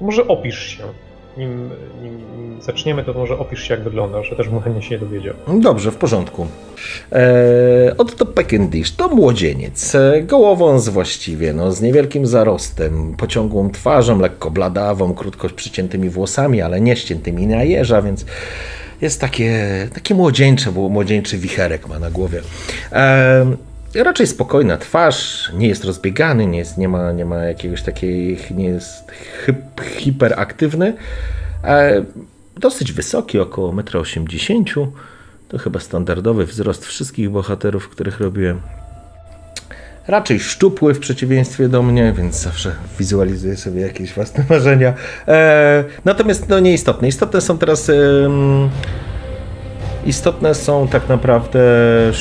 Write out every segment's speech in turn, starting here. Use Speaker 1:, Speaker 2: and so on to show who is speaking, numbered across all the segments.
Speaker 1: Może opisz się. Nim, nim zaczniemy, to może opisz się, jak wyglądasz. Ja też bym chętnie się nie dowiedział.
Speaker 2: Dobrze, w porządku. Eee, oto Peckendish to młodzieniec, e, gołowąs właściwie, no, z niewielkim zarostem, pociągłą twarzą, lekko bladawą, krótko przyciętymi włosami, ale nie ściętymi na jeża, więc jest takie, takie młodzieńcze, bo młodzieńczy wicherek ma na głowie. Eee, raczej spokojna twarz, nie jest rozbiegany, nie, jest, nie, ma, nie ma jakiegoś takiej, nie jest hip, hiperaktywny. E, dosyć wysoki, około 1,80 m. To chyba standardowy wzrost wszystkich bohaterów, których robiłem. Raczej szczupły w przeciwieństwie do mnie, więc zawsze wizualizuję sobie jakieś własne marzenia. E, natomiast no nieistotne. Istotne są teraz. Istotne są tak naprawdę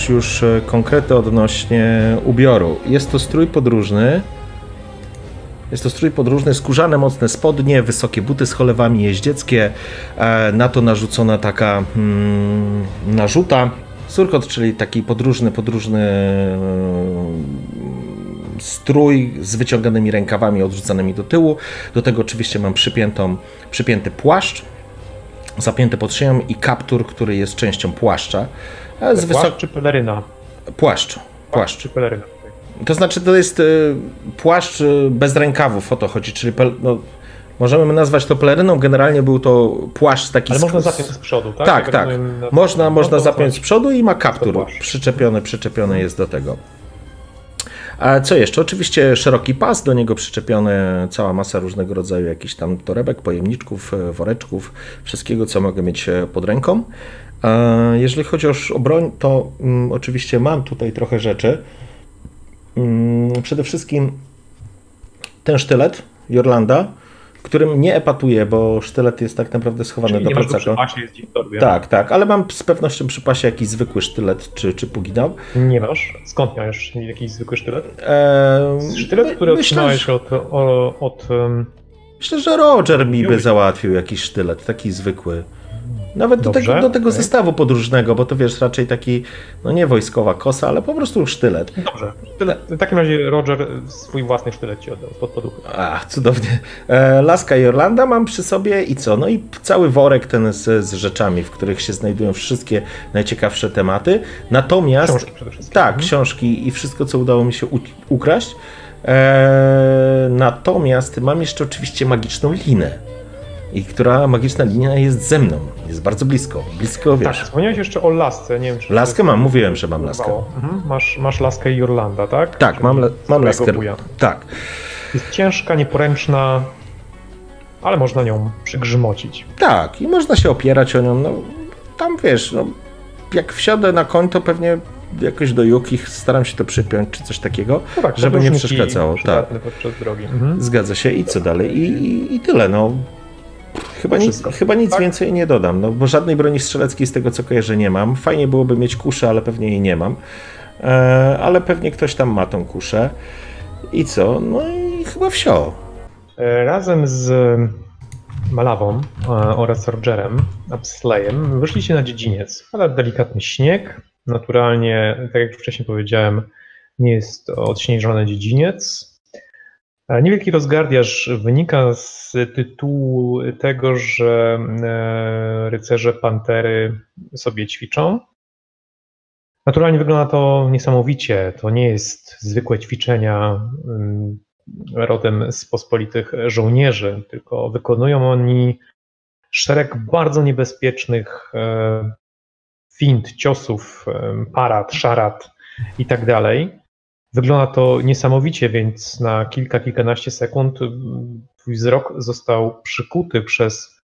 Speaker 2: już konkrety odnośnie ubioru. Jest to strój podróżny. Jest to strój podróżny, skórzane mocne spodnie, wysokie buty z cholewami jeździeckie, e, na to narzucona taka hmm, narzuta. Surkot, czyli taki podróżny, podróżny hmm, strój z wyciąganymi rękawami odrzucanymi do tyłu. Do tego oczywiście mam przypiętą, przypięty płaszcz zapięty pod szyją i kaptur, który jest częścią płaszcza.
Speaker 1: Z wysok... Płaszcz czy peleryna?
Speaker 2: Płaszcz. Płaszcz.
Speaker 1: czy peleryna.
Speaker 2: To znaczy to jest y, płaszcz y, bez rękawów, o to chodzi, czyli pel... no, możemy nazwać to peleryną, generalnie był to płaszcz taki...
Speaker 1: Ale można zapiąć z przodu, tak?
Speaker 2: Tak, tak. Można, można zapiąć z przodu i ma kaptur przyczepiony, przyczepiony jest do tego. A co jeszcze? Oczywiście szeroki pas, do niego przyczepione cała masa różnego rodzaju jakichś tam torebek, pojemniczków, e, woreczków, wszystkiego, co mogę mieć e, pod ręką. Jeżeli chodzi o broń, to um, oczywiście mam tutaj trochę rzeczy. Um, przede wszystkim ten sztylet Jorlanda, którym nie epatuję, bo sztylet jest tak naprawdę schowany
Speaker 1: Czyli
Speaker 2: do plecaka.
Speaker 1: Masz jest torbie.
Speaker 2: Tak, tak, ale mam z pewnością przy pasie jakiś zwykły sztylet czy, czy puginał.
Speaker 1: Nie masz? Skąd miałeś jakiś zwykły sztylet? Eee, sztylet, który myślę, otrzymałeś od, od, od...
Speaker 2: Myślę, że Roger mi by załatwił jakiś sztylet, taki zwykły. Nawet do tego, do tego okay. zestawu podróżnego, bo to wiesz, raczej taki, no nie wojskowa kosa, ale po prostu sztylet.
Speaker 1: Dobrze. W takim razie Roger swój własny sztylet ci oddał pod poduchy.
Speaker 2: Ach, cudownie. E, Laska i Orlanda mam przy sobie i co? No i cały worek ten z, z rzeczami, w których się znajdują wszystkie najciekawsze tematy. Natomiast...
Speaker 1: Książki przede wszystkim.
Speaker 2: Tak, mhm. książki i wszystko, co udało mi się ukraść. E, natomiast mam jeszcze oczywiście magiczną linę i która magiczna linia jest ze mną, jest bardzo blisko, blisko wiesz.
Speaker 1: Tak, wspomniałeś jeszcze o lasce, nie wiem czy...
Speaker 2: Laskę mam, mówiłem, że mam laskę.
Speaker 1: Mhm. Masz, masz laskę Jurlanda, tak?
Speaker 2: Tak, Czyli mam, mam laskę, buja. tak.
Speaker 1: Jest ciężka, nieporęczna, ale można nią przygrzmocić.
Speaker 2: Tak, i można się opierać o nią, no tam wiesz, no, jak wsiadę na koń, to pewnie jakoś do Yuki staram się to przypiąć, czy coś takiego, no tak, żeby nie przeszkadzało. Tak.
Speaker 1: podczas drogi. Mhm.
Speaker 2: Zgadza się. I co dalej? I, i, i tyle, no. Chyba nic, chyba nic tak? więcej nie dodam, no bo żadnej broni strzeleckiej z tego co kojarzę nie mam. Fajnie byłoby mieć kuszę, ale pewnie jej nie mam. E, ale pewnie ktoś tam ma tą kuszę. I co? No i chyba wsio.
Speaker 1: E, razem z Malawą e, oraz Rogerem Upslayem wyszliście na dziedziniec. Pada delikatny śnieg. Naturalnie, tak jak wcześniej powiedziałem, nie jest odśnieżony dziedziniec. Niewielki rozgardiaż wynika z tytułu tego, że e, rycerze pantery sobie ćwiczą. Naturalnie wygląda to niesamowicie. To nie jest zwykłe ćwiczenia mm, rodem z pospolitych żołnierzy, tylko wykonują oni szereg bardzo niebezpiecznych e, fint, ciosów, e, parad, szarat i tak dalej. Wygląda to niesamowicie, więc na kilka, kilkanaście sekund twój wzrok został przykuty przez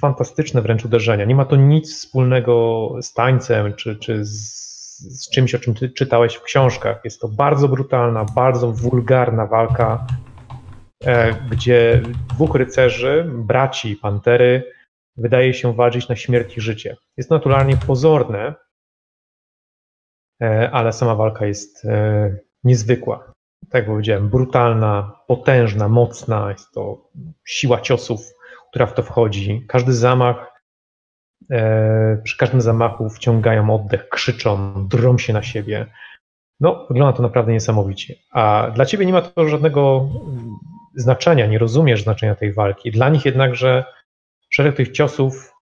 Speaker 1: fantastyczne wręcz uderzenia. Nie ma to nic wspólnego z tańcem czy, czy z z czymś, o czym ty czytałeś w książkach. Jest to bardzo brutalna, bardzo wulgarna walka, e, gdzie dwóch rycerzy, braci Pantery, wydaje się walczyć na śmierć i życie. Jest naturalnie pozorne, e, ale sama walka jest e, niezwykła. Tak jak powiedziałem, brutalna, potężna, mocna. Jest to siła ciosów, która w to wchodzi. Każdy zamach E, przy każdym zamachu wciągają oddech, krzyczą, drą się na siebie. No, wygląda to naprawdę niesamowicie. A dla ciebie nie ma to żadnego znaczenia, nie rozumiesz znaczenia tej walki. Dla nich jednakże szereg tych ciosów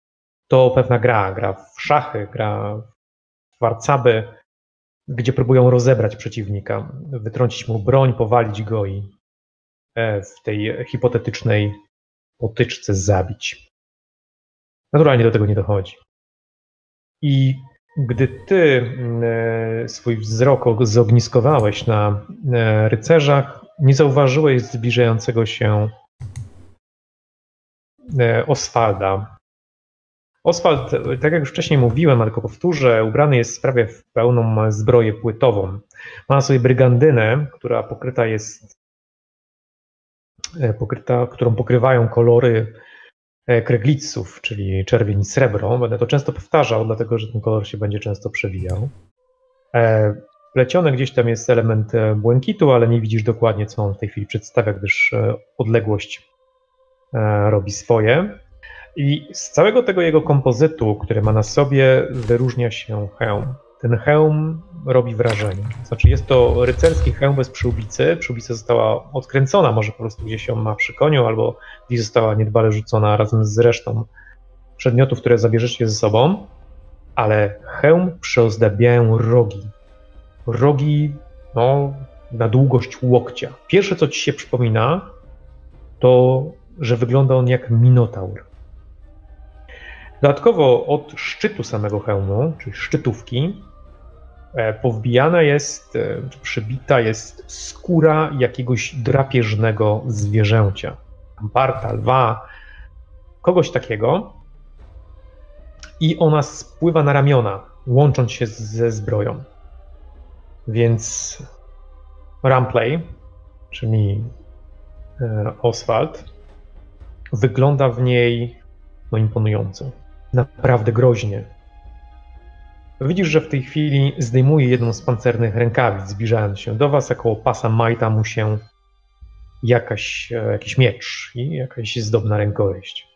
Speaker 1: to pewna gra. Gra w szachy, gra w warcaby, gdzie próbują rozebrać przeciwnika, wytrącić mu broń, powalić go i e, w tej hipotetycznej potyczce zabić. Naturalnie do tego nie dochodzi. I gdy ty e, swój wzrok zogniskowałeś na e, rycerzach, nie zauważyłeś zbliżającego się Oswalda. Oswald, tak jak już wcześniej mówiłem, ale tylko powtórzę, ubrany jest prawie w pełną zbroję płytową. Ma na sobie brygandynę, która pokryta jest, pokryta, którą pokrywają kolory E, kreglitsów, czyli czerwień i srebro. Będę to często powtarzał, dlatego że ten kolor się będzie często przewijał. E, Pleciony gdzieś tam jest element e, błękitu, ale nie widzisz dokładnie, co on w tej chwili przedstawia, gdyż odległość robi swoje. I z całego tego jego kompozytu, który ma na sobie, wyróżnia się hełm ten hełm robi wrażenie. Znaczy jest to rycerski hełm bez przyłbicy. Przyłbica została odkręcona, może po prostu gdzieś ją ma przy koniu, albo gdzieś została niedbale rzucona razem z resztą przedmiotów, które zabierzecie ze sobą, ale hełm przeozdabiają rogi. Rogi no, na długość łokcia. Pierwsze, co ci się przypomina, to, że wygląda on jak minotaur. Dodatkowo od szczytu samego hełmu, czyli szczytówki, E, powbijana jest, e, przybita jest skóra jakiegoś drapieżnego zwierzęcia. Barta, lwa, kogoś takiego. I ona spływa na ramiona, łącząc się ze zbroją. Więc Ramplay, czyli e, Oswald, wygląda w niej no, imponująco. Naprawdę groźnie. Widzisz, że w tej chwili zdejmuje jedną z pancernych rękawic, zbliżając się do was, a koło pasa majta mu się jakaś, e, jakiś miecz i jakaś zdobna rękojeść.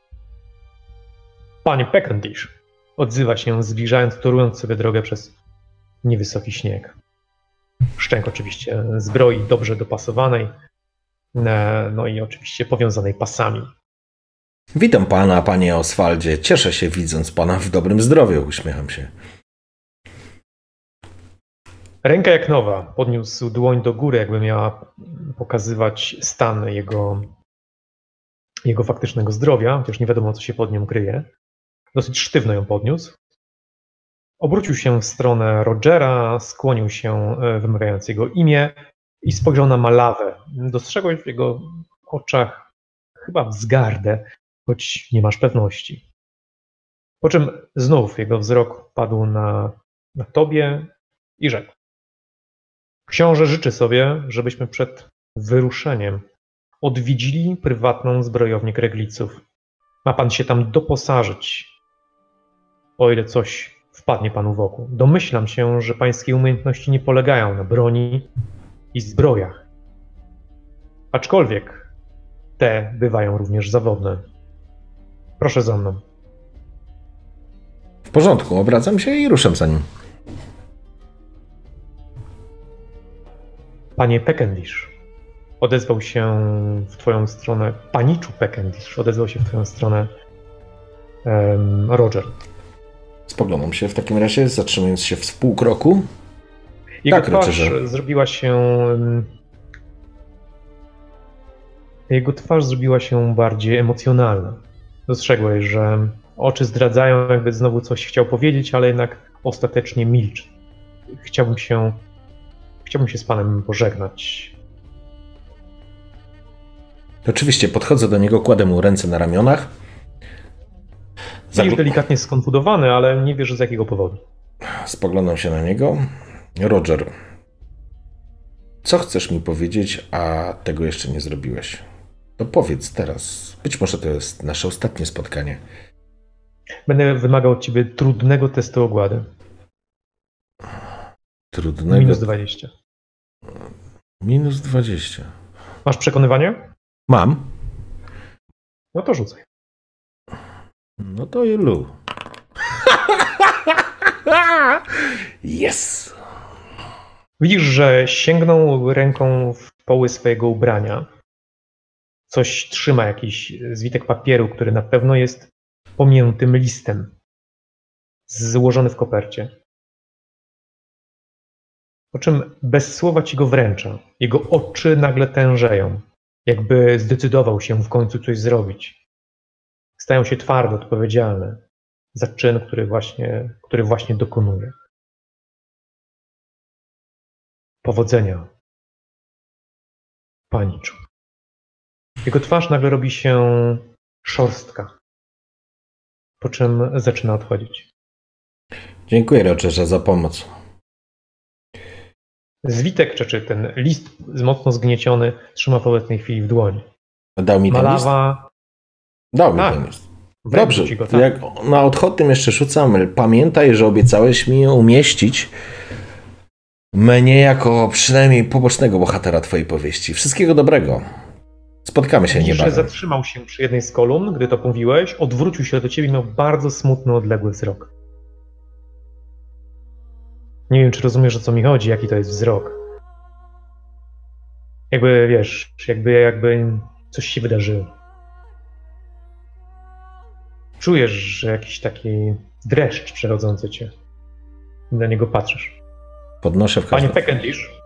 Speaker 1: Panie Peckendish, odzywa się, zbliżając, torując sobie drogę przez niewysoki śnieg. Szczęk oczywiście zbroi dobrze dopasowanej, e, no i oczywiście powiązanej pasami.
Speaker 2: Witam pana, panie Oswaldzie. Cieszę się widząc pana w dobrym zdrowiu, uśmiecham się.
Speaker 1: Ręka jak nowa. Podniósł dłoń do góry, jakby miała pokazywać stan jego, jego faktycznego zdrowia, chociaż nie wiadomo, co się pod nią kryje. Dosyć sztywno ją podniósł. Obrócił się w stronę Rogera, skłonił się, e, wymawiając jego imię i spojrzał na Malawę. Dostrzegłeś w jego oczach chyba wzgardę, choć nie masz pewności. Po czym znów jego wzrok padł na, na tobie i rzekł. Książę życzy sobie, żebyśmy przed wyruszeniem odwiedzili prywatną zbrojownię Kregliców. Ma pan się tam doposażyć, o ile coś wpadnie panu w oko. Domyślam się, że pańskie umiejętności nie polegają na broni i zbrojach. Aczkolwiek te bywają również zawodne. Proszę za mną.
Speaker 2: W porządku, obracam się i ruszam za nim.
Speaker 1: Panie Peckendish, odezwał się w twoją stronę, paniczu Peckendish, odezwał się w twoją stronę um, Roger.
Speaker 2: Spoglądam się w takim razie, zatrzymując się w półkroku.
Speaker 1: Jego tak, twarz zrobiła się... Jego twarz zrobiła się bardziej emocjonalna. Dostrzegłeś, że oczy zdradzają, jakby znowu coś chciał powiedzieć, ale jednak ostatecznie milczy. Chciałbym się Chciałbym się z panem pożegnać.
Speaker 2: Oczywiście podchodzę do niego, kładę mu ręce na ramionach.
Speaker 1: Zagl... delikatnie skonfudowany, ale nie wiesz z jakiego powodu.
Speaker 2: spoglądam się na niego. Roger, co chcesz mi powiedzieć, a tego jeszcze nie zrobiłeś? To powiedz teraz. Być może to jest nasze ostatnie spotkanie.
Speaker 1: Będę wymagał od ciebie trudnego testu ogłady.
Speaker 2: Trudnego.
Speaker 1: Minus 20.
Speaker 2: Minus 20.
Speaker 1: Masz przekonywanie?
Speaker 2: Mam.
Speaker 1: No to rzucaj.
Speaker 2: No to ilu? Yes!
Speaker 1: Widzisz, że sięgnął ręką w poły swojego ubrania. Coś trzyma, jakiś zwitek papieru, który na pewno jest pomiętym listem, złożony w kopercie. Po czym bez słowa ci go wręcza. Jego oczy nagle tężeją, jakby zdecydował się w końcu coś zrobić. Stają się twardo odpowiedzialne za czyn, który właśnie, który właśnie dokonuje. Powodzenia, paniczu. Jego twarz nagle robi się szorstka, po czym zaczyna odchodzić.
Speaker 2: Dziękuję Rogerze za pomoc.
Speaker 1: Zwitek, czy, czy ten list mocno zgnieciony trzyma w obecnej chwili w dłoni.
Speaker 2: Dał mi ten list?
Speaker 1: Malawa
Speaker 2: Dał mi
Speaker 1: Tak.
Speaker 2: ten list. Dobrze,
Speaker 1: go, tak.
Speaker 2: jak na odchodnym jeszcze rzucam, pamiętaj, że obiecałeś mi umieścić mnie jako przynajmniej pobocznego bohatera twojej powieści. Wszystkiego dobrego. Spotkamy się niebawem.
Speaker 1: zatrzymał się przy jednej z kolumn, gdy to mówiłeś, odwrócił się do ciebie i miał bardzo smutny, odległy wzrok. Nie wiem, czy rozumiesz, o co mi chodzi, jaki to jest wzrok. Jakby, wiesz, jakby, jakby coś się wydarzyło. Czujesz, że jakiś taki dreszcz przechodzący cię. Na niego patrzysz.
Speaker 2: Podnoszę w
Speaker 1: Panie
Speaker 2: każdym...
Speaker 1: Peckendish,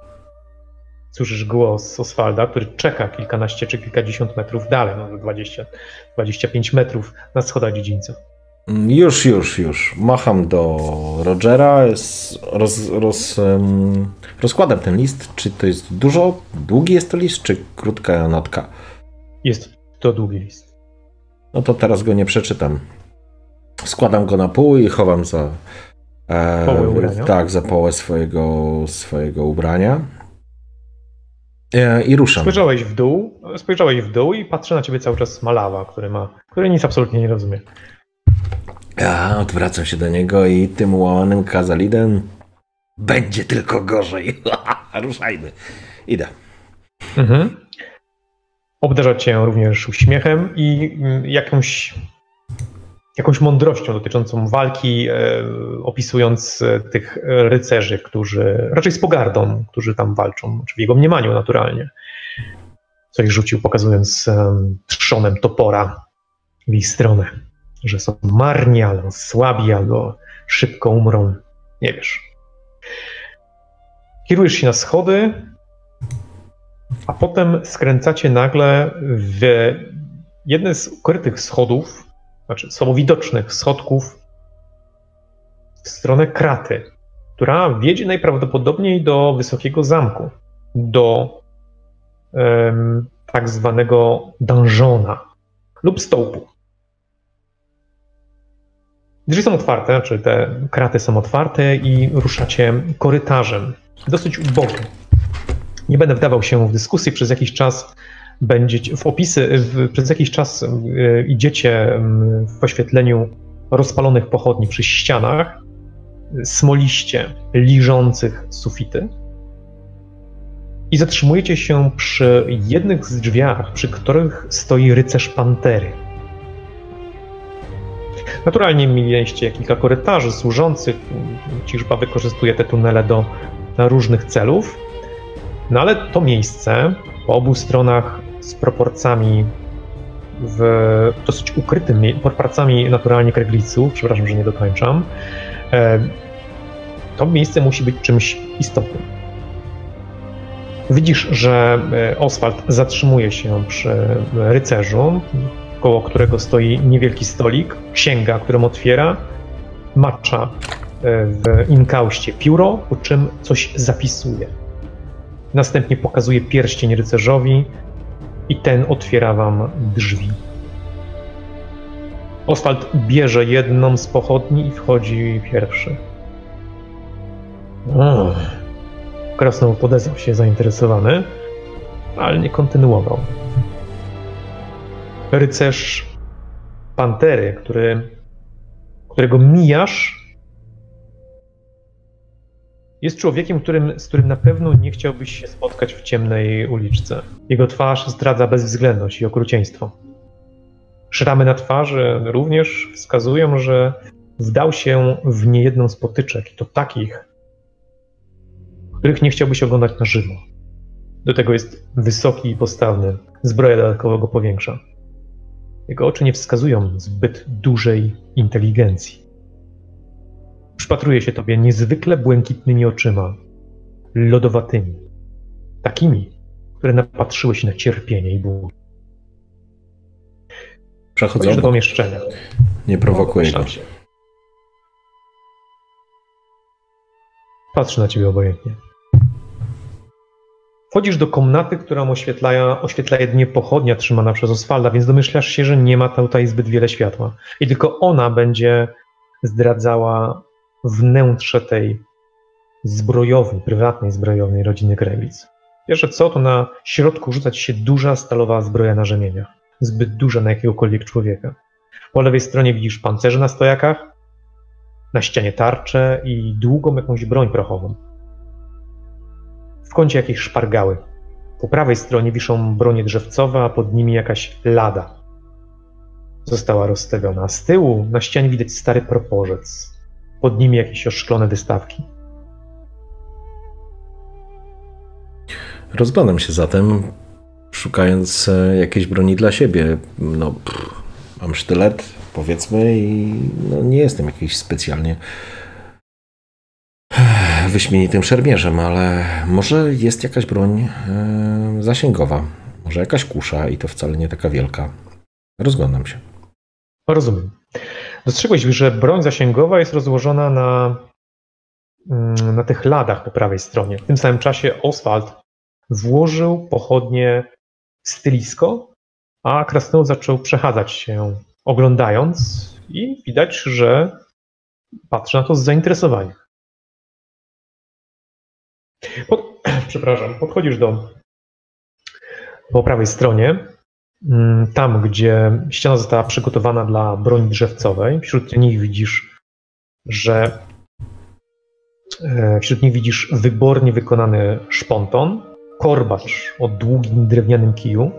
Speaker 1: słyszysz głos Oswalda, który czeka kilkanaście czy kilkadziesiąt metrów dalej, no 20, 25 metrów na schodach dziedzińca.
Speaker 2: Już, już, już. Macham do Rogera, roz, roz, rozkładam ten list. Czy to jest dużo, długi jest to list, czy krótka notka?
Speaker 1: Jest to długi list.
Speaker 2: No to teraz go nie przeczytam. Składam go na pół i chowam za. E? Tak, za połę swojego, swojego ubrania. E, I ruszam.
Speaker 1: Spojrzałeś w dół, spojrzałeś w dół i patrzy na ciebie cały czas Malawa, który ma, który nic absolutnie nie rozumie.
Speaker 2: Ja odwracam się do niego i tym łamanym kazalidem będzie tylko gorzej. Ruszajmy. Idę.
Speaker 1: Mhm. Obdarza cię również uśmiechem i mm, jakąś, jakąś mądrością dotyczącą walki, e, opisując e, tych rycerzy, którzy, raczej z pogardą, którzy tam walczą, czy w jego mniemaniu naturalnie. Coś rzucił, pokazując em, trzonem topora w ich stronę, że są marni albo słabi, albo szybko umrą. Nie wiesz. Kierujesz się na schody, a potem skręcacie nagle w jedne z ukrytych schodów, znaczy słabo widocznych schodków w stronę kraty, która wiedzie najprawdopodobniej do wysokiego zamku, do em, tak zwanego dungeona lub stołpu. Drzwi są otwarte, czy te kraty są otwarte i ruszacie korytarzem, dosyć ubogim. Nie będę wdawał się w dyskusję, przez jakiś czas będziecie, w opisy, w, przez jakiś czas y, idziecie mm, w poświetleniu rozpalonych pochodni przy ścianach, smoliście, liżących sufity i zatrzymujecie się przy jednych z drzwiach, przy których stoi rycerz pantery. Naturalnie mieliście kilka korytarzy służących, ciżba wykorzystuje te tunele do różnych celów, no ale to miejsce po obu stronach z proporcjami w dosyć ukrytym, proporcjami naturalnie kregliców, przepraszam, że nie dokończam, e, to miejsce musi być czymś istotnym. Widzisz, że e, Oswald zatrzymuje się przy rycerzu, koło którego stoi niewielki stolik, księga, którą otwiera, macza e, w inkauście pióro, po czym coś zapisuje. Następnie pokazuje pierścień rycerzowi i ten otwiera wam drzwi. Oswald bierze jedną z pochodni i wchodzi pierwszy. O. Podezwał się zainteresowany, ale nie kontynuował. Rycerz Pantery, który, którego mijasz, jest człowiekiem, którym, z którym na pewno nie chciałbyś się spotkać w ciemnej uliczce. Jego twarz zdradza bezwzględność i okrucieństwo. Szramy na twarzy również wskazują, że wdał się w niejedną z potyczek, i to takich, których nie chciałbyś oglądać na żywo. Do tego jest wysoki i postawny, zbroja dodatkowo go powiększa. Jego oczy nie wskazują zbyt dużej inteligencji. Przypatruje się tobie niezwykle błękitnymi oczyma, lodowatymi, takimi, które napatrzyły się na cierpienie i ból.
Speaker 2: Przechodzą
Speaker 1: Chodzisz do
Speaker 2: po...
Speaker 1: pomieszczenia.
Speaker 2: Nie prowokuję go.
Speaker 1: Się. Patrzy na ciebie obojętnie. Wchodzisz do komnaty, którą oświetla, oświetla jedynie pochodnia trzymana przez Oswalda, więc domyślasz się, że nie ma tutaj zbyt wiele światła. I tylko ona będzie zdradzała wnętrze tej zbrojowej, prywatnej zbrojownej rodziny Krewic. Pierwsze co, to na środku rzucać się duża stalowa zbroja na rzemieniach. Zbyt duża na jakiegokolwiek człowieka. Po lewej stronie widzisz pancerze na stojakach, na ścianie tarczę i długą jakąś broń prochową. W kącie jakieś szpargały. Po prawej stronie wiszą bronie drzewcowe, a pod nimi jakaś lada. Została rozstawiona. Z tyłu na ścianie widać stary proporzec. Pod nimi jakieś oszklone wystawki.
Speaker 2: Rozglądam się zatem, szukając e, jakiejś broni dla siebie. No, pff, mam sztylet, powiedzmy, i no, nie jestem jakiś specjalnie eh, wyśmienitym szermierzem, ale może jest jakaś broń e, zasięgowa. Może jakaś kusza i to wcale nie taka wielka. Rozglądam się.
Speaker 1: Rozumiem. Dostrzegłeś, że broń zasięgowa jest rozłożona na, mm, na tych ladach po prawej stronie. W tym samym czasie Oswald włożył pochodnie w stylisko, a Krasnolud zaczął przechadzać się, oglądając i widać, że patrzy na to z zainteresowaniem. Pod, przepraszam, podchodzisz do po prawej stronie, tam gdzie ściana została przygotowana dla broni drzewcowej. Wśród nich widzisz, że e, wśród nich widzisz wybornie wykonany szponton, korbacz o długim drewnianym kiju.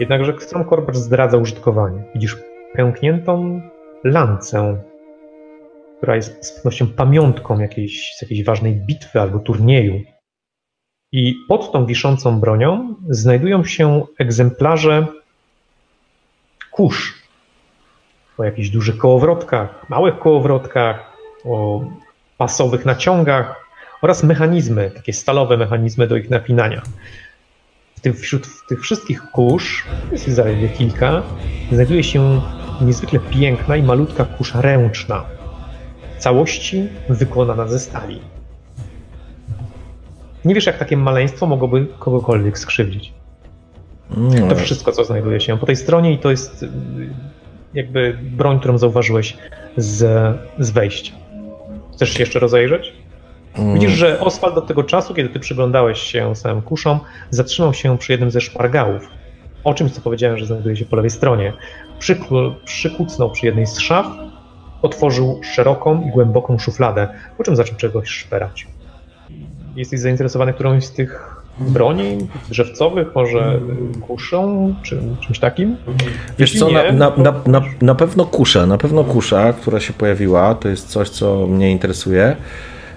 Speaker 1: Jednakże sam korbacz zdradza użytkowanie. Widzisz pękniętą lancę, która jest z pewnością pamiątką jakiejś, z jakiejś ważnej bitwy albo turnieju. I pod tą wiszącą bronią znajdują się egzemplarze kusz o jakichś dużych kołowrotkach, małych kołowrotkach, o pasowych naciągach oraz mechanizmy, takie stalowe mechanizmy do ich napinania. W tym, wśród tych wszystkich kurz, jest ich zaledwie kilka, znajduje się niezwykle piękna i malutka kusza ręczna, w całości wykonana ze stali. Nie wiesz, jak takie maleństwo mogłoby kogokolwiek skrzywdzić. To wszystko, co znajduje się po tej stronie i to jest y, jakby broń, którą zauważyłeś z, z wejścia. Chcesz się jeszcze rozejrzeć?
Speaker 2: mm,
Speaker 1: Widzisz, że Oswald do tego czasu, kiedy ty przyglądałeś się samym kuszom, zatrzymał się przy jednym ze szpargałów. O czymś, co powiedziałem, że znajduje się po lewej stronie. Przykl, przykucnął przy jednej z szaf, otworzył szeroką i głęboką szufladę, po czym zaczął czegoś szperać. Jesteś zainteresowany którąś z tych broni drzewcowych, może kuszą, czy czymś takim?
Speaker 2: Wiesz co, na,
Speaker 1: nie,
Speaker 2: na, na, na, na pewno kusza, na pewno kusza, która się pojawiła, to jest coś, co mnie interesuje.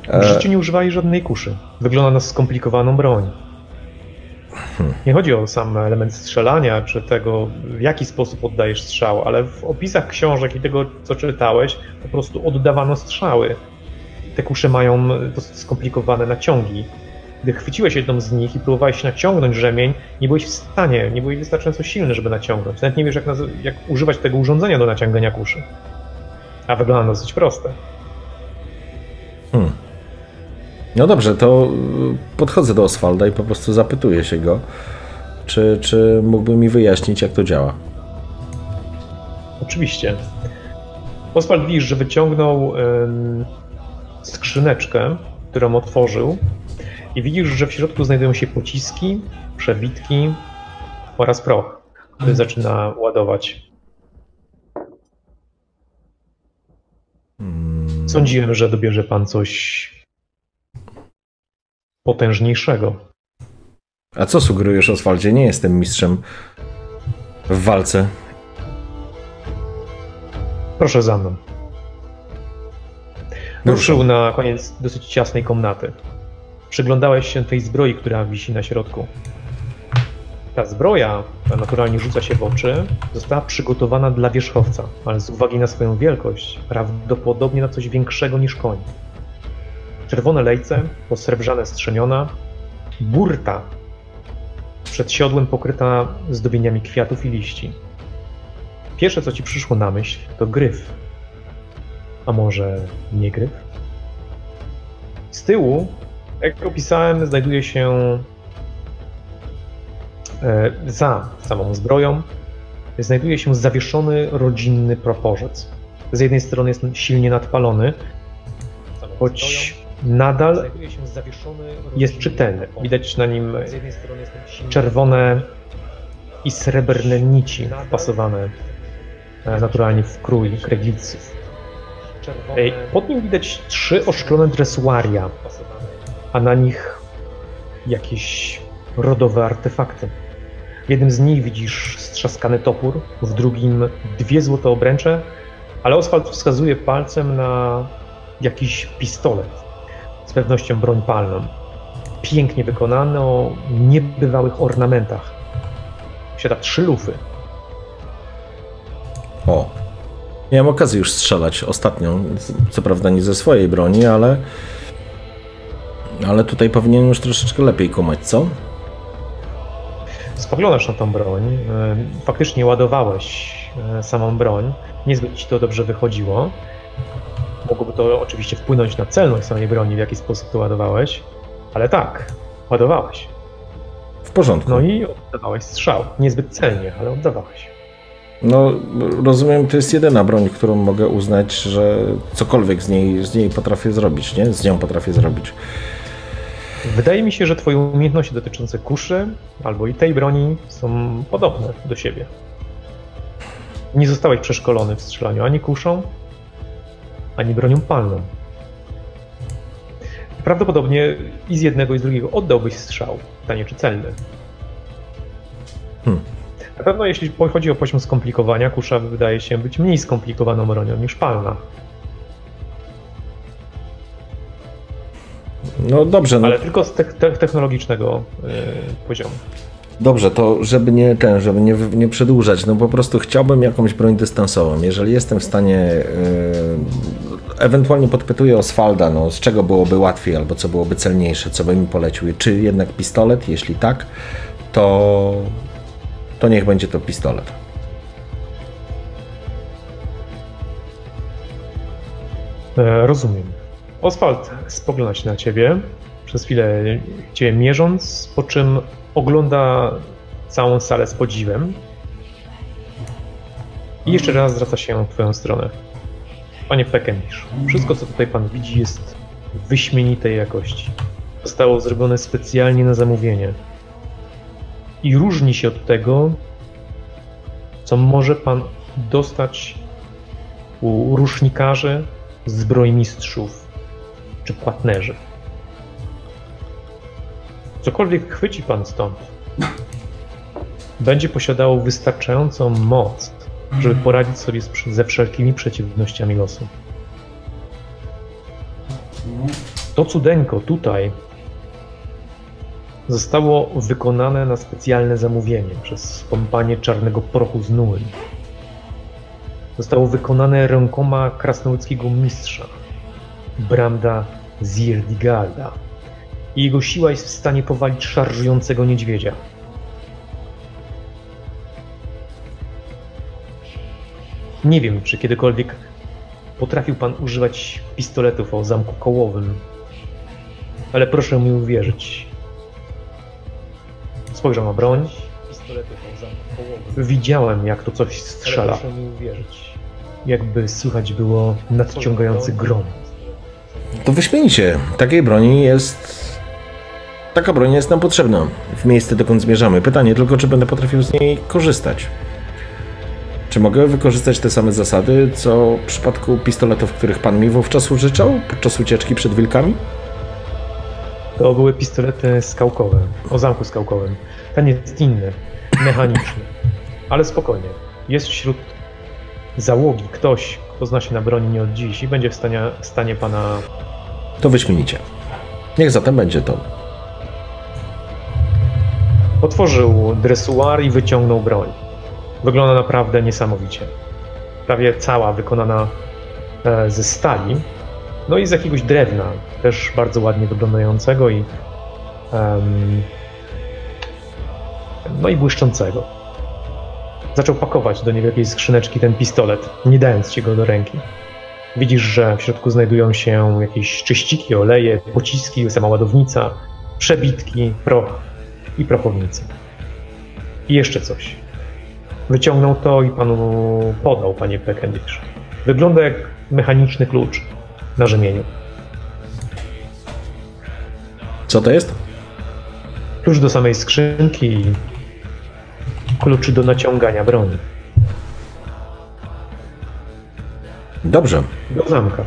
Speaker 1: W
Speaker 2: E,
Speaker 1: życiu nie używali żadnej kuszy. Wygląda na skomplikowaną broń. Nie chodzi o sam element strzelania, czy tego, w jaki sposób oddajesz strzał, ale w opisach książek i tego, co czytałeś, po prostu oddawano strzały. Te kusze mają dosyć skomplikowane naciągi. Gdy chwyciłeś jedną z nich i próbowałeś naciągnąć rzemień, nie byłeś w stanie, nie byłeś wystarczająco silny, żeby naciągnąć. Nawet nie wiesz, jak, naz- jak używać tego urządzenia do naciągania kuszy. A wygląda dosyć proste.
Speaker 2: Hmm. No dobrze, to y, podchodzę do Oswalda i po prostu zapytuję się go, czy, czy mógłby mi wyjaśnić, jak to działa.
Speaker 1: Oczywiście. Oswald widzisz, że wyciągnął em, skrzyneczkę, którą otworzył i widzisz, że w środku znajdują się pociski, przewitki oraz proch, który zaczyna ładować. Sądziłem, że dobierze pan coś potężniejszego.
Speaker 2: A co sugerujesz, Oswaldzie? Nie jestem mistrzem w walce.
Speaker 1: Proszę za mną. Ruszył na koniec dosyć ciasnej komnaty. Przyglądałeś się tej zbroi, która wisi na środku. Ta zbroja, która naturalnie rzuca się w oczy, została przygotowana dla wierzchowca, ale z uwagi na swoją wielkość, prawdopodobnie na coś większego niż koń. Czerwone lejce, posrebrzane strzemiona, burta przed siodłem pokryta zdobieniami kwiatów i liści. Pierwsze, co ci przyszło na myśl, to gryf. A może nie gryf? Z tyłu, jak opisałem, znajduje się e, za samą zbroją, znajduje się zawieszony rodzinny proporzec. Z jednej strony jest silnie nadpalony, choć nadal jest czytelny. Widać na nim czerwone i srebrne nici wpasowane e, naturalnie w krój kreglicy. Pod nim widać trzy oszklone dresuaria, a na nich jakieś rodowe artefakty. W jednym z nich widzisz strzaskany topór, w drugim dwie złote obręcze, ale Oswald wskazuje palcem na jakiś pistolet z pewnością broń palną. Pięknie wykonane o niebywałych ornamentach. Posiada trzy lufy.
Speaker 2: O. Miałem okazję już strzelać ostatnio. Co prawda nie ze swojej broni, ale. Ale tutaj powinien już troszeczkę lepiej kumać, co?
Speaker 1: Spoglądasz na tą broń. E, faktycznie ładowałeś e, samą broń. Niezbyt ci to dobrze wychodziło. Mogłoby to oczywiście wpłynąć na celność samej broni, w jaki sposób to ładowałeś, ale tak, ładowałeś.
Speaker 2: W porządku.
Speaker 1: No i oddawałeś strzał. Niezbyt celnie, ale oddawałeś.
Speaker 2: No, rozumiem, to jest jedyna broń, którą mogę uznać, że cokolwiek z niej, z niej potrafię zrobić, nie? Z nią potrafię zrobić.
Speaker 1: Wydaje mi się, że twoje umiejętności dotyczące kuszy albo i tej broni są podobne do siebie. Nie zostałeś przeszkolony w strzelaniu ani kuszą, ani bronią palną. Prawdopodobnie i z jednego i z drugiego oddałbyś strzał. Pytanie, czy celny. Hmm. Na pewno jeśli chodzi o poziom skomplikowania, kusza wydaje się być mniej skomplikowaną bronią niż palna.
Speaker 2: No dobrze. No.
Speaker 1: Ale tylko z te technologicznego yy, poziomu.
Speaker 2: Dobrze, to żeby nie ten, żeby nie, nie przedłużać, no po prostu chciałbym jakąś broń dystansową. Jeżeli jestem w stanie, yy, ewentualnie podpytuję Oswalda, no z czego byłoby łatwiej albo co byłoby celniejsze, co by mi polecił, czy jednak pistolet, jeśli tak, to, to niech będzie to pistolet.
Speaker 1: E, rozumiem. Oswald spogląda się na ciebie, przez chwilę cię mierząc, po czym ogląda całą salę z podziwem i jeszcze raz zwraca się w twoją stronę. Panie Peckendish, wszystko co tutaj pan widzi jest wyśmienitej jakości. Zostało zrobione specjalnie na zamówienie i różni się od tego, co może pan dostać u rusznikarzy, zbrojmistrzów czy płatnerzy. Cokolwiek chwyci pan stąd, będzie posiadało wystarczającą moc, żeby poradzić sobie ze wszelkimi przeciwnościami losu. To cudeńko tutaj zostało wykonane na specjalne zamówienie przez kompanię czarnego prochu z Nuły. Zostało wykonane rękoma krasnoludzkiego mistrza, Bramda Zierdigalda i jego siła jest w stanie powalić szarżującego niedźwiedzia. Nie wiem, czy kiedykolwiek potrafił pan używać pistoletów o zamku kołowym, ale proszę mi uwierzyć. Spojrzał na broń. Pistoletów o zamku kołowym. Widziałem, jak to coś strzela. Ale proszę mi uwierzyć. Jakby słychać było nadciągający grom.
Speaker 2: To wyśmienicie. Takiej broni jest. Taka broń jest nam potrzebna w miejsce, dokąd zmierzamy. Pytanie tylko, czy będę potrafił z niej korzystać. Czy mogę wykorzystać te same zasady, co w przypadku pistoletów, których pan mi wówczas użyczał podczas ucieczki przed wilkami?
Speaker 1: To były pistolety skałkowe, o zamku skałkowym. Ten jest inny, mechaniczny. Ale spokojnie. Jest wśród załogi ktoś, kto zna się na broni nie od dziś i będzie w stanie, stanie pana.
Speaker 2: To wyśmienicie. Niech zatem będzie to.
Speaker 1: Otworzył dresuar i wyciągnął broń. Wygląda naprawdę niesamowicie. Prawie cała wykonana e, ze stali, no i z jakiegoś drewna, też bardzo ładnie wyglądającego i em, no i błyszczącego. Zaczął pakować do niewielkiej skrzyneczki ten pistolet, nie dając ci go do ręki. Widzisz, że w środku znajdują się jakieś czyściki, oleje, pociski, sama ładownica, przebitki, proch i prochownice. I jeszcze coś. Wyciągnął to i panu podał, panie Peckendish. Wygląda jak mechaniczny klucz na rzemieniu.
Speaker 2: Co to jest?
Speaker 1: Klucz do samej skrzynki i kluczy do naciągania broni.
Speaker 2: Dobrze,
Speaker 1: Do zamka.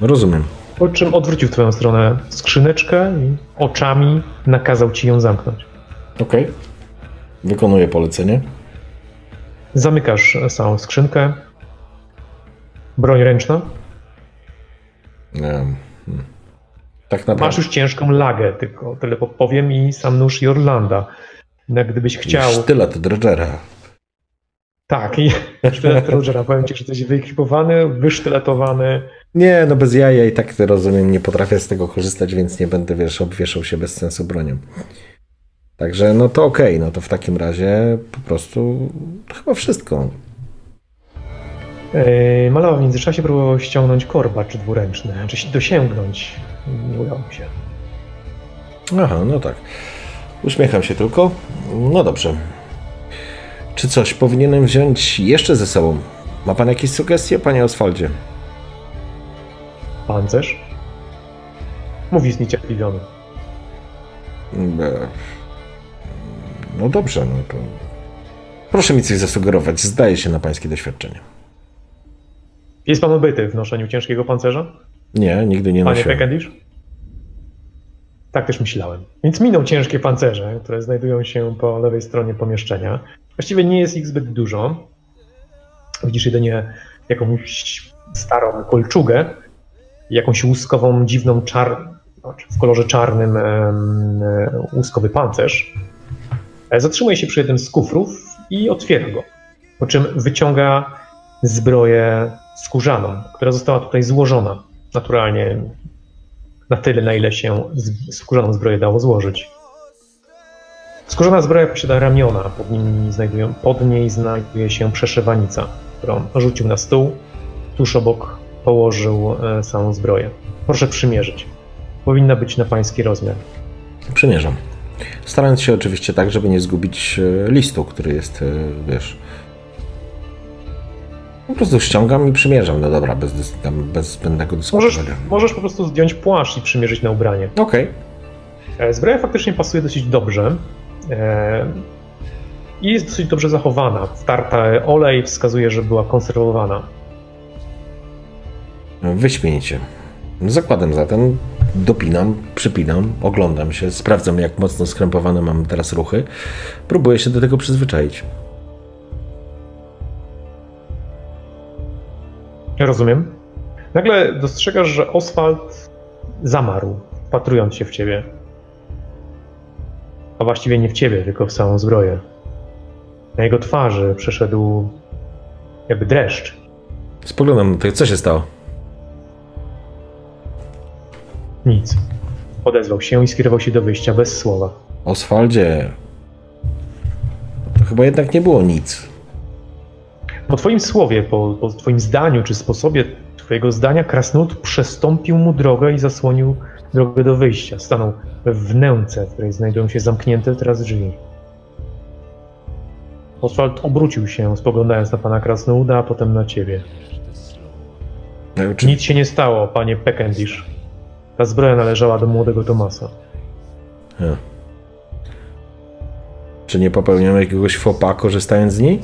Speaker 2: rozumiem.
Speaker 1: Po czym odwrócił w twoją stronę skrzyneczkę i oczami nakazał ci ją zamknąć.
Speaker 2: Okej. Wykonuję polecenie.
Speaker 1: Zamykasz samą skrzynkę. Broń ręczna.
Speaker 2: Em, hmm. Tak naprawdę.
Speaker 1: Masz już ciężką lagę, tylko tyle powiem i sam nóż Jorlanda. No, gdybyś chciał...
Speaker 2: Sztylet Dredgera.
Speaker 1: Tak, i sztylet Rogera. Powiem ci, że jesteś wyekipowany, wysztyletowany.
Speaker 2: Nie, no bez jaja i tak rozumiem, nie potrafię z tego korzystać, więc nie będę, wiesz, obwieszał się bez sensu bronią. Także no to okej, no to w takim razie po prostu to chyba wszystko.
Speaker 1: Yy, Malowa w międzyczasie próbował ściągnąć korbacz dwuręczny, czy się dosięgnąć. Nie udało mu się.
Speaker 2: Aha, no tak. Uśmiecham się tylko. No dobrze. Czy coś powinienem wziąć jeszcze ze sobą? Ma pan jakieś sugestie, panie Oswaldzie?
Speaker 1: Pancerz? Mówi zniecierpliwiony.
Speaker 2: No dobrze, no to... Proszę mi coś zasugerować. Zdaje się na pańskie doświadczenie.
Speaker 1: Jest pan obyty w noszeniu ciężkiego pancerza?
Speaker 2: Nie, nigdy nie
Speaker 1: Panie
Speaker 2: nosiłem.
Speaker 1: Peckendish? Tak też myślałem. Więc minął ciężkie pancerze, które znajdują się po lewej stronie pomieszczenia. Właściwie nie jest ich zbyt dużo. Widzisz jedynie jakąś starą kolczugę, jakąś łuskową, dziwną czar... znaczy w kolorze czarnym e, łuskowy pancerz. E, Zatrzymuje się przy jednym z kufrów i otwiera go. Po czym wyciąga zbroję skórzaną, która została tutaj złożona naturalnie na tyle, na ile się skórzaną zbroję dało złożyć. Skórzana zbroja posiada ramiona, pod, nimi znajdują, pod niej znajduje się przeszywanica, którą rzucił na stół, tuż obok położył e, samą zbroję. Proszę przymierzyć. Powinna być na pański rozmiar.
Speaker 2: Przymierzam. Starając się oczywiście tak, żeby nie zgubić e, listu, który jest, e, wiesz... Po prostu ściągam i przymierzam. No dobra, bez, tam, bez zbędnego
Speaker 1: Możesz,
Speaker 2: dyskutowania.
Speaker 1: możesz po prostu zdjąć płaszcz i przymierzyć na ubranie.
Speaker 2: Okej.
Speaker 1: E, Zbroja faktycznie pasuje dosyć dobrze. E, I jest dosyć dobrze zachowana. Wtarta olej wskazuje, że była konserwowana.
Speaker 2: Wyśmienicie. Zakładam zatem, dopinam, przypinam, oglądam się, sprawdzam jak mocno skrępowane mam teraz ruchy. Próbuję się do tego przyzwyczaić.
Speaker 1: Rozumiem. Nagle dostrzegasz, że Oswald zamarł, wpatrując się w ciebie. A właściwie nie w ciebie, tylko w całą zbroję. Na jego twarzy przeszedł jakby dreszcz.
Speaker 2: Spoglądam na to, co się stało.
Speaker 1: Nic. Odezwał się i skierował się do wyjścia bez słowa.
Speaker 2: Oswaldzie, to chyba jednak nie było nic.
Speaker 1: Po twoim słowie, po, po twoim zdaniu, czy sposobie twojego zdania, krasnolud przestąpił mu drogę i zasłonił drogę do wyjścia. Stanął we wnęce, w której znajdują się zamknięte teraz drzwi. Oswald obrócił się, spoglądając na pana krasnoluda, a potem na ciebie. Nic się nie stało, panie Peckendish. Ta zbroja należała do młodego Tomasa.
Speaker 2: Ja. Czy nie popełniam jakiegoś fopa korzystając z niej?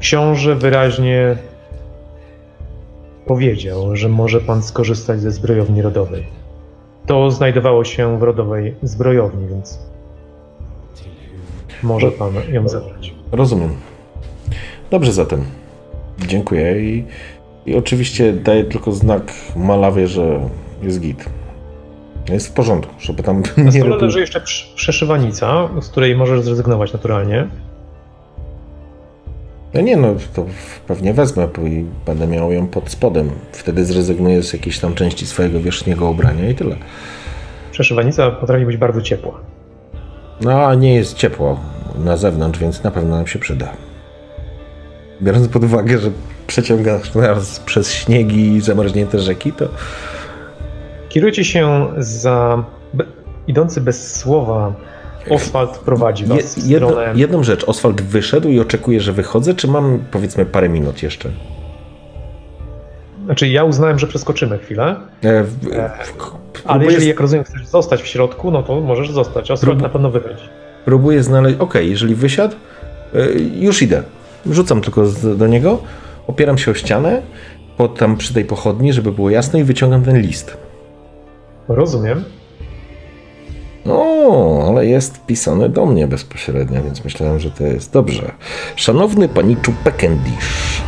Speaker 1: Książę wyraźnie powiedział, że może pan skorzystać ze zbrojowni rodowej. To znajdowało się w rodowej zbrojowni, więc może pan ją zabrać.
Speaker 2: Rozumiem. Dobrze zatem. Dziękuję i, i oczywiście daję tylko znak Malawie, że jest git. Jest w porządku, żeby tam
Speaker 1: Na
Speaker 2: nie
Speaker 1: stole
Speaker 2: robił...
Speaker 1: leży jeszcze prz- przeszywanica, z której możesz zrezygnować naturalnie.
Speaker 2: No nie no, to pewnie wezmę bo i będę miał ją pod spodem. Wtedy zrezygnuję z jakiejś tam części swojego wierzchniego ubrania i tyle.
Speaker 1: Przeszywanica potrafi być bardzo ciepła.
Speaker 2: No a nie jest ciepło na zewnątrz, więc na pewno nam się przyda. Biorąc pod uwagę, że przeciągasz nas przez śniegi i zamarznięte rzeki, to
Speaker 1: Kierujecie się za idący bez słowa. Oswald prowadzi was
Speaker 2: Je,
Speaker 1: w
Speaker 2: jedno,
Speaker 1: stronę.
Speaker 2: jedną rzecz. Oswald wyszedł i oczekuje, że wychodzę, czy mam powiedzmy parę minut jeszcze?
Speaker 1: Znaczy, ja uznałem, że przeskoczymy chwilę,
Speaker 2: E, w, w,
Speaker 1: ale jeżeli, jak rozumiem, chcesz zostać w środku, no to możesz zostać. Oswald
Speaker 2: Prób-
Speaker 1: na pewno wychodzi.
Speaker 2: próbuję znaleźć. Okej, jeżeli wysiadł, e, już idę. Rzucam tylko do niego, opieram się o ścianę, pod, tam przy tej pochodni, żeby było jasne, i wyciągam ten list.
Speaker 1: Rozumiem.
Speaker 2: O, ale jest pisane do mnie bezpośrednio, więc myślałem, że to jest dobrze. Szanowny paniczu Pekendish.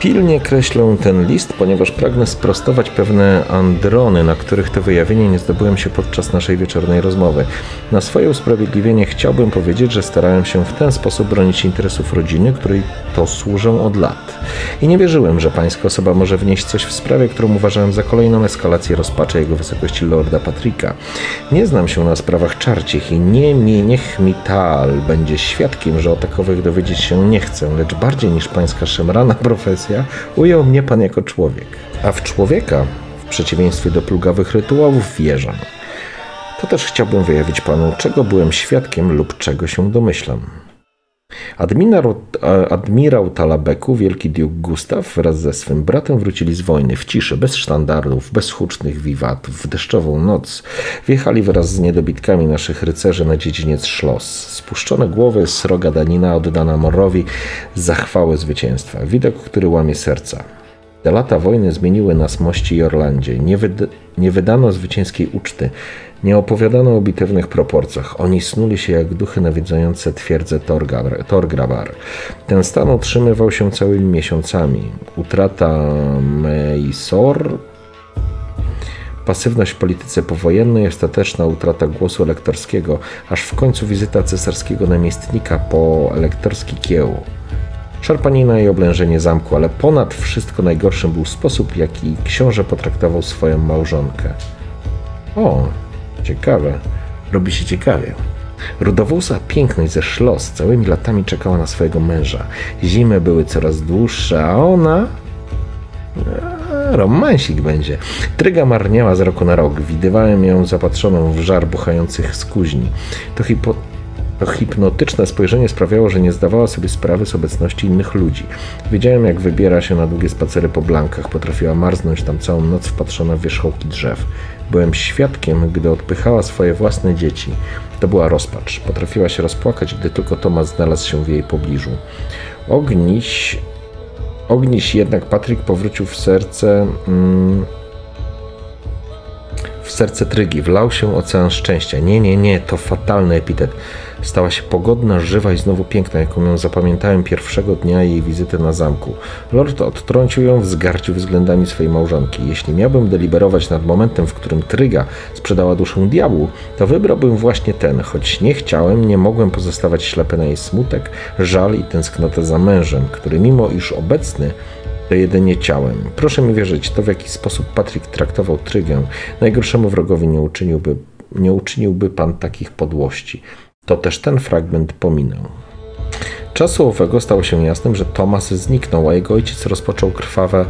Speaker 2: Pilnie kreślę ten list, ponieważ pragnę sprostować pewne androny, na których to wyjawienie nie zdobyłem się podczas naszej wieczornej rozmowy. Na swoje usprawiedliwienie chciałbym powiedzieć, że starałem się w ten sposób bronić interesów rodziny, której to służę od lat. I nie wierzyłem, że pańska osoba może wnieść coś w sprawie, którą uważałem za kolejną eskalację rozpaczy jego wysokości Lorda Patryka. Nie znam się na sprawach czarcich i nie mi, niech mi Tal będzie świadkiem, że o takowych dowiedzieć się nie chcę, lecz bardziej niż pańska szemrana profesja, ujął mnie pan jako człowiek. A w człowieka, w przeciwieństwie do plugawych rytuałów, wierzę. To też chciałbym wyjawić panu, czego byłem świadkiem lub czego się domyślam. Admirał, admirał Talabeku, wielki duke Gustaw wraz ze swym bratem wrócili z wojny w ciszy, bez sztandarów, bez hucznych wiwatów, w deszczową noc. Wjechali wraz z niedobitkami naszych rycerzy na dziedziniec Szlos. Spuszczone głowy, sroga danina oddana Morowi za chwałę zwycięstwa. Widok, który łamie serca. Te lata wojny zmieniły nas mości i Orlandzie. Nie, nie wydano zwycięskiej uczty. Nie opowiadano o bitewnych proporcjach. Oni snuli się jak duchy nawiedzające twierdzę Torgrabar. Ten stan utrzymywał się całymi miesiącami. Utrata Meisor, pasywność w polityce powojennej, ostateczna utrata głosu elektorskiego, aż w końcu wizyta cesarskiego namiestnika po elektorski kieł. Szarpanina i oblężenie zamku, ale ponad wszystko najgorszym był sposób, jaki książę potraktował swoją małżonkę. O, ciekawe. Robi się ciekawie. Rudowłosa piękność ze szlos całymi latami czekała na swojego męża. Zimy były coraz dłuższe, a ona... Romansik będzie. Tryga marniała z roku na rok. Widywałem ją zapatrzoną w żar buchających z kuźni. To hipo... To hipnotyczne spojrzenie sprawiało, że nie zdawała sobie sprawy z obecności innych ludzi. Wiedziałem, jak wybiera się na długie spacery po blankach. Potrafiła marznąć tam całą noc wpatrzona w wierzchołki drzew. Byłem świadkiem, gdy odpychała swoje własne dzieci. To była rozpacz. Potrafiła się rozpłakać, gdy tylko Tomas znalazł się w jej pobliżu. Ogniś... Ogniś jednak Patryk powrócił w serce... Mm, w serce Trygi. Wlał się ocean szczęścia. Nie, nie, nie, to fatalny epitet. Stała się pogodna, żywa i znowu piękna, jaką ją zapamiętałem pierwszego dnia jej wizyty na zamku. Lord odtrącił ją w zgarciu względami swojej małżonki. Jeśli miałbym deliberować nad momentem, w którym Tryga sprzedała duszę diabłu, to wybrałbym właśnie ten, choć nie chciałem, nie mogłem pozostawać ślepy na jej smutek, żal i tęsknotę za mężem, który mimo iż obecny, to jedynie ciałem. Proszę mi wierzyć, to w jaki sposób Patryk traktował Trygę, najgorszemu wrogowi nie uczyniłby, nie uczyniłby pan takich podłości. To też ten fragment pominął. Czasu owego stało się jasnym, że Tomas zniknął, a jego ojciec rozpoczął krwawe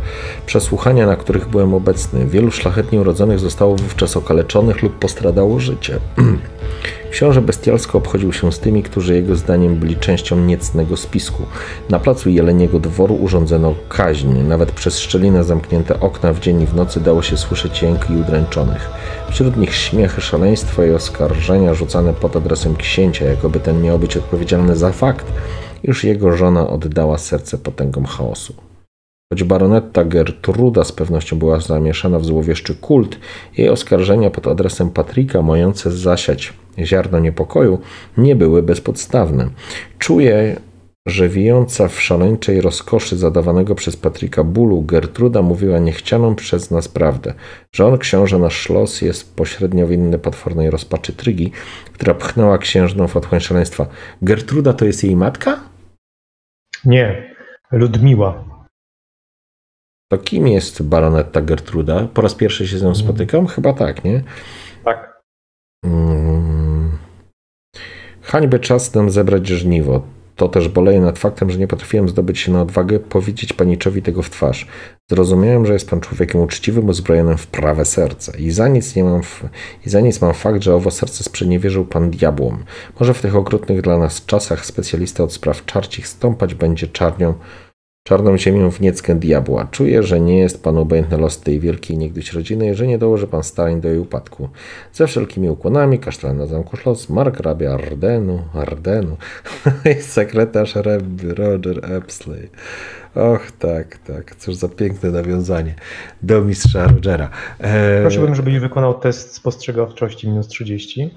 Speaker 2: przesłuchania, na których byłem obecny. Wielu szlachetnie urodzonych zostało wówczas okaleczonych lub postradało życie. Książę bestialsko obchodził się z tymi, którzy jego zdaniem byli częścią niecnego spisku. Na placu Jeleniego Dworu urządzono kaźń. Nawet przez szczelinę zamknięte okna w dzień i w nocy dało się słyszeć jęki udręczonych. Wśród nich śmiechy, szaleństwa i oskarżenia rzucane pod adresem księcia, jakoby ten miał być odpowiedzialny za fakt, iż jego żona oddała serce potęgom chaosu. Choć baronetta Gertruda z pewnością była zamieszana w złowieszczy kult, jej oskarżenia pod adresem Patryka, mające zasiać ziarno niepokoju, nie były bezpodstawne. Czuję, że wijąca w szaleńczej rozkoszy zadawanego przez Patryka bólu, Gertruda mówiła niechcianą przez nas prawdę, że on, książę nasz szlos, jest pośrednio winny potwornej rozpaczy Trygi, która pchnęła księżną w otchłań szaleństwa. Gertruda to jest jej matka?
Speaker 1: Nie, Ludmiła.
Speaker 2: To kim jest baronetta Gertruda? Po raz pierwszy się z nią spotykam? Chyba tak, nie?
Speaker 1: Tak.
Speaker 2: Hmm. Hańby czas nam zebrać żniwo. To też boleję nad faktem, że nie potrafiłem zdobyć się na odwagę powiedzieć paniczowi tego w twarz. Zrozumiałem, że jest pan człowiekiem uczciwym, uzbrojonym w prawe serce. I za nic nie mam, w... i za nic mam fakt, że owo serce sprzeniewierzył pan diabłom. Może w tych okrutnych dla nas czasach specjalista od spraw czarcich stąpać będzie czarnią, czarną ziemią w nieckę diabła. Czuję, że nie jest pan obojętny los tej wielkiej niegdyś rodziny że nie dołoży pan starań do jej upadku. Ze wszelkimi ukłonami, kasztelan na zamku Schloss, margrabia Ardenu, Ardenu i sekretarz Roger Epsley. Och, tak, tak. Cóż za piękne nawiązanie do mistrza Rogera.
Speaker 1: Eee... Prosiłbym, żebyś wykonał test spostrzegawczości minus 30.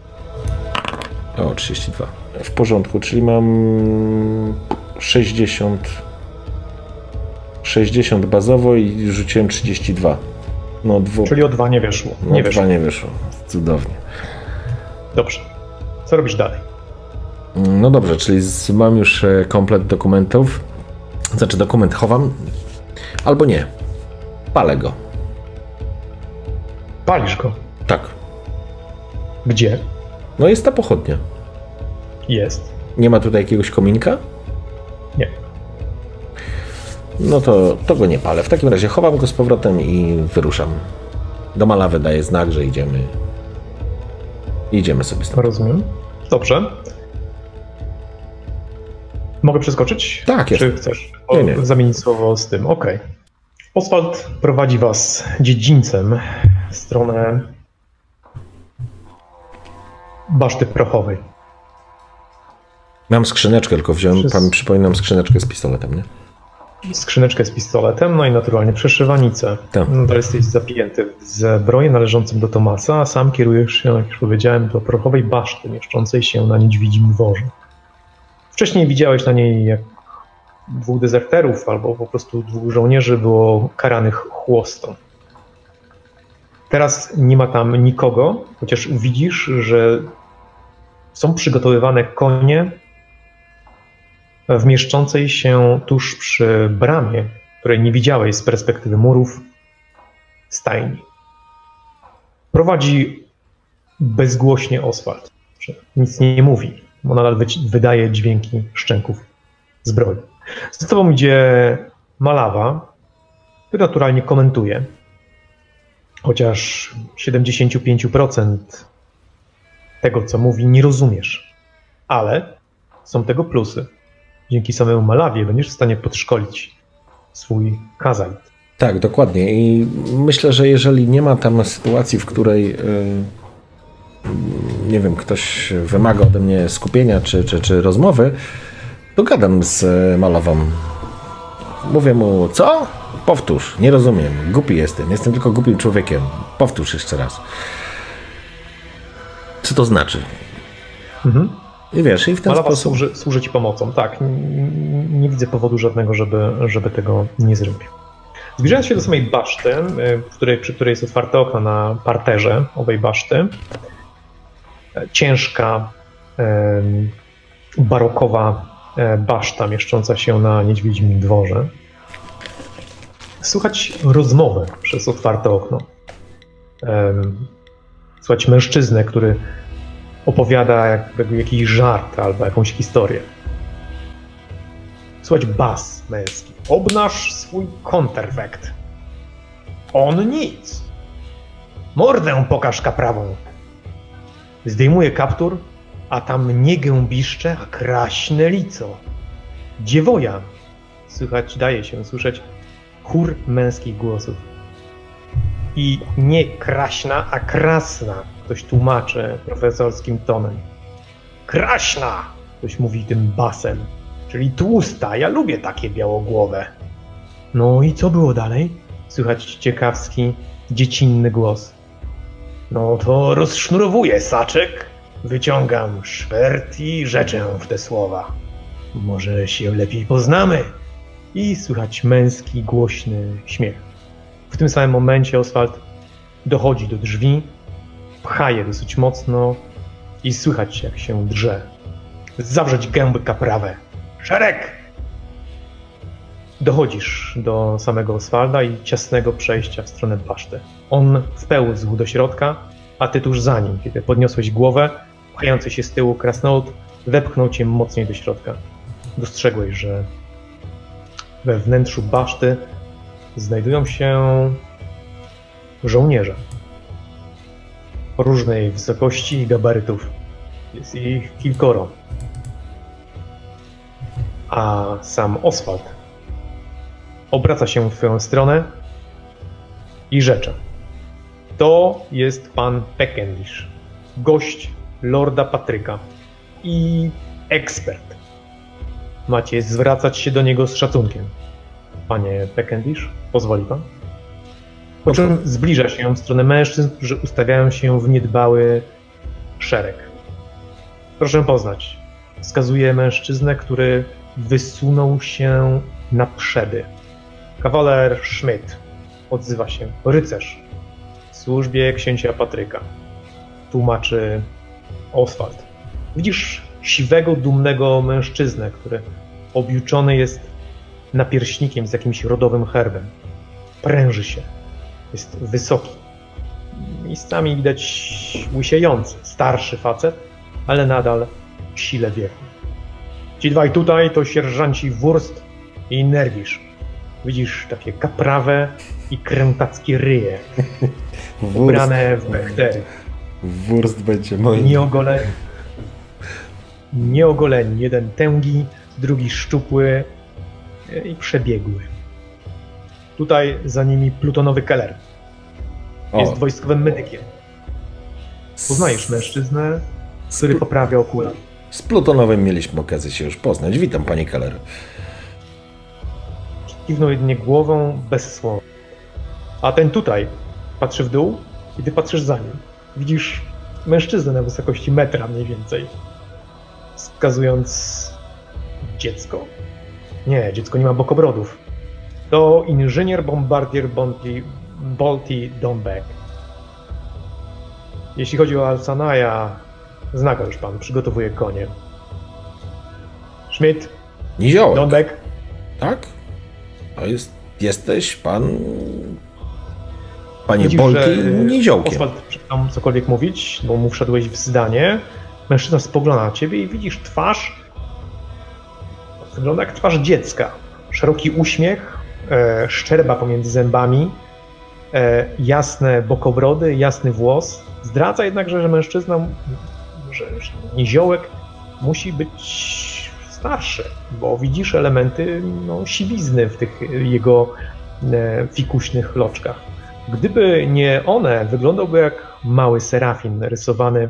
Speaker 2: O, 32. W porządku, czyli mam 60 60 bazowo i rzuciłem 32.
Speaker 1: No, dwu... Czyli o 2 nie wyszło.
Speaker 2: No, nie wyszło. nie wyszło. Cudownie.
Speaker 1: Dobrze. Co robisz dalej?
Speaker 2: No dobrze, czyli mam już e, komplet dokumentów. Znaczy dokument chowam, albo nie. Palę go.
Speaker 1: Palisz go?
Speaker 2: Tak.
Speaker 1: Gdzie?
Speaker 2: No jest ta pochodnia.
Speaker 1: Jest.
Speaker 2: Nie ma tutaj jakiegoś kominka?
Speaker 1: Nie.
Speaker 2: No to, to go nie palę. W takim razie chowam go z powrotem i wyruszam. Do Malawy daję znak, że idziemy. Idziemy sobie stąd.
Speaker 1: Rozumiem. Dobrze. Mogę przeskoczyć?
Speaker 2: Tak,
Speaker 1: Czy
Speaker 2: jest.
Speaker 1: chcesz nie, nie. zamienić słowo z tym? Okej. Okay. Oswald prowadzi was dziedzińcem w stronę baszty prochowej.
Speaker 2: Mam skrzyneczkę, tylko wziąłem, Przez... przypominam skrzyneczkę z pistoletem, nie?
Speaker 1: Skrzyneczkę z pistoletem, no i naturalnie przeszywanicę. Tak. No, jesteś zapięty w zbroję należącym do Tomasa, a sam kierujesz się, jak już powiedziałem, do prochowej baszty mieszczącej się na niedźwiedzim dworze. Wcześniej widziałeś na niej jak dwóch dezerterów albo po prostu dwóch żołnierzy było karanych chłostą. Teraz nie ma tam nikogo, chociaż widzisz, że są przygotowywane konie w mieszczącej się tuż przy bramie, której nie widziałeś z perspektywy murów, stajni. Prowadzi bezgłośnie Oswald. Nic nie mówi, bo nadal wydaje dźwięki szczęków zbroi. Z tobą idzie Malawa, który naturalnie komentuje, chociaż 75% tego, co mówi, nie rozumiesz. Ale są tego plusy dzięki samemu Malawie będziesz w stanie podszkolić swój kazajt.
Speaker 2: Tak, dokładnie. I myślę, że jeżeli nie ma tam sytuacji, w której yy, nie wiem, ktoś wymaga ode mnie skupienia czy, czy, czy rozmowy, to gadam z Malową. Mówię mu, co? Powtórz, nie rozumiem, głupi jestem, jestem tylko głupim człowiekiem. Powtórz jeszcze raz. Co to znaczy? Mhm. I wiesz, i w ten
Speaker 1: Malawa
Speaker 2: sposób...
Speaker 1: Służy, służy ci pomocą, tak. Nie, nie, widzę powodu żadnego, żeby, żeby tego nie zrobił. Zbliżając się do samej baszty, y, w której, przy której jest otwarte okno na parterze owej baszty, e, ciężka, barokowa e, baszta mieszcząca się na niedźwiedzim dworze. Słuchać rozmowy przez otwarte okno. Słuchać mężczyznę, który opowiada jakby jakiś żart albo jakąś historię. Słuchać bas męski. Obnaż swój konterfekt. On nic. Mordę pokaż kaprawą. Zdejmuje kaptur a tam nie gębiszcze, a kraśne lico. Dziewoja. Słychać, daje się słyszeć chór męskich głosów. I nie kraśna, a krasna, ktoś tłumaczy profesorskim tonem. Kraśna, ktoś mówi tym basem, czyli tłusta, ja lubię takie białogłowe. No i co było dalej? Słychać ciekawski, dziecinny głos. No to rozsznurowuję saczek, wyciągam szwert i rzeczę w te słowa. Może się lepiej poznamy. I słychać męski, głośny śmiech. W tym samym momencie Oswald dochodzi do drzwi, pcha je dosyć mocno i słychać jak się drze. Zawrzeć gęby kaprawę. Szereg! Dochodzisz do samego Oswalda i ciasnego przejścia w stronę baszty. On wpełzł do środka, a ty tuż za nim. Kiedy podniosłeś głowę, pchający się z tyłu krasnolud wepchnął cię mocniej do środka. Dostrzegłeś, że we wnętrzu baszty znajdują się żołnierze różnej wysokości i gabarytów. Jest ich kilkoro. A sam Oswald obraca się w twoją stronę i rzecze. To jest pan Peckendish, gość lorda Patryka i ekspert. Macie zwracać się do niego z szacunkiem. Panie Peckendish, pozwoli pan? Po czym zbliża się w stronę mężczyzn, którzy ustawiają się w niedbały szereg. Proszę poznać. Wskazuje mężczyznę, który wysunął się na przedy. Kawaler Schmidt odzywa się. Rycerz w służbie księcia Patryka. Tłumaczy Oswald. Widzisz siwego, dumnego mężczyznę, który objuczony jest napierśnikiem z jakimś rodowym herbem. Pręży się. Jest wysoki. Miejscami widać łysiejący, starszy facet, ale nadal w sile wieku. Ci dwaj tutaj to sierżanci Wurst i Nerwisz. Widzisz takie kaprawe i krętackie ryje, ubrane w bechtery.
Speaker 2: Wurst będzie moim.
Speaker 1: Nieogoleni. Nieogoleni. Jeden tęgi, drugi szczupły i przebiegły. Tutaj za nimi plutonowy Keller. Jest
Speaker 2: O.
Speaker 1: wojskowym medykiem. Poznajesz mężczyznę, który poprawia okulary.
Speaker 2: Z Plutonowym mieliśmy okazję się już poznać. Witam, panie Keller.
Speaker 1: Kiwnął jedynie głową bez słowa. A ten tutaj patrzy w dół i ty patrzysz za nim. Widzisz mężczyznę na wysokości metra mniej więcej. Wskazując dziecko. Nie, dziecko nie ma bokobrodów. To inżynier bombardier Bonti, Bolti Dombeck. Jeśli chodzi o Alsanaja, zna go już pan, przygotowuje konie. Schmidt,
Speaker 2: Niziołek,
Speaker 1: Dombeck,
Speaker 2: tak? To jest, jesteś pan... Panie
Speaker 1: Widzisz,
Speaker 2: Bolti
Speaker 1: że,
Speaker 2: Niziołkiem.
Speaker 1: Oswald przestał cokolwiek mówić, bo mu wszedłeś w zdanie. Mężczyzna spogląda na ciebie i widzisz twarz. Wygląda jak twarz dziecka. Szeroki uśmiech, e, szczerba pomiędzy zębami, e, jasne bokobrody, jasny włos. Zdradza jednak, że, że mężczyzna, że, że niziołek musi być starszy, bo widzisz elementy no, siwizny w tych jego e, fikuśnych loczkach. Gdyby nie one, wyglądałby jak mały serafin rysowany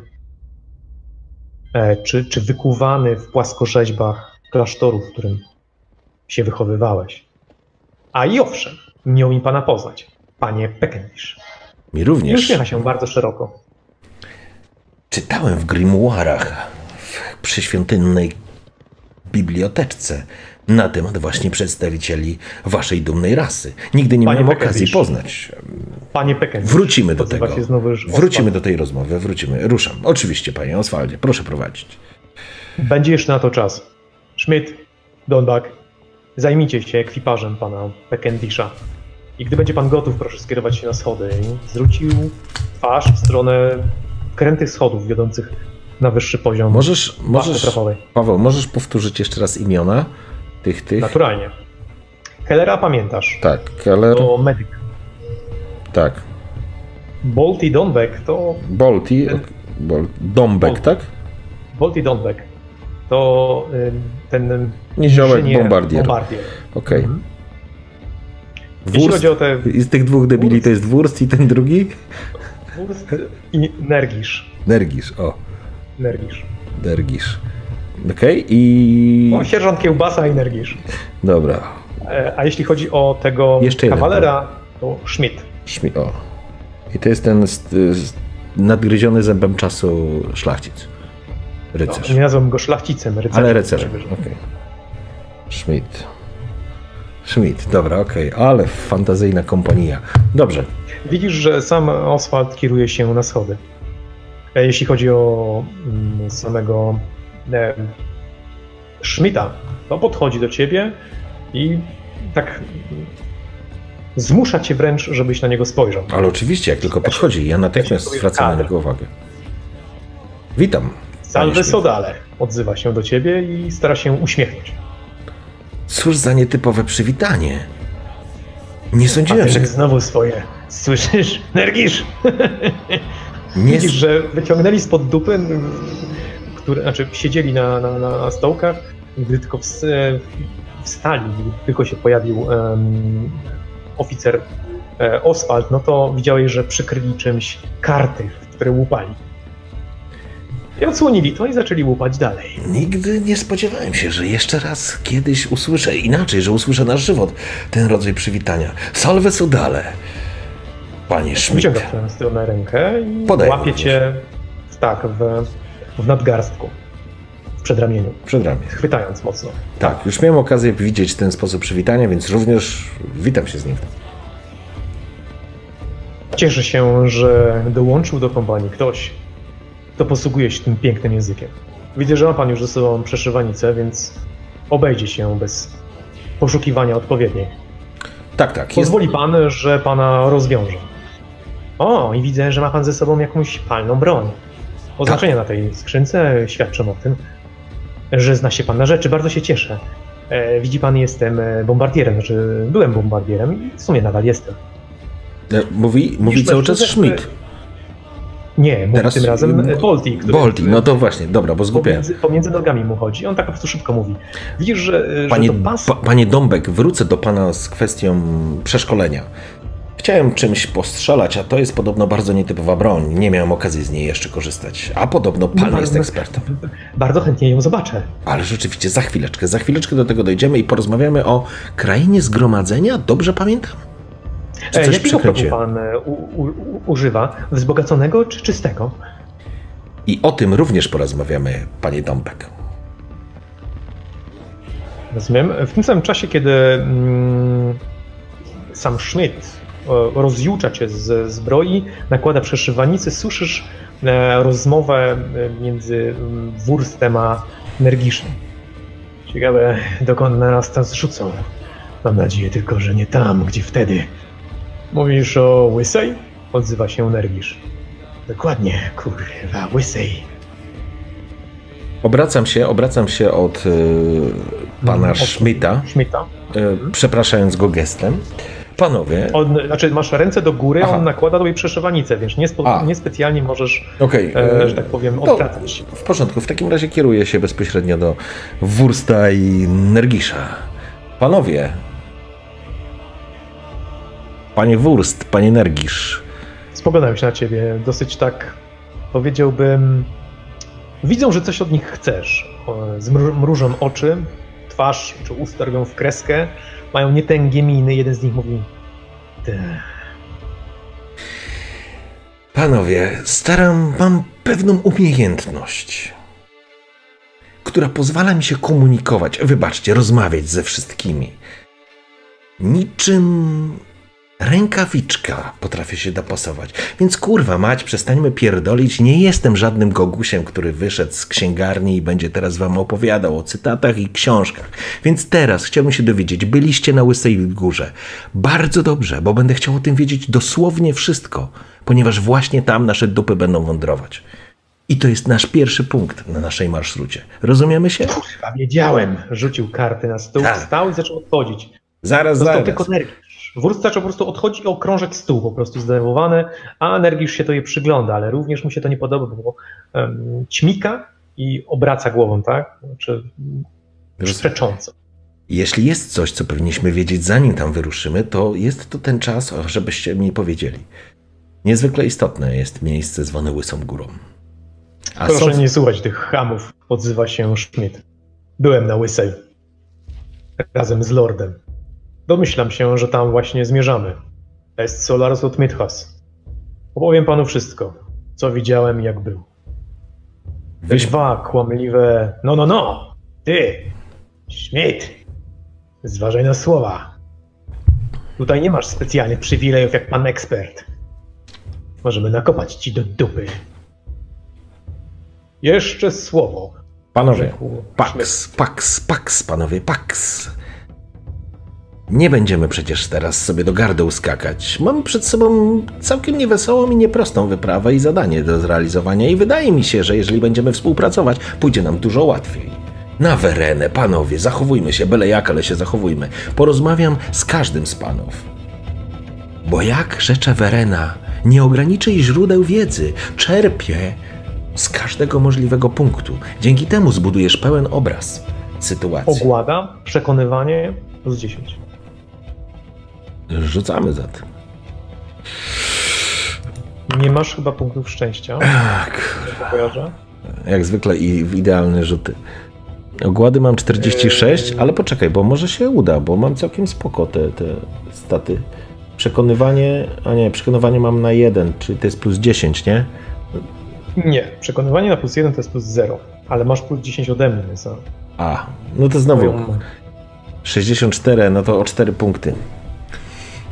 Speaker 1: e, czy, czy wykuwany w płaskorzeźbach klasztoru, w którym się wychowywałeś. A i owszem, miał mi pana poznać, panie Peckendish.
Speaker 2: Mi
Speaker 1: I
Speaker 2: również.
Speaker 1: uśmiecha się bardzo szeroko.
Speaker 2: Czytałem w grimoirach, w przyświątynnej biblioteczce na temat właśnie przedstawicieli waszej dumnej rasy. Nigdy nie
Speaker 1: Panie
Speaker 2: miałem okazji poznać.
Speaker 1: Panie Peckendish.
Speaker 2: Wrócimy do tego. Wrócimy do tej rozmowy, wrócimy. Ruszam. Oczywiście, panie Oswaldzie, proszę prowadzić.
Speaker 1: Będzie jeszcze na to czas. Schmidt, Donbach, zajmijcie się ekwipażem pana Peckendisha. I gdy będzie pan gotów, proszę skierować się na schody. I zwrócił twarz w stronę krętych schodów wiodących na wyższy poziom
Speaker 2: Możesz, możesz,
Speaker 1: trafowej.
Speaker 2: Paweł, możesz powtórzyć jeszcze raz imiona tych, tych?
Speaker 1: Naturalnie. Kellera pamiętasz.
Speaker 2: Tak, Keller,
Speaker 1: To medyk.
Speaker 2: tak.
Speaker 1: Bolt i Donbeck to
Speaker 2: Bolti, Bol, Dombek,
Speaker 1: Bolt.
Speaker 2: tak?
Speaker 1: Volty Donbeck to y, ten
Speaker 2: Niziołek
Speaker 1: inżynier
Speaker 2: bombardier.
Speaker 1: bombardier.
Speaker 2: Okej.
Speaker 1: Mhm. Jeśli
Speaker 2: Wurst,
Speaker 1: chodzi o te
Speaker 2: z tych dwóch debili to jest Wurst i ten drugi?
Speaker 1: Wurst i Nergisz.
Speaker 2: Nergisz, o.
Speaker 1: Nergisz.
Speaker 2: Nergisz. Okej, i...
Speaker 1: O, sierżant Kiełbasa i Nergisz.
Speaker 2: Dobra.
Speaker 1: E, A jeśli chodzi o tego
Speaker 2: Jeszcze jeden,
Speaker 1: kawalera, to Schmidt.
Speaker 2: Śmi... O. I to jest ten st- z- nadgryziony zębem czasu szlachcic. Rycerz.
Speaker 1: No, nie nazwałbym go szlachcicem, rycerzem.
Speaker 2: Ale rycerzem, okej. Schmidt. Schmidt, dobra, okej. Ale fantazyjna kompania. Dobrze.
Speaker 1: Widzisz, że sam Oswald kieruje się na schody. E, Jeśli chodzi o mm, samego e, Schmidta, to podchodzi do ciebie i tak zmusza cię wręcz, żebyś na niego spojrzał.
Speaker 2: Ale oczywiście, jak tylko podchodzi, ja natychmiast zwracam na niego uwagę. Witam.
Speaker 1: Salve. Sodale odzywa się do ciebie i stara się uśmiechnąć.
Speaker 2: Cóż za nietypowe przywitanie. Nie sądziłem, że...
Speaker 1: znowu swoje. Słyszysz? Nergisz!
Speaker 2: Nie...
Speaker 1: Widzisz, że wyciągnęli spod dupy, które, znaczy siedzieli na, na, na stołkach, i gdy tylko ws- wstali, gdy tylko się pojawił em, oficer e, Oswald, no to widziałeś, że przykryli czymś karty, które łupali. I odsłonili to i zaczęli łupać dalej.
Speaker 2: Nigdy nie spodziewałem się, że jeszcze raz kiedyś usłyszę inaczej, że usłyszę na żywot ten rodzaj przywitania. Salve sudale. Panie Schmidt.
Speaker 1: Wyciąga w tę stronę rękę i
Speaker 2: Podaję
Speaker 1: łapie cię tak, w, w nadgarstku, w przedramieniu,
Speaker 2: Przed ramię.
Speaker 1: chwytając mocno.
Speaker 2: Tak, już miałem okazję widzieć ten sposób przywitania, więc również witam się z nim.
Speaker 1: Cieszę się, że dołączył do kompanii ktoś, kto posługuje się tym pięknym językiem. Widzę, że ma pan już ze sobą przeszywanicę, więc obejdzie się bez poszukiwania odpowiedniej.
Speaker 2: Tak, tak. Jest...
Speaker 1: Pozwoli pan, że pana rozwiążę. O, i widzę, że ma pan ze sobą jakąś palną broń. Oznaczenia na tej skrzynce świadczą o tym, że zna się pan na rzeczy. Bardzo się cieszę. E, widzi pan, jestem e, bombardierem, znaczy byłem bombardierem i w sumie nadal jestem.
Speaker 2: E, Mówi, mówi cały czas Schmidt.
Speaker 1: Nie,
Speaker 2: Teraz-
Speaker 1: tym razem e, Bolti, który
Speaker 2: Bolti, no to właśnie, dobra, bo zgubiłem.
Speaker 1: pomiędzy, pomiędzy nogami mu chodzi. On tak po prostu szybko mówi. Widzisz, że, e, że
Speaker 2: Panie,
Speaker 1: to pas...
Speaker 2: pa, panie Dąbek, wrócę do pana z kwestią przeszkolenia. Chciałem czymś postrzelać, a to jest podobno bardzo nietypowa broń. Nie miałem okazji z niej jeszcze korzystać. A podobno pan
Speaker 1: No,
Speaker 2: jest
Speaker 1: no,
Speaker 2: ekspertem.
Speaker 1: Bardzo chętnie ją zobaczę.
Speaker 2: Ale rzeczywiście, za chwileczkę, za chwileczkę do tego dojdziemy i porozmawiamy o krainie zgromadzenia. Dobrze pamiętam? Czy
Speaker 1: E,
Speaker 2: coś
Speaker 1: jakiego progu pan e, u, u, używa? Wzbogaconego czy czystego?
Speaker 2: I o tym również porozmawiamy, panie Dąbek.
Speaker 1: Rozumiem. W tym samym czasie, kiedy mm, sam Schmidt e, rozjucza cię z zbroi, nakłada przeszywanicę, słyszysz e, rozmowę między mm, Wurstem a Nergiszem. Ciekawe, dokąd nas tam zrzucą. Mam nadzieję tylko, że nie tam, gdzie wtedy. Mówisz o Łysej? Odzywa się Nergisz. Dokładnie, kurwa, Łysej.
Speaker 2: Obracam się, obracam się od y, pana
Speaker 1: Od-
Speaker 2: Schmidta,
Speaker 1: Schmidta.
Speaker 2: y, przepraszając go gestem. Panowie,
Speaker 1: On, znaczy masz ręce do góry, a
Speaker 2: Aha.
Speaker 1: on nakłada tobie przeszywanicę, więc nie, spo,
Speaker 2: A.
Speaker 1: nie specjalnie możesz,
Speaker 2: okej,
Speaker 1: e,
Speaker 2: y,
Speaker 1: że tak powiem, odwracać.
Speaker 2: W porządku, w takim razie kieruję się bezpośrednio do Wursta i Nergisza. Panowie, panie Wurst, panie Nergisz,
Speaker 1: Spoglądam się na ciebie dosyć tak, powiedziałbym, widzą, że coś od nich chcesz. O, Zmru- Mrużą oczy, twarz czy usta robią w kreskę, mają nietęgie miny, jeden z nich mówi "Te,
Speaker 2: Panowie, staram, mam pewną umiejętność, która pozwala mi się komunikować, wybaczcie, rozmawiać ze wszystkimi. Niczym rękawiczka potrafię się dopasować. Więc kurwa mać, przestańmy pierdolić, nie jestem żadnym gogusiem, który wyszedł z księgarni i będzie teraz wam opowiadał o cytatach i książkach. Więc teraz chciałbym się dowiedzieć, byliście na Łysej Górze. Bardzo dobrze, bo będę chciał o tym wiedzieć dosłownie wszystko, ponieważ właśnie tam nasze dupy będą wędrować. I to jest nasz pierwszy punkt na naszej marszrucie. Rozumiemy się?
Speaker 1: Kurwa, wiedziałem. Rzucił karty na stół,
Speaker 2: Tak.
Speaker 1: wstał i zaczął odchodzić.
Speaker 2: Zaraz, zaraz.
Speaker 1: tylko. Zaczął po prostu odchodzić o krążek stół, po prostu zdenerwowany, a Nergisz się to jej przygląda, ale również mu się to nie podoba, bo um, ćmika i obraca głową, tak? Znaczy przecząco.
Speaker 2: Jeśli jest coś, co powinniśmy wiedzieć, zanim tam wyruszymy, to jest to ten czas, żebyście mi powiedzieli. Niezwykle istotne jest miejsce zwane Łysą Górą.
Speaker 1: A Proszę nie słuchać tych hamów, odzywa się Schmidt. Byłem na Łysej. Razem z Lordem. Domyślam się, że tam właśnie zmierzamy. Est Solaris od Mythos. Opowiem panu wszystko, co widziałem i jak był. Te dwa kłamliwe... No, no, no! Ty! Schmidt! Zważaj na słowa. Tutaj nie masz specjalnych przywilejów jak pan ekspert. Możemy nakopać ci do dupy. Jeszcze słowo.
Speaker 2: Panowie, Pax, Pax, Pax, panowie, Pax. Nie będziemy przecież teraz sobie do gardeł skakać. Mam przed sobą całkiem niewesołą i nieprostą wyprawę i zadanie do zrealizowania i wydaje mi się, że jeżeli będziemy współpracować, pójdzie nam dużo łatwiej. Na werenę, panowie, zachowujmy się, byle jak, ale się zachowujmy. Porozmawiam z każdym z panów. Bo jak rzecze Werena, nie ograniczy źródeł wiedzy, czerpie z każdego możliwego punktu. Dzięki temu zbudujesz pełen obraz sytuacji.
Speaker 1: Ogłada, przekonywanie plus 10.
Speaker 2: Rzucamy za tym.
Speaker 1: Nie masz chyba punktów szczęścia.
Speaker 2: Tak. Jak zwykle i w idealne rzuty. Ogłady mam 46, ale poczekaj, bo może się uda, bo mam całkiem spoko te, te staty. Przekonywanie, a nie, przekonywanie mam na 1, czyli to jest plus 10, nie?
Speaker 1: Nie, przekonywanie na plus 1 to jest plus 0, ale masz plus 10 ode mnie, więc...
Speaker 2: A, no to znowu 64, no to o 4 punkty.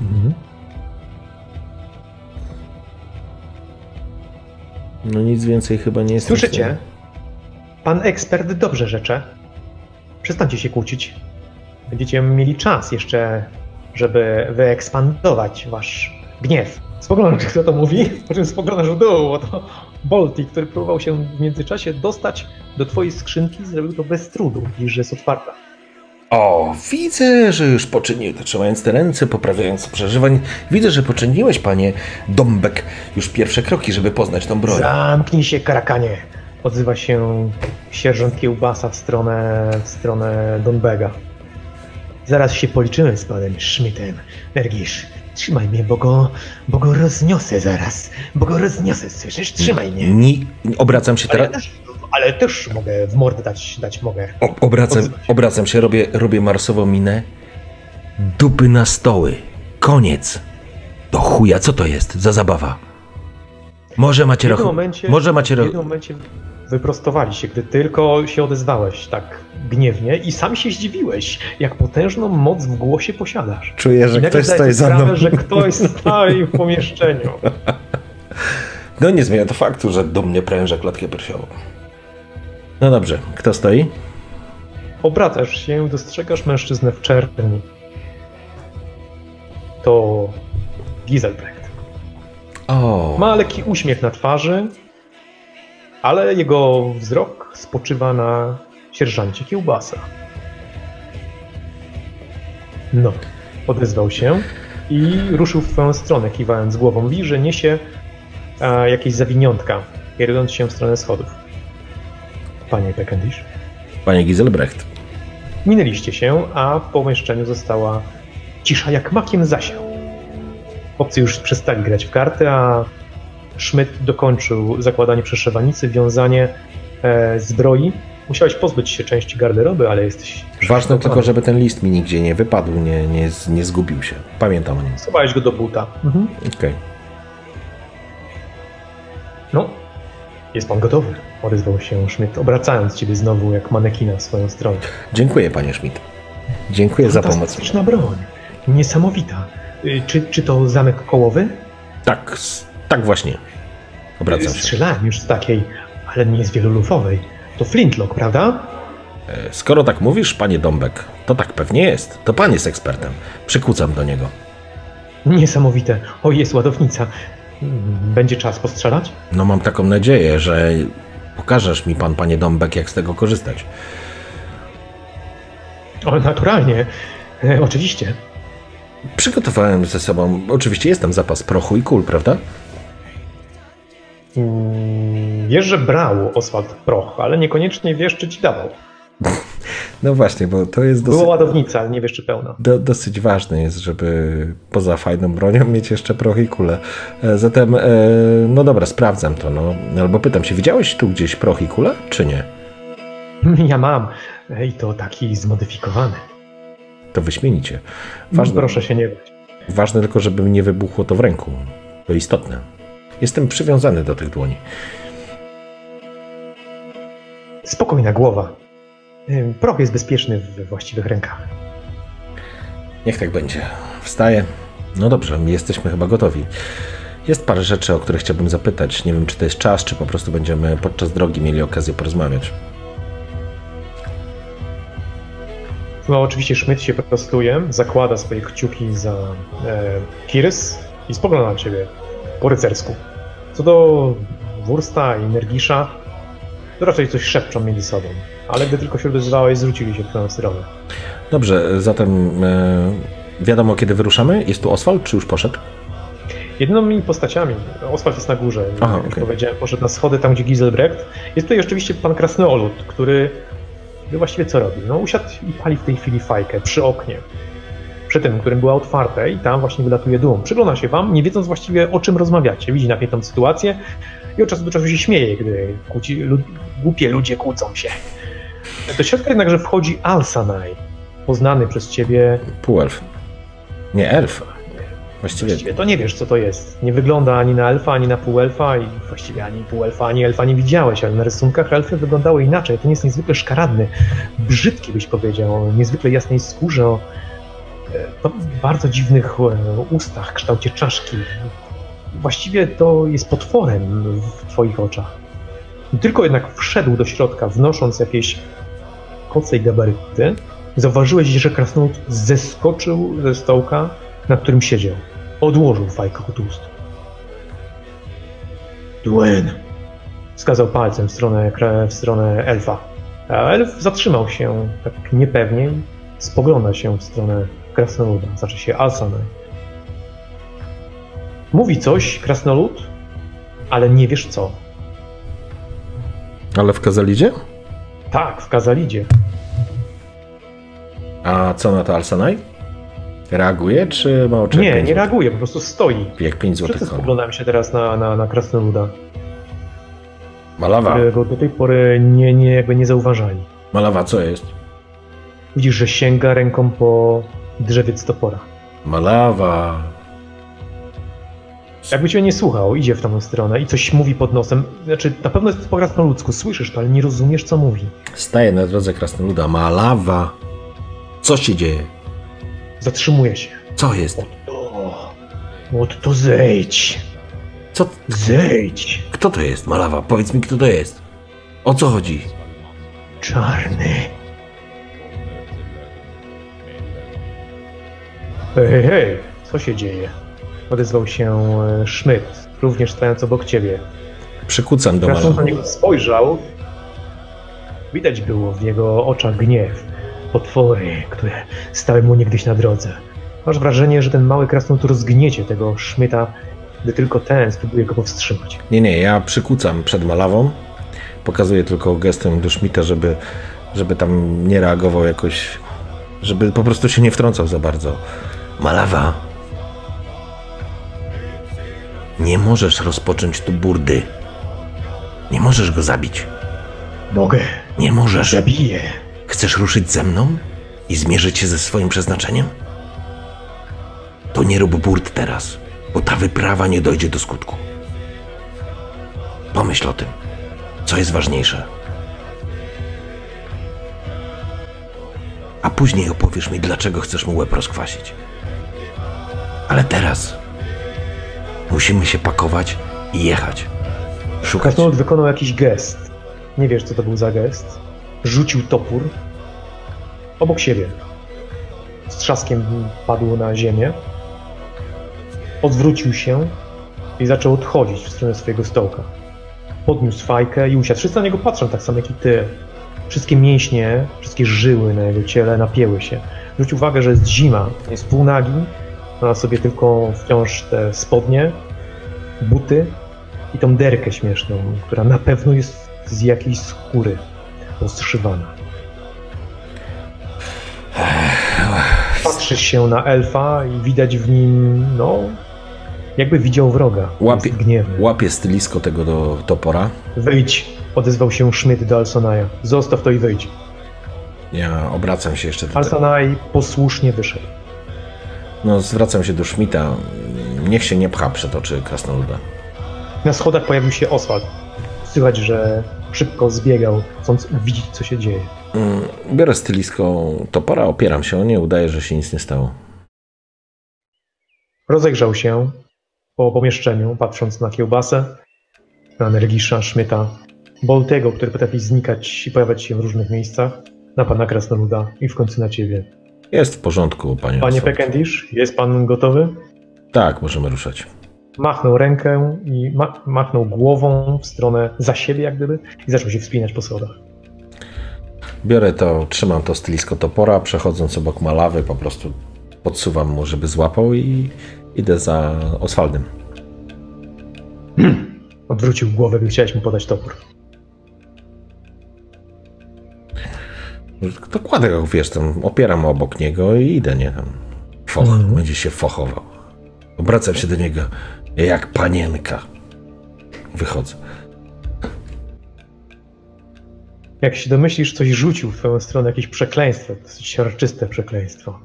Speaker 2: Mhm. No nic więcej chyba nie jest.
Speaker 1: Słyszycie? Pan ekspert dobrze rzecze. Przestańcie się kłócić. Będziecie mieli czas jeszcze, żeby wyekspandować wasz gniew. Spoglądasz, kto to mówi, po czym spoglądasz w dół, bo to Bolti, który próbował się w międzyczasie dostać do twojej skrzynki, zrobił to bez trudu, niż że jest otwarta.
Speaker 2: O, widzę, że już poczynił, trzymając te ręce, poprawiając przeżywań. Widzę, że poczyniłeś, panie Dombek, już pierwsze kroki, żeby poznać tą broń.
Speaker 1: Zamknij się, karakanie! Odzywa się sierżant Kiełbasa w stronę, w stronę Donbega. Zaraz się policzymy z panem Schmidtem. Ergisz, trzymaj mnie, bo go, bo go rozniosę zaraz. Bo go rozniosę, słyszysz? Trzymaj mnie.
Speaker 2: Nie, obracam się teraz.
Speaker 1: Ale też, mogę w mordę dać, dać mogę.
Speaker 2: O, obracam, obracam się, robię, robię marsową minę. Dupy na stoły. Koniec. Do chuja, co to jest za zabawa? Może macie
Speaker 1: rachunki. Momencie, może macie W jednym momencie wyprostowali się, gdy tylko się odezwałeś tak gniewnie i sam się zdziwiłeś, jak potężną moc w głosie posiadasz.
Speaker 2: Czuję, że ktoś stoi za mną.
Speaker 1: że ktoś stoi w pomieszczeniu.
Speaker 2: No nie zmienia to faktu, że do mnie pręża klatkę piersiową. No dobrze, kto stoi?
Speaker 1: Obracasz się dostrzegasz mężczyznę w czerni. To Giselbrecht.
Speaker 2: O.
Speaker 1: Ma lekki uśmiech na twarzy, ale jego wzrok spoczywa na sierżancie Kiełbasa. No, odezwał się i ruszył w twoją stronę, kiwając głową. Widzi, że niesie e, jakieś zawiniątka, kierując się w stronę schodów. Panie Peckendish.
Speaker 2: Panie Giselbrecht.
Speaker 1: Minęliście się, a w pomieszczeniu została cisza jak makiem zasiał. Obcy już przestali grać w karty, a Schmidt dokończył zakładanie przeszywanicy, wiązanie e, zbroi. Musiałeś pozbyć się części garderoby, ale jesteś...
Speaker 2: Ważne tylko, żeby ten list mi nigdzie nie wypadł, nie, nie, nie zgubił się. Pamiętam o nim.
Speaker 1: Schowałeś go do buta.
Speaker 2: Mhm. Okej. Okay.
Speaker 1: No, jest pan gotowy? Odezwał się Schmidt, obracając ciebie znowu jak manekina w swoją stronę.
Speaker 2: Dziękuję, panie Schmidt. Dziękuję za pomoc.
Speaker 1: Fantastyczna broń. Niesamowita. Y, czy, czy to zamek kołowy?
Speaker 2: Tak, tak właśnie. Obracam się.
Speaker 1: Strzelałem już z takiej, ale nie z wielolufowej. To flintlock, prawda?
Speaker 2: E, skoro tak mówisz, panie Dąbek, to tak pewnie jest. To pan jest ekspertem. Przykłócam do niego.
Speaker 1: Niesamowite. O, jest ładownica. Będzie czas postrzelać?
Speaker 2: No mam taką nadzieję, że pokażesz mi pan, panie Dąbek, jak z tego korzystać.
Speaker 1: O, naturalnie. E, oczywiście.
Speaker 2: Przygotowałem ze sobą, oczywiście jest tam zapas prochu i kul, prawda?
Speaker 1: Mm, Wiesz, że brał Oswald proch, ale niekoniecznie wiesz, czy ci dawał.
Speaker 2: No właśnie, bo to jest dosyć...
Speaker 1: Była ładownica, ale nie wiesz, czy pełna.
Speaker 2: Do, dosyć ważne jest, żeby poza fajną bronią mieć jeszcze proch i kulę. E, zatem, e, no dobra, sprawdzam to, no. Albo pytam się, widziałeś tu gdzieś proch i kulę, czy nie?
Speaker 1: Ja mam. I to taki zmodyfikowany.
Speaker 2: To wyśmienicie.
Speaker 1: Ważne, Proszę się nie bać.
Speaker 2: Ważne tylko, żeby mi nie wybuchło to w ręku. To istotne. Jestem przywiązany do tych dłoni.
Speaker 1: Spokojna głowa. Proch jest bezpieczny w właściwych rękach.
Speaker 2: Niech tak będzie. Wstaję. No dobrze, jesteśmy chyba gotowi. Jest parę rzeczy, o które chciałbym zapytać. Nie wiem, czy to jest czas, czy po prostu będziemy podczas drogi mieli okazję porozmawiać.
Speaker 1: No, oczywiście Schmidt się prostuje, zakłada swoje kciuki za e, Kirs i spogląda na ciebie po rycersku. Co do Wursta i Nergisza, to raczej coś szepczą między sobą. Ale gdy tylko się odezwałeś, zwrócili się w twoją stronę.
Speaker 2: Dobrze, zatem e, wiadomo kiedy wyruszamy? Jest tu Oswald, czy już poszedł?
Speaker 1: Jedynymi postaciami, Oswald jest na górze, Aha, jak okay. powiedziałem, poszedł na schody tam, gdzie Giselbrecht. Jest tutaj oczywiście pan Krasnolud, który wie właściwie co robi. No usiadł i pali w tej chwili fajkę przy oknie. Przy tym, którym była otwarte i tam właśnie wylatuje dum. Przygląda się wam, nie wiedząc właściwie o czym rozmawiacie. Widzi napiętą sytuację i od czasu do czasu się śmieje, gdy kłóci, lud, głupie ludzie kłócą się. Do środka jednakże wchodzi Alsanai, poznany przez ciebie...
Speaker 2: Półelf. Nie, elf.
Speaker 1: Właściwie... właściwie to nie wiesz, co to jest. Nie wygląda ani na elfa, ani na półelfa i właściwie ani półelfa, ani elfa nie widziałeś, ale na rysunkach elfy wyglądały inaczej. Ten jest niezwykle szkaradny, brzydki byś powiedział, o niezwykle jasnej skórze, o e, bardzo dziwnych e, ustach, kształcie czaszki. Właściwie to jest potworem w twoich oczach. Tylko jednak wszedł do środka, wnosząc jakieś koce i gabaryty, zauważyłeś, że krasnolud zeskoczył ze stołka, na którym siedział. Odłożył fajkę od ust. Duen! Wskazał palcem w stronę, w stronę elfa. A elf zatrzymał się tak niepewnie spogląda się w stronę krasnoluda. Znaczy się Alsana. Mówi coś krasnolud, ale nie wiesz co.
Speaker 2: Ale w Kazalidzie?
Speaker 1: Tak, w Kazalidzie.
Speaker 2: A co na to Alsanaj? Reaguje, czy ma oczy?
Speaker 1: Nie, nie reaguje, po prostu stoi.
Speaker 2: Jak 5 złotych
Speaker 1: Wszyscy spoglądamy się teraz na, na, na Krasnoluda.
Speaker 2: Malawa.
Speaker 1: Którego do tej pory nie, nie, jakby nie zauważali.
Speaker 2: Malawa, co jest?
Speaker 1: Widzisz, że sięga ręką po drzewiec topora.
Speaker 2: Malawa.
Speaker 1: Jakby cię nie słuchał, idzie w tamtą stronę i coś mówi pod nosem. Znaczy, na pewno jest po krasnoludzku, słyszysz to, ale nie rozumiesz, co mówi.
Speaker 2: Staje na drodze krasnoluda. Malawa. Co się dzieje?
Speaker 1: Zatrzymuje się.
Speaker 2: Co jest?
Speaker 1: Od to zejdź.
Speaker 2: Co?
Speaker 1: Zejdź.
Speaker 2: Kto to jest, Malawa? Powiedz mi, kto to jest. O co chodzi?
Speaker 1: Czarny. Hej, hej, co się dzieje? Odezwał się e, Schmidt, również stając obok ciebie.
Speaker 2: Przykucam do
Speaker 1: Malawa. na niego spojrzał. Widać było w jego oczach gniew potwory, które stały mu niegdyś na drodze. Masz wrażenie, że ten mały krasnolud rozgniecie tego szmyta, gdy tylko ten spróbuje go powstrzymać.
Speaker 2: Nie, nie, ja przykucam przed malawą. Pokazuję tylko gestem do Schmidta, żeby, żeby tam nie reagował jakoś, żeby po prostu się nie wtrącał za bardzo. Malawa. Nie możesz rozpocząć tu burdy. Nie możesz go zabić.
Speaker 1: Mogę.
Speaker 2: Nie możesz.
Speaker 1: Zabiję.
Speaker 2: Chcesz ruszyć ze mną i zmierzyć się ze swoim przeznaczeniem? To nie rób burt teraz, bo ta wyprawa nie dojdzie do skutku. Pomyśl o tym, co jest ważniejsze. A później opowiesz mi, dlaczego chcesz mu łeb rozkwasić. Ale teraz musimy się pakować i jechać. Szukać.
Speaker 1: Krasnolud wykonał jakiś gest. Nie wiesz, co to był za gest rzucił topór obok siebie. Z trzaskiem padł na ziemię. Odwrócił się i zaczął odchodzić w stronę swojego stołka. Podniósł fajkę i usiadł. Wszyscy na niego patrzą tak samo jak i ty. Wszystkie mięśnie, wszystkie żyły na jego ciele napięły się. Zwróć uwagę, że jest zima, jest półnagi, ma na sobie tylko wciąż te spodnie, buty i tą derkę śmieszną, która na pewno jest z jakiejś skóry rozszywana. Patrzysz się na elfa i widać w nim, no, jakby widział wroga.
Speaker 2: Łapie, łapie stylisko tego do topora.
Speaker 1: Wyjdź, odezwał się Schmidt do Alsonaja. Zostaw to i wyjdź.
Speaker 2: Ja obracam się jeszcze do.
Speaker 1: Alsonaj posłusznie wyszedł.
Speaker 2: No, zwracam się do Schmidta. Niech się nie pcha przed oczy krasnoluda.
Speaker 1: Na schodach pojawił się Oswald. Słychać, że szybko zbiegał, chcąc widzieć, co się dzieje.
Speaker 2: Mm, Biorę stylisko topora, opieram się o nie, udaję, że się nic nie stało.
Speaker 1: Rozejrzał się po pomieszczeniu, patrząc na kiełbasę, na Nergisza, Szmyta, Boltego, który potrafi znikać i pojawiać się w różnych miejscach, na pana Krasnoluda i w końcu na ciebie.
Speaker 2: Jest w porządku, panie.
Speaker 1: Panie
Speaker 2: Oswald.
Speaker 1: Pekendish, jest pan gotowy?
Speaker 2: Tak, możemy ruszać.
Speaker 1: Machnął rękę i ma machnął głową w stronę za siebie, jak gdyby, i zaczął się wspinać po schodach.
Speaker 2: Biorę to, trzymam to stylisko topora, przechodząc obok malawy, po prostu podsuwam mu, żeby złapał i idę za Oswaldem.
Speaker 1: Odwrócił głowę, gdy chciałeś mu podać topór.
Speaker 2: To kładę go, wiesz, tam opieram obok niego i idę, nie tam. Foch,
Speaker 1: Mhm.
Speaker 2: będzie się fochował. Obracam się do niego jak panienka. Wychodzę.
Speaker 1: Jak się domyślisz, coś rzucił w twoją stronę, jakieś przekleństwo, dosyć siarczyste przekleństwo.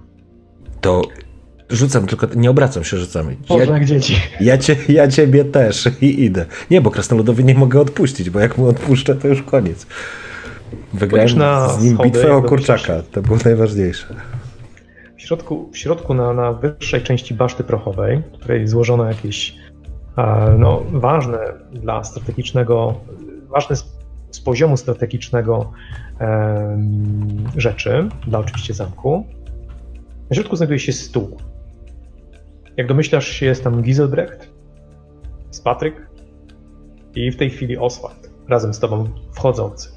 Speaker 2: To rzucam, tylko nie obracam się, rzucam.
Speaker 1: Boże,
Speaker 2: Ja,
Speaker 1: jak dzieci.
Speaker 2: ja, cie, ja ciebie też i idę. Nie, bo krasnoludowi nie mogę odpuścić, bo jak mu odpuszczę, to już koniec. Wygrałem z nim
Speaker 1: schody,
Speaker 2: bitwę o kurczaka. To było najważniejsze.
Speaker 1: W środku, w środku na, na wyższej części baszty prochowej, w której złożono jakieś no, ważne dla strategicznego, ważne z, z poziomu strategicznego em, rzeczy, dla oczywiście zamku, na środku znajduje się stół. Jak domyślasz się, jest tam Giselbrecht, jest Patryk i w tej chwili Oswald, razem z tobą wchodzący.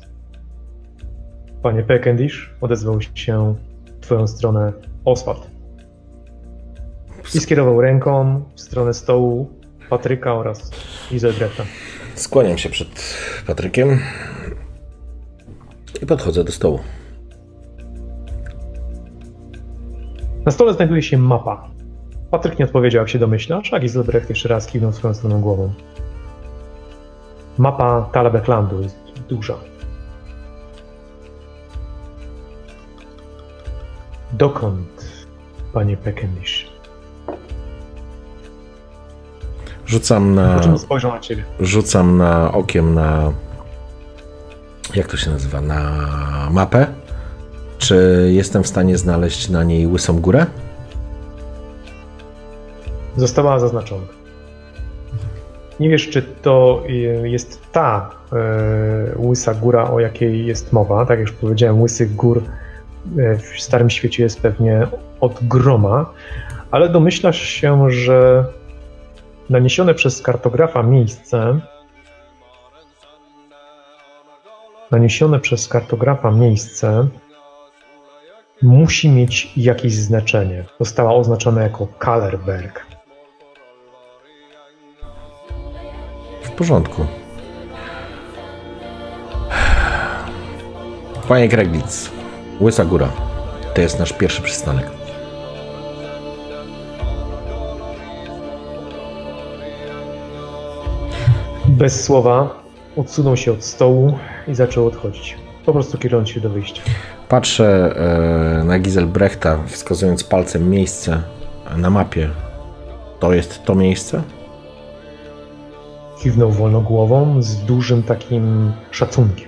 Speaker 1: Panie Pekendish, odezwał się w twoją stronę Oswald. I skierował ręką w stronę stołu Patryka oraz Giselbrechta.
Speaker 2: Skłaniam się przed Patrykiem i podchodzę do stołu.
Speaker 1: Na stole znajduje się mapa. Patryk nie odpowiedział, jak się domyślasz, a Giselbrecht jeszcze raz kiwnął swoją stroną głową. Mapa Talabeklandu jest duża. Dokąd, panie Pekendish?
Speaker 2: Rzucam na,
Speaker 1: spojrzał na ciebie?
Speaker 2: rzucam na okiem na. Jak to się nazywa? Na mapę. Czy jestem w stanie znaleźć na niej łysą górę?
Speaker 1: Została zaznaczona. Nie wiesz, czy to jest ta e, łysa góra, o jakiej jest mowa. Tak jak już powiedziałem, łysych gór w Starym Świecie jest pewnie od groma, ale domyślasz się, że naniesione przez kartografa miejsce naniesione przez kartografa miejsce musi mieć jakieś znaczenie. Została oznaczona jako Kallerberg.
Speaker 2: W porządku. Panie Kreglic, Łysa Góra. To jest nasz pierwszy przystanek.
Speaker 1: Bez słowa odsunął się od stołu i zaczął odchodzić. Po prostu kierując się do wyjścia.
Speaker 2: Patrzę e, na Giselbrechta, wskazując palcem miejsce na mapie. To jest to miejsce?
Speaker 1: Kiwnął wolno głową z dużym takim szacunkiem.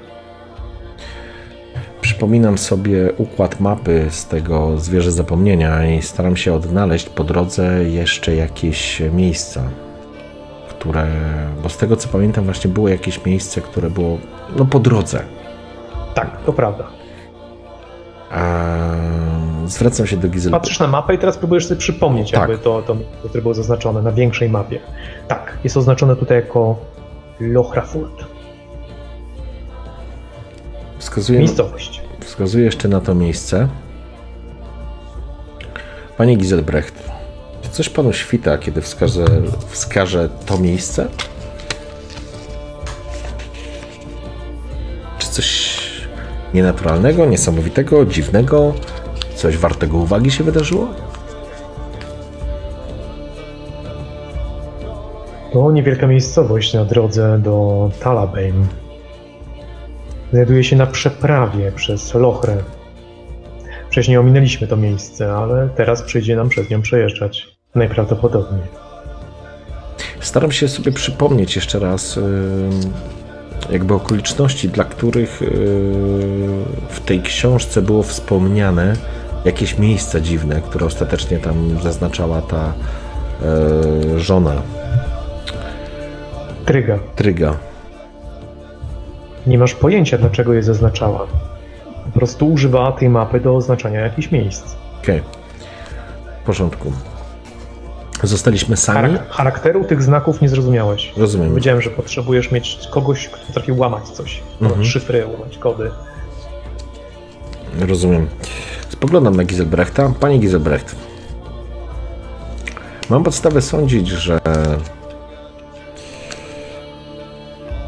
Speaker 2: Przypominam sobie układ mapy z tego zwierzę zapomnienia i staram się odnaleźć po drodze jeszcze jakieś miejsca, które. Bo z tego co pamiętam, właśnie było jakieś miejsce, które było no po drodze.
Speaker 1: Tak, to prawda.
Speaker 2: A zwracam się do Giselbrechta.
Speaker 1: Patrzysz na mapę i teraz próbujesz sobie przypomnieć,
Speaker 2: Tak.
Speaker 1: jakby to, to które było zaznaczone na większej mapie. Tak, jest oznaczone tutaj jako Lochrafurt.
Speaker 2: Wskazuję,
Speaker 1: Miejscowość.
Speaker 2: Wskazuję jeszcze na to miejsce. Panie Giselbrecht, czy coś panu świta, kiedy wskażę, wskażę to miejsce? Czy coś nienaturalnego, niesamowitego, dziwnego, coś wartego uwagi się wydarzyło?
Speaker 1: To niewielka miejscowość na drodze do Talabane. Znajduje się na przeprawie przez Lochrę. Wcześniej ominęliśmy to miejsce, ale teraz przyjdzie nam przez nią przejeżdżać. Najprawdopodobniej.
Speaker 2: Staram się sobie przypomnieć jeszcze raz jakby okoliczności, dla których w tej książce było wspomniane jakieś miejsca dziwne, które ostatecznie tam zaznaczała ta yy, żona
Speaker 1: Tryga.
Speaker 2: Tryga.
Speaker 1: Nie masz pojęcia, dlaczego je zaznaczała. Po prostu używała tej mapy do oznaczania jakichś miejsc.
Speaker 2: Okej. Okay. W porządku. Zostaliśmy sami.
Speaker 1: Charak charakteru tych znaków nie zrozumiałeś.
Speaker 2: Rozumiem.
Speaker 1: Wiedziałem, że potrzebujesz mieć kogoś, kto potrafi łamać coś. Mhm. Szyfry, łamać kody.
Speaker 2: Rozumiem. Spoglądam na Giselbrechta. Panie Giselbrecht, mam podstawę sądzić, że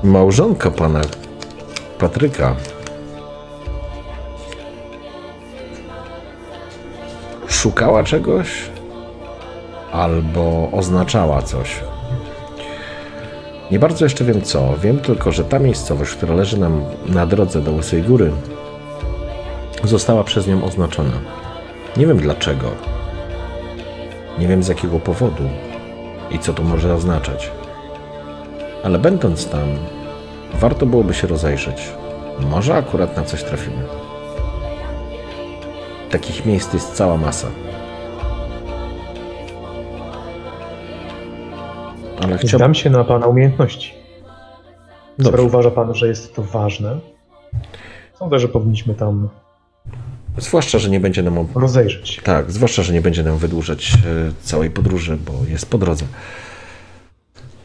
Speaker 2: małżonka pana Patryka szukała czegoś albo oznaczała coś. Nie bardzo jeszcze wiem co. Wiem tylko, że ta miejscowość, która leży nam na drodze do Łysej Góry, została przez nią oznaczona. Nie wiem dlaczego. Nie wiem z jakiego powodu i co to może oznaczać. Ale będąc tam, warto byłoby się rozejrzeć. Może akurat na coś trafimy. Takich miejsc jest cała masa.
Speaker 1: Ale chciałbym... Dam się na Pana umiejętności. Dobrze. Skoro uważa Pan, że jest to ważne, sądzę, że powinniśmy tam
Speaker 2: Zwłaszcza, że nie będzie nam.
Speaker 1: Rozejrzeć.
Speaker 2: Tak, zwłaszcza, że nie będzie nam wydłużać e, całej podróży, bo jest po drodze.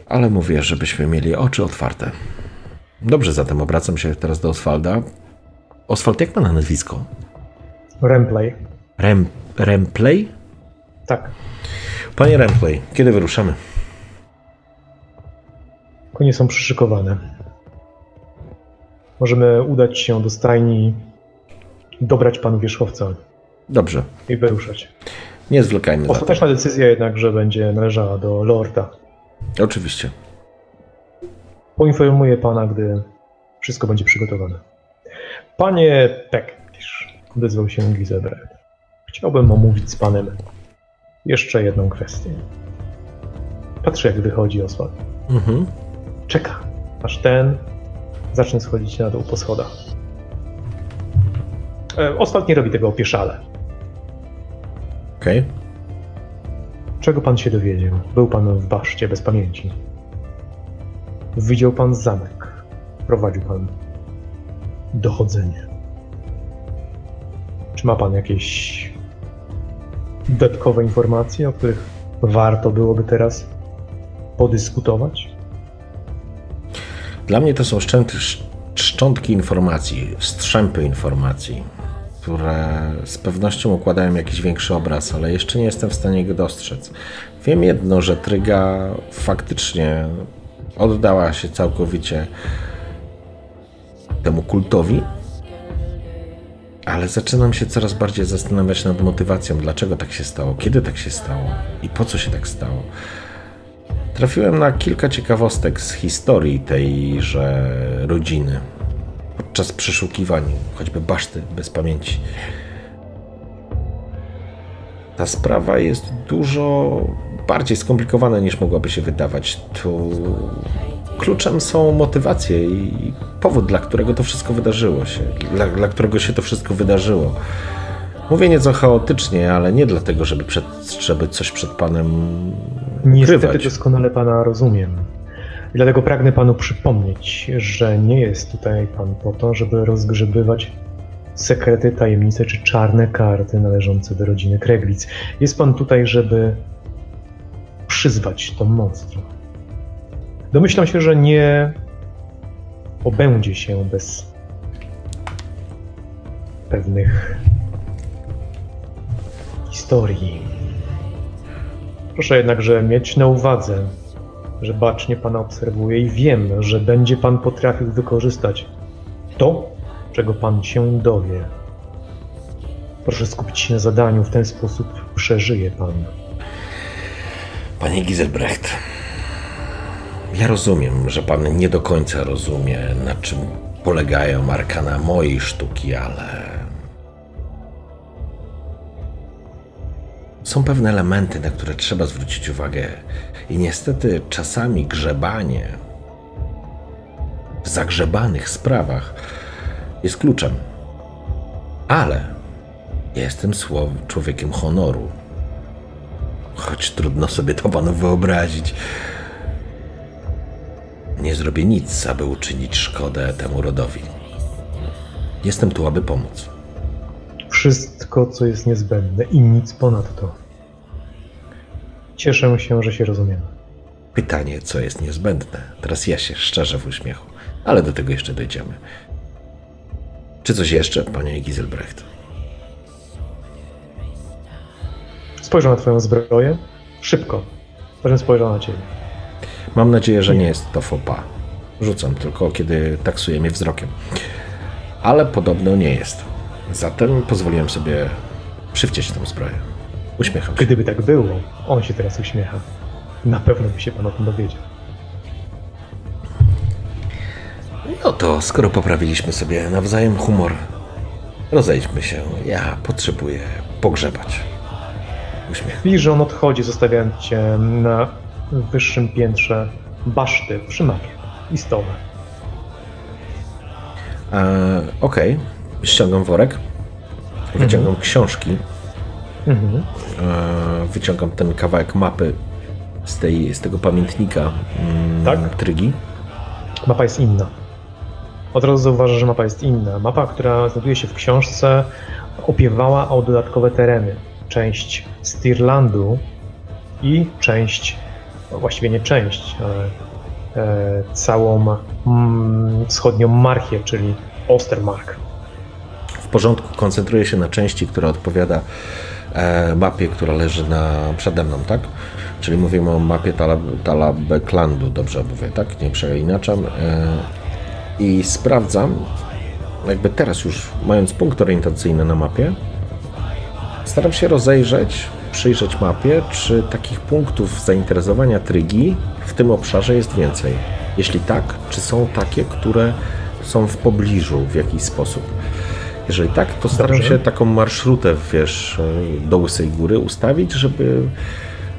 Speaker 2: Ale mówię, żebyśmy mieli oczy otwarte. Dobrze, zatem obracam się teraz do Oswalda. Oswald, jak ma na nazwisko?
Speaker 1: Remplay.
Speaker 2: Rem, Remplay?
Speaker 1: Tak.
Speaker 2: Panie Remplay, kiedy wyruszamy?
Speaker 1: Konie są przyszykowane. Możemy udać się do stajni, dobrać panu wierzchowca.
Speaker 2: Dobrze.
Speaker 1: I wyruszać.
Speaker 2: Nie zwlekajmy.
Speaker 1: Ostateczna decyzja jednak, że będzie należała do Lorda.
Speaker 2: Oczywiście.
Speaker 1: Poinformuję pana, gdy wszystko będzie przygotowane. Panie Pektisz, odezwał się Gizelbrecht. Chciałbym omówić z panem jeszcze jedną kwestię. Patrzę, jak wychodzi Oswald. Mhm. Czeka, aż ten zacznie schodzić na dół po schodach. E, Oswald nie robi tego opieszale.
Speaker 2: Okej. Okay.
Speaker 1: Czego pan się dowiedział? Był pan w baszcie bez pamięci. Widział pan zamek. Prowadził pan dochodzenie. Czy ma pan jakieś dodatkowe informacje, o których warto byłoby teraz podyskutować?
Speaker 2: Dla mnie to są szczątki informacji, strzępy informacji które z pewnością układają jakiś większy obraz, ale jeszcze nie jestem w stanie go dostrzec. Wiem jedno, że Tryga faktycznie oddała się całkowicie temu kultowi, ale zaczynam się coraz bardziej zastanawiać nad motywacją, dlaczego tak się stało, kiedy tak się stało i po co się tak stało. Trafiłem na kilka ciekawostek z historii tejże rodziny podczas przeszukiwań, choćby baszty bez pamięci. Ta sprawa jest dużo bardziej skomplikowana niż mogłaby się wydawać. Tu kluczem są motywacje i powód, dla którego to wszystko wydarzyło się, dla, dla którego się to wszystko wydarzyło. Mówię nieco chaotycznie, ale nie dlatego, żeby, przed, żeby coś przed Panem
Speaker 1: Niestety ukrywać. doskonale Pana rozumiem. Dlatego pragnę panu przypomnieć, że nie jest tutaj pan po to, żeby rozgrzebywać sekrety, tajemnice czy czarne karty należące do rodziny Kreglic. Jest pan tutaj, żeby przyzwać to monstrum. Domyślam się, że nie obędzie się bez pewnych historii. Proszę jednakże mieć na uwadze, że bacznie Pana obserwuję i wiem, że będzie Pan potrafił wykorzystać to, czego pan się dowie. Proszę skupić się na zadaniu, w ten sposób przeżyje pan.
Speaker 2: Panie Giselbrecht, ja rozumiem, że pan nie do końca rozumie, na czym polegają arkana mojej sztuki, ale. Są pewne elementy, na które trzeba zwrócić uwagę, i niestety czasami grzebanie w zagrzebanych sprawach jest kluczem. Ale jestem człowiekiem honoru. Choć trudno sobie to panu wyobrazić. Nie zrobię nic, aby uczynić szkodę temu rodowi. Jestem tu, aby pomóc.
Speaker 1: Wszystko, co jest niezbędne i nic ponadto. Cieszę się, że się rozumiemy.
Speaker 2: Pytanie, co jest niezbędne. Teraz ja się szczerze w uśmiechu, ale do tego jeszcze dojdziemy. Czy coś jeszcze, panie Giselbrecht?
Speaker 1: Spojrzał na twoją zbroję. Szybko. Potem spojrzał na ciebie.
Speaker 2: Mam nadzieję, że nie jest to pas. Rzucam tylko, kiedy taksuje mnie wzrokiem. Ale podobno nie jest. Zatem pozwoliłem sobie przywdzieć tę zbroję. Uśmiecham się.
Speaker 1: Gdyby tak było, on się teraz uśmiecha. Na pewno by się pan o tym dowiedział.
Speaker 2: No to skoro poprawiliśmy sobie nawzajem humor, rozejdźmy się. Ja potrzebuję pogrzebać. Uśmiech.
Speaker 1: Widzisz, że on odchodzi, zostawiając cię na wyższym piętrze baszty przy mapie i stole.
Speaker 2: E, Okej, ściągam worek, wyciągam książki,
Speaker 1: Mhm.
Speaker 2: e, wyciągam ten kawałek mapy z, tej, z tego pamiętnika mm,
Speaker 1: Tak?
Speaker 2: Trygi.
Speaker 1: Mapa jest inna. Od razu zauważasz, że mapa jest inna. Mapa, która znajduje się w książce, opiewała o dodatkowe tereny. Część Stirlandu i część, no właściwie nie część, ale e, całą mm, wschodnią Marchię, czyli Ostermark.
Speaker 2: W porządku, koncentruję się na części, która odpowiada e, mapie, która leży na, przede mną, tak? Czyli mówimy o mapie Talab- Talabeklandu, dobrze mówię, tak? Nie przeinaczam. E, I sprawdzam, jakby teraz już mając punkt orientacyjny na mapie, staram się rozejrzeć, przyjrzeć mapie, czy takich punktów zainteresowania trygi w tym obszarze jest więcej. Jeśli tak, czy są takie, które są w pobliżu w jakiś sposób. Jeżeli tak, to staram
Speaker 1: Dobrze.
Speaker 2: się taką marszrutę, wiesz, do Łysej Góry ustawić, żeby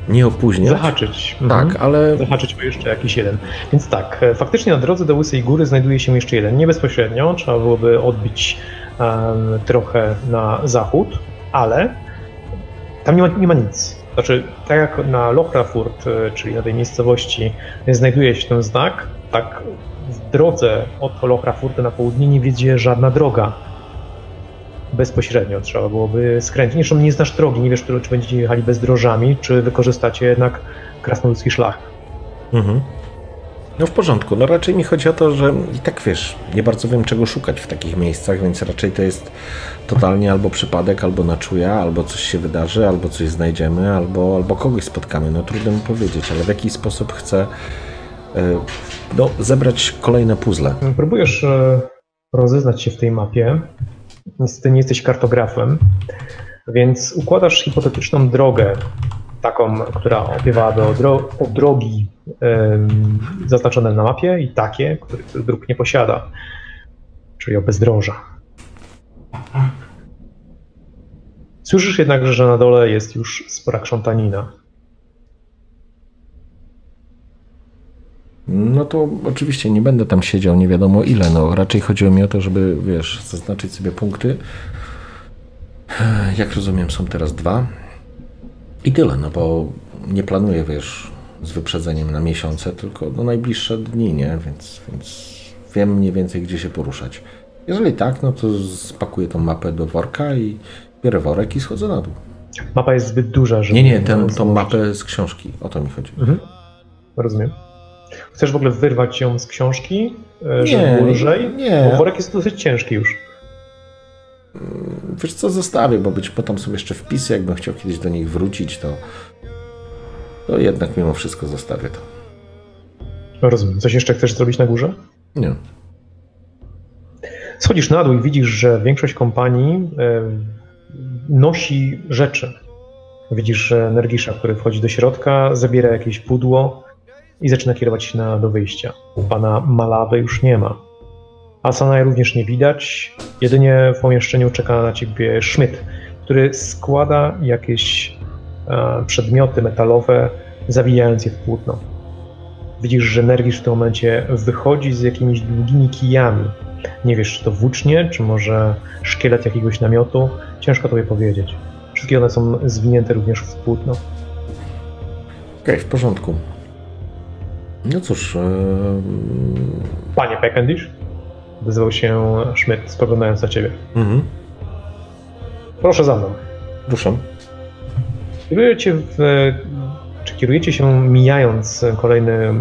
Speaker 2: nie opóźniać.
Speaker 1: Zahaczyć. Mhm.
Speaker 2: Tak, ale
Speaker 1: Zahaczyć o jeszcze jakiś jeden. Więc tak, e, faktycznie na drodze do Łysej Góry znajduje się jeszcze jeden. Nie bezpośrednio, trzeba byłoby odbić em, trochę na zachód, ale tam nie ma, nie ma nic. Znaczy, tak jak na Lochrafurt, czyli na tej miejscowości, znajduje się ten znak, tak w drodze od Lochrafurtu na południe nie wiedzie żadna droga. Bezpośrednio trzeba byłoby skręcić. Zresztą nie znasz drogi, nie wiesz, czy będziecie jechali bezdrożami, czy wykorzystacie jednak krasnoludzki szlak.
Speaker 2: Mhm. No w porządku. No raczej mi chodzi o to, że i tak wiesz, nie bardzo wiem czego szukać w takich miejscach, więc raczej to jest totalnie albo przypadek, albo na czuja, albo coś się wydarzy, albo coś znajdziemy, albo, albo kogoś spotkamy. No trudno mi powiedzieć, ale w jaki sposób chcę e, no, zebrać kolejne puzzle.
Speaker 1: Próbujesz e, rozeznać się w tej mapie. Niestety nie jesteś kartografem, więc układasz hipotetyczną drogę, taką, która opiewałaby o, dro- o drogi em, zaznaczone na mapie i takie, których dróg nie posiada, czyli o bezdroża. Słyszysz jednak, że na dole jest już spora krzątanina.
Speaker 2: No to oczywiście nie będę tam siedział nie wiadomo ile, no raczej chodziło mi o to, żeby, wiesz, zaznaczyć sobie punkty. Jak rozumiem, są teraz dwa. I tyle, no bo nie planuję, wiesz, z wyprzedzeniem na miesiące, tylko no najbliższe dni, nie? Więc, więc wiem mniej więcej, gdzie się poruszać. Jeżeli tak, no to spakuję tą mapę do worka i biorę worek i schodzę na dół.
Speaker 1: Mapa jest zbyt duża, żeby...
Speaker 2: Nie, nie, ten, tą mapę z książki, o to mi chodzi.
Speaker 1: Mhm. Rozumiem. Chcesz w ogóle wyrwać ją z książki, e, żeby
Speaker 2: Nie,
Speaker 1: było lżej?
Speaker 2: nie.
Speaker 1: Bo worek jest dosyć ciężki już.
Speaker 2: Wiesz co, zostawię, bo być bo tam są jeszcze wpisy, jakbym chciał kiedyś do nich wrócić, to, to jednak mimo wszystko zostawię to.
Speaker 1: Rozumiem. Coś jeszcze chcesz zrobić na górze?
Speaker 2: Nie.
Speaker 1: Schodzisz na dół i widzisz, że większość kompanii nosi rzeczy. Widzisz, że Nergisza, który wchodzi do środka, zabiera jakieś pudło i zaczyna kierować się na, do wyjścia. U pana Malawy już nie ma. Asanaj również nie widać. Jedynie w pomieszczeniu czeka na ciebie Schmidt, który składa jakieś e, przedmioty metalowe, zawijając je w płótno. Widzisz, że Nergisz w tym momencie wychodzi z jakimiś długimi kijami. Nie wiesz, czy to włócznie, czy może szkielet jakiegoś namiotu. Ciężko tobie powiedzieć. Wszystkie one są zwinięte również w płótno.
Speaker 2: Okej, okay, w porządku. No cóż. Yy...
Speaker 1: Panie Peckendish? Wyzywał się Schmidt, spoglądając na ciebie. Mhm. Proszę za mną.
Speaker 2: Ruszam.
Speaker 1: Kierujecie w, czy kierujecie się mijając kolejny,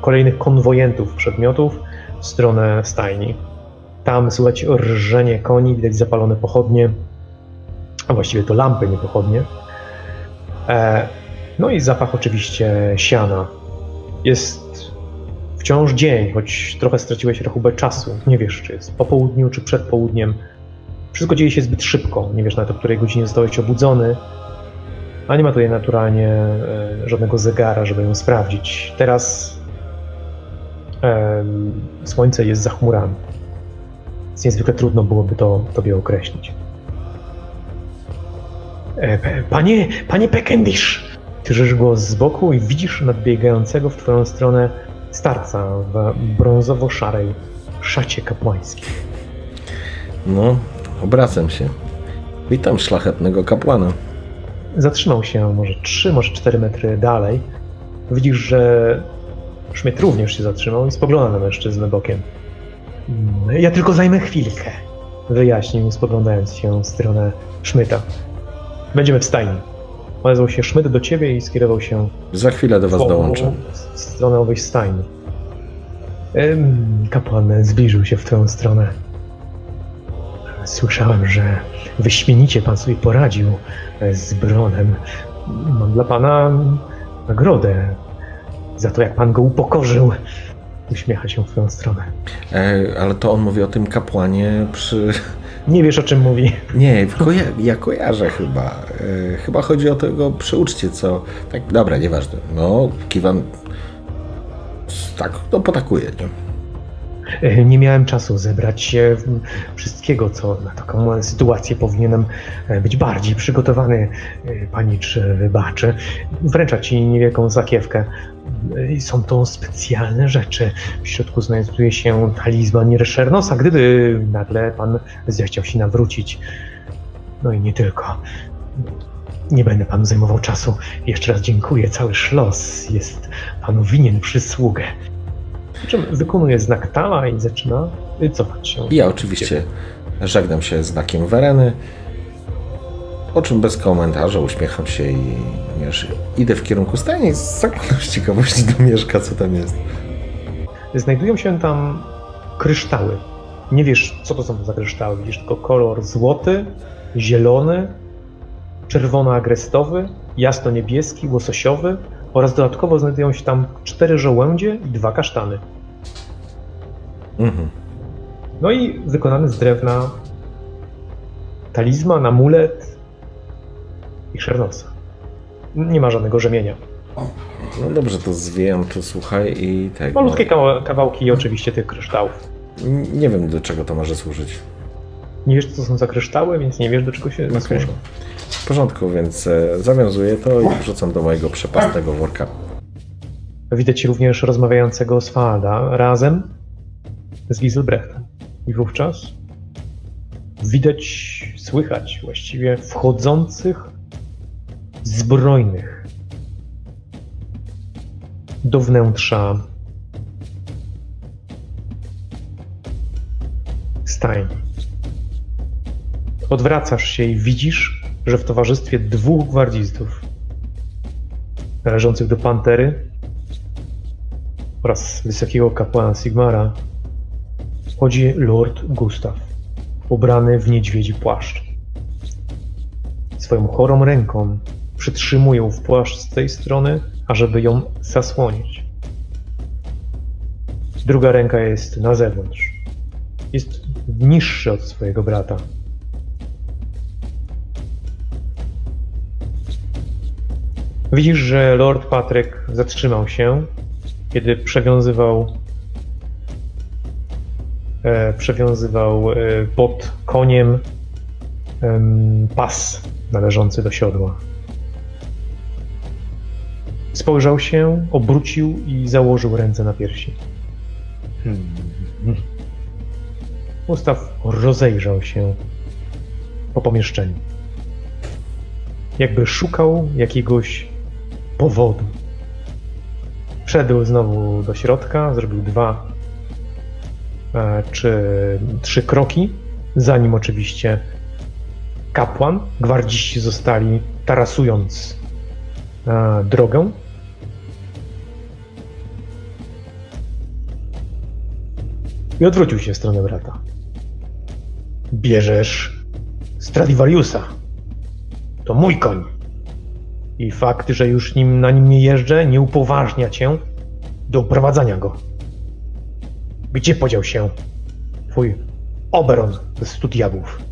Speaker 1: kolejnych konwojentów przedmiotów w stronę stajni. Tam słychać rżenie koni, widać zapalone pochodnie, a właściwie to lampy, nie pochodnie. E, no i zapach oczywiście siana. Jest wciąż dzień, choć trochę straciłeś rachubę czasu. Nie wiesz, czy jest po południu, czy przed południem. Wszystko dzieje się zbyt szybko. Nie wiesz nawet, o której godzinie zostałeś obudzony. A nie ma tutaj naturalnie e, żadnego zegara, żeby ją sprawdzić. Teraz słońce jest za chmurami. Więc niezwykle trudno byłoby to tobie określić. E, panie, panie Pekendish! Słyszysz go z boku i widzisz nadbiegającego w twoją stronę starca w brązowo-szarej szacie kapłańskiej.
Speaker 2: No, obracam się. Witam szlachetnego kapłana.
Speaker 1: Zatrzymał się może 3, może 4 metry dalej. Widzisz, że Szmiet również się zatrzymał i spogląda na mężczyznę bokiem. Mm, ja tylko zajmę chwilkę, wyjaśnił, spoglądając się w stronę Szmyta. Będziemy w stajni. Odezwał się Szmyt do ciebie i skierował się.
Speaker 2: Za chwilę do was dołączę.
Speaker 1: W stronę owej stajni. Kapłan zbliżył się w twoją stronę. Słyszałem, że wyśmienicie pan sobie poradził e, z Bronem. Mam dla pana nagrodę za to, jak pan go upokorzył. Uśmiecha się w twoją stronę.
Speaker 2: E, ale to on mówi o tym kapłanie przy
Speaker 1: nie wiesz o czym mówi.
Speaker 2: Nie, koja ja kojarzę chyba. E, chyba chodzi o tego przy uczcie, co. Tak, dobra, nieważne. No, Kiwan. Tak, no potakuje. Nie?
Speaker 1: E, nie miałem czasu zebrać wszystkiego, co na taką sytuację powinienem e, być bardziej przygotowany. E, pani czy wybaczy. Wręcza ci niewielką zakiewkę. Są to specjalne rzeczy. W środku znajduje się talizman Reshernosa, gdyby nagle pan zechciał się nawrócić. No i nie tylko. Nie będę panu zajmował czasu. Jeszcze raz dziękuję. Cały szlos jest panu winien przysługę. Po czym wykonuje znak Tala i zaczyna cofać się.
Speaker 2: Ja oczywiście żegnam się znakiem Wereny, po czym bez komentarza uśmiecham się i wiesz, idę w kierunku stajni i zaglądam z ciekawości do Mieszka, co tam jest.
Speaker 1: Znajdują się tam kryształy. Nie wiesz, co to są za kryształy. Widzisz tylko kolor złoty, zielony, czerwono-agrestowy, jasno-niebieski, łososiowy oraz dodatkowo znajdują się tam cztery żołędzie i dwa kasztany. Mhm. No i wykonany z drewna talizman, amulet i szernosa. Nie ma żadnego rzemienia.
Speaker 2: No dobrze, to zwijam to słuchaj i tak.
Speaker 1: Malutkie kawałki oczywiście tych kryształów.
Speaker 2: Nie wiem do czego to może służyć.
Speaker 1: Nie wiesz co są za kryształy, więc nie wiesz do czego się okay. służą.
Speaker 2: W porządku, więc e, zawiązuję to i wrzucam do mojego przepastego worka.
Speaker 1: Widać również rozmawiającego z Falda razem z Giselbrechtem. I wówczas widać, słychać właściwie wchodzących zbrojnych do wnętrza stajni. Odwracasz się i widzisz, że w towarzystwie dwóch gwardzistów należących do Pantery oraz wysokiego kapłana Sigmara wchodzi Lord Gustaw, ubrany w niedźwiedzi płaszcz. Swoją chorą ręką przytrzymuje w płaszcz z tej strony, ażeby ją zasłonić. Druga ręka jest na zewnątrz, jest niższy od swojego brata. Widzisz, że Lord Patryk zatrzymał się, kiedy przewiązywał e, przewiązywał e, pod koniem em, pas należący do siodła. Spojrzał się, obrócił i założył ręce na piersi. Hmm. Gustaw rozejrzał się po pomieszczeniu. Jakby szukał jakiegoś powodu. Wszedł znowu do środka, zrobił dwa e, czy trzy kroki, zanim oczywiście kapłan, gwardziści zostali tarasując e, drogę. I odwrócił się w stronę brata. Bierzesz Stradivariusa. To mój koń. I fakt, że już nim, na nim nie jeżdżę, nie upoważnia cię do uprowadzania go. Gdzie podział się twój Oberon ze stu diabłów?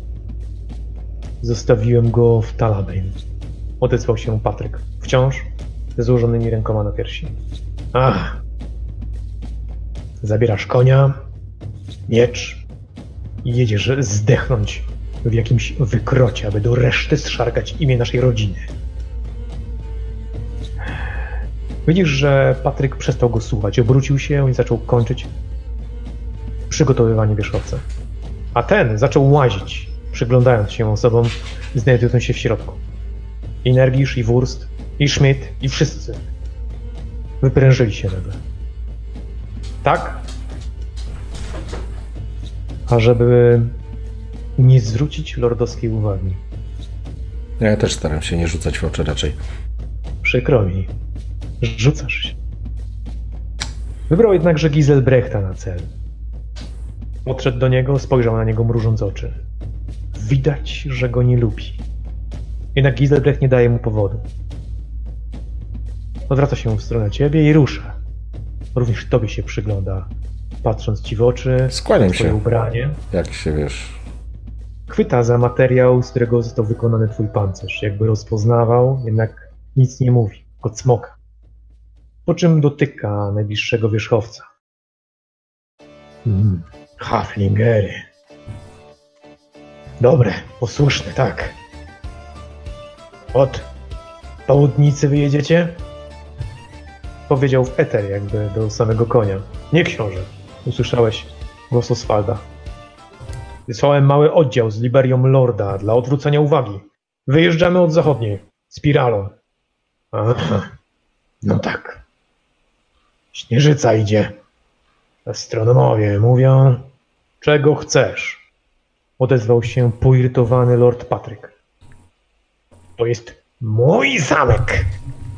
Speaker 1: Zostawiłem go w Talabain. Odezwał się Patryk, wciąż ze złożonymi rękoma na piersi. Ach. Zabierasz konia, miecz i jedziesz zdechnąć w jakimś wykrocie, aby do reszty zszargać imię naszej rodziny. Widzisz, że Patryk przestał go słuchać, obrócił się i zaczął kończyć przygotowywanie wierzchowca. A ten zaczął łazić, przyglądając się osobom znajdującym się w środku. I Nergisz, i Wurst, i Schmidt, i wszyscy wyprężyli się nagle. Tak? Ażeby nie zwrócić lordowskiej uwagi.
Speaker 2: Ja też staram się nie rzucać w oczy raczej.
Speaker 1: Przykro mi. Rzucasz się. Wybrał jednakże Giselbrechta na cel. Podszedł do niego, spojrzał na niego mrużąc oczy. Widać, że go nie lubi. Jednak Giselbrecht nie daje mu powodu. Odwraca się w stronę ciebie i rusza. Również tobie się przygląda, patrząc ci w oczy,
Speaker 2: Skłaniam
Speaker 1: twoje
Speaker 2: się.
Speaker 1: ubranie.
Speaker 2: Jak się wiesz.
Speaker 1: Chwyta za materiał, z którego został wykonany twój pancerz. Jakby rozpoznawał, jednak nic nie mówi, go cmoka. Po czym dotyka najbliższego wierzchowca. Mm, Haflingery. Dobre, posłuszne, tak. Od południcy wyjedziecie? Powiedział w eter, jakby do samego konia. Nie książę. Usłyszałeś głos Oswalda. Wysłałem mały oddział z Liberią Lorda dla odwrócenia uwagi. Wyjeżdżamy od zachodniej, spiralą. Aha. No tak. Śnieżyca idzie. Astronomowie mówią, czego chcesz. Odezwał się poirytowany Lord Patryk. To jest mój zamek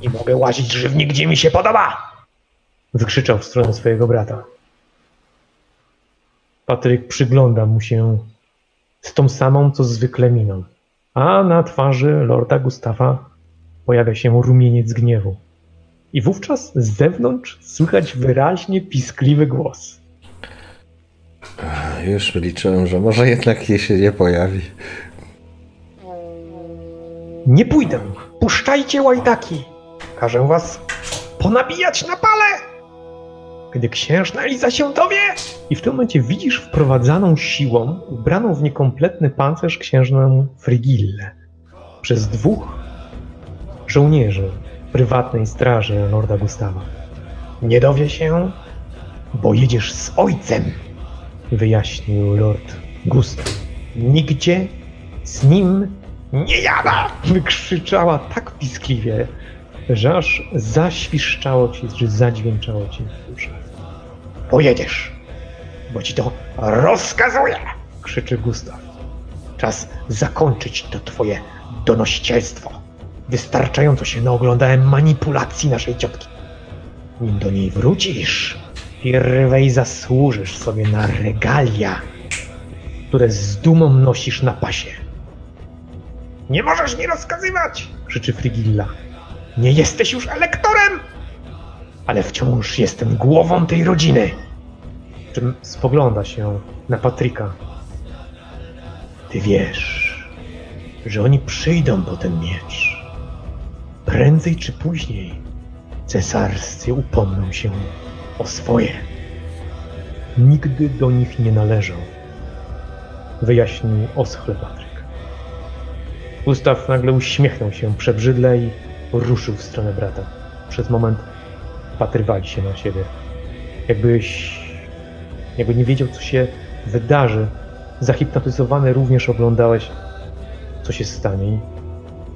Speaker 1: i mogę łazić żywnie, gdzie mi się podoba. Wykrzyczał w stronę swojego brata. Patryk przygląda mu się z tą samą, co zwykle miną. A na twarzy lorda Gustawa pojawia się rumieniec gniewu. I wówczas z zewnątrz słychać wyraźnie piskliwy głos.
Speaker 2: Już liczyłem, że może jednak jej się nie pojawi.
Speaker 1: Nie pójdę! Puszczajcie łajtaki! Każę was ponabijać na pale! Gdy księżna Eliza się dowie! I w tym momencie widzisz wprowadzaną siłą, ubraną w niekompletny pancerz księżnę Frigillę. Przez dwóch żołnierzy prywatnej straży Lorda Gustawa. Nie dowie się, bo jedziesz z ojcem, wyjaśnił Lord Gustaw. Nigdzie z nim nie jada! Wykrzyczała tak piskliwie, że aż zaświszczało ci, że zadźwięczało ci w uszach. Pojedziesz, bo ci to rozkazuję! krzyczy Gustaw. Czas zakończyć to twoje donościelstwo. Wystarczająco się naoglądałem manipulacji naszej ciotki. Nim do niej wrócisz, pierwej zasłużysz sobie na regalia, które z dumą nosisz na pasie. Nie możesz mi rozkazywać! krzyczy Frigilla. Nie jesteś już elektorem! Ale wciąż jestem głową tej rodziny. czym spogląda się na Patryka. Ty wiesz, że oni przyjdą po ten miecz. Prędzej czy później cesarscy upomną się o swoje. Nigdy do nich nie należał, wyjaśnił oschle Patryk. Gustaw nagle uśmiechnął się przebrzydle i ruszył w stronę brata. Przez moment patrywali się na siebie. Jakbyś, jakby nie wiedział, co się wydarzy. Zahipnotyzowany również oglądałeś, co się stanie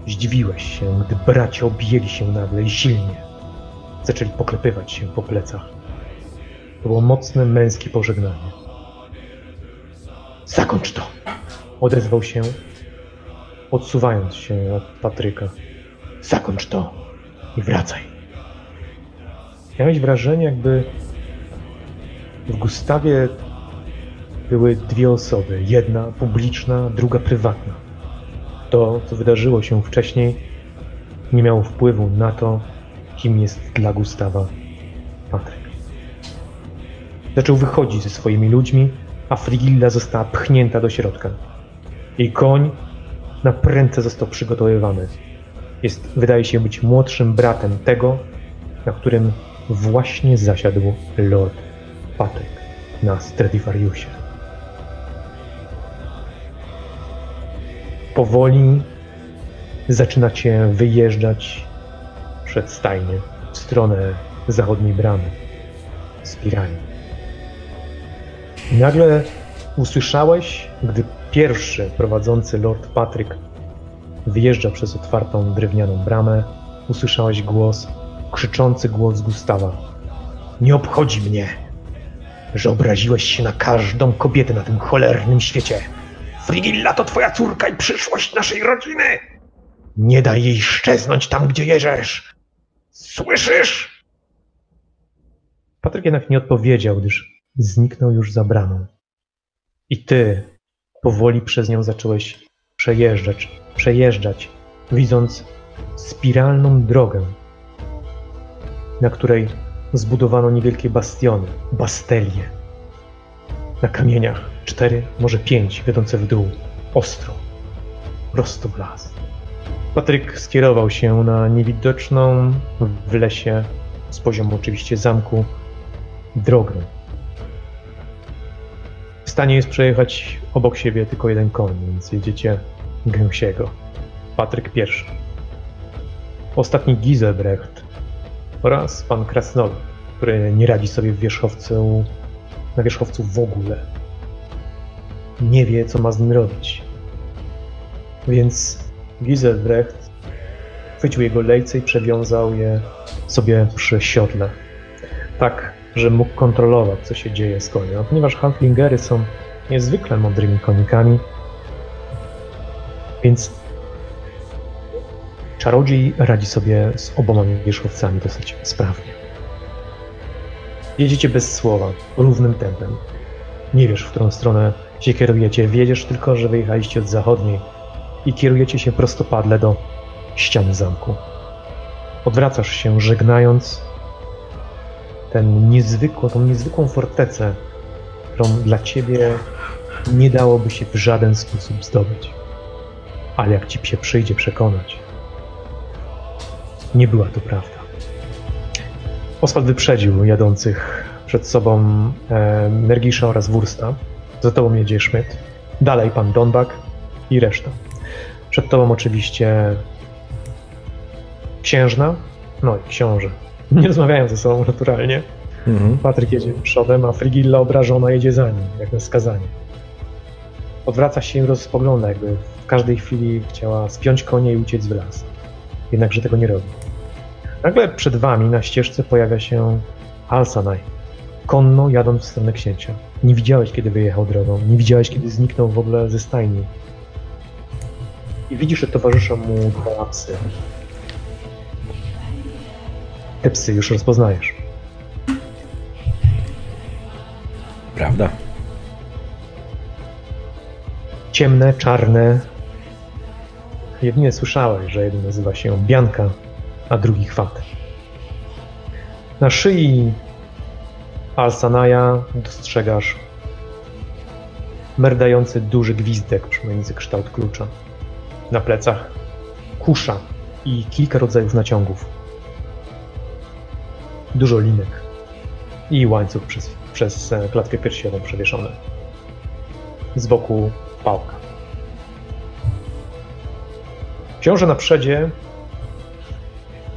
Speaker 1: zdziwiłeś się, gdy bracia objęli się nagle i silnie. Zaczęli poklepywać się po plecach. To było mocne męskie pożegnanie. Zakończ to! Odezwał się, odsuwając się od Patryka. Zakończ to i wracaj. Miałeś wrażenie, jakby w Gustawie były dwie osoby. Jedna publiczna, druga prywatna. To, co wydarzyło się wcześniej, nie miało wpływu na to, kim jest dla Gustawa Patryk. Zaczął wychodzić ze swoimi ludźmi, a Frigilla została pchnięta do środka. Jej koń na prędce został przygotowywany. Jest, wydaje się być młodszym bratem tego, na którym właśnie zasiadł Lord Patryk na Stradivariusie. Powoli zaczynacie wyjeżdżać przed stajnie w stronę zachodniej bramy, spirali. Nagle usłyszałeś, gdy pierwszy prowadzący Lord Patryk wyjeżdża przez otwartą drewnianą bramę, usłyszałeś głos, krzyczący głos Gustawa. Nie obchodzi mnie, że obraziłeś się na każdą kobietę na tym cholernym świecie. Frigilla to twoja córka i przyszłość naszej rodziny. Nie daj jej szczeznąć tam, gdzie jeżesz. Słyszysz? Patryk jednak nie odpowiedział, gdyż zniknął już za bramą. I ty powoli przez nią zacząłeś przejeżdżać, przejeżdżać, widząc spiralną drogę, na której zbudowano niewielkie bastiony, bastelie. Na kamieniach cztery, może pięć, wiodące w dół, ostro, prosto w las. Patryk skierował się na niewidoczną w lesie, z poziomu oczywiście zamku, drogę. W stanie jest przejechać obok siebie tylko jeden koń, więc jedziecie gęsiego. Patryk pierwszy. Ostatni Giselbrecht oraz pan Krasnolud, który nie radzi sobie w wierzchowcu, na wierzchowcu w ogóle. Nie wie, co ma z nim robić. Więc Giselbrecht chwycił jego lejce i przewiązał je sobie przy siodle. Tak, że mógł kontrolować, co się dzieje z koniem. A ponieważ handlingery są niezwykle mądrymi konikami, więc czarodziej radzi sobie z oboma wierzchowcami dosyć sprawnie. Jedziecie bez słowa, równym tempem. Nie wiesz, w którą stronę się kierujecie. Wiedziesz tylko, że wyjechaliście od zachodniej i kierujecie się prostopadle do ściany zamku. Odwracasz się, żegnając ten niezwykłą, tą niezwykłą fortecę, którą dla ciebie nie dałoby się w żaden sposób zdobyć. Ale jak ci się przyjdzie przekonać, nie była to prawda. Oswald wyprzedził jadących przed sobą e, Mergisza oraz Wursta. Za tobą jedzie Schmidt. Dalej pan Donbak i reszta. Przed tobą oczywiście księżna, no i książę. Nie rozmawiają ze sobą naturalnie. Mhm. Patryk jedzie przodem, a Frigilla obrażona jedzie za nim, jak na skazanie. Odwraca się i rozpogląda, jakby w każdej chwili chciała spiąć konie i uciec w las. Jednakże tego nie robi. Nagle przed wami na ścieżce pojawia się Alsanaj, konno jadąc w stronę księcia. Nie widziałeś, kiedy wyjechał drogą, nie widziałeś, kiedy zniknął w ogóle ze stajni. I widzisz, że towarzyszą mu dwa psy. Te psy już rozpoznajesz.
Speaker 2: Prawda?
Speaker 1: Ciemne, czarne. Jedynie słyszałeś, że jeden nazywa się Bianka, a drugi Chwat. Na szyi Alsanaja dostrzegasz merdający duży gwizdek przypominający kształt klucza. Na plecach kusza i kilka rodzajów naciągów. Dużo linek i łańcuch przez, przez e, klatkę piersiową przewieszony. Z boku pałka. Książę na przedzie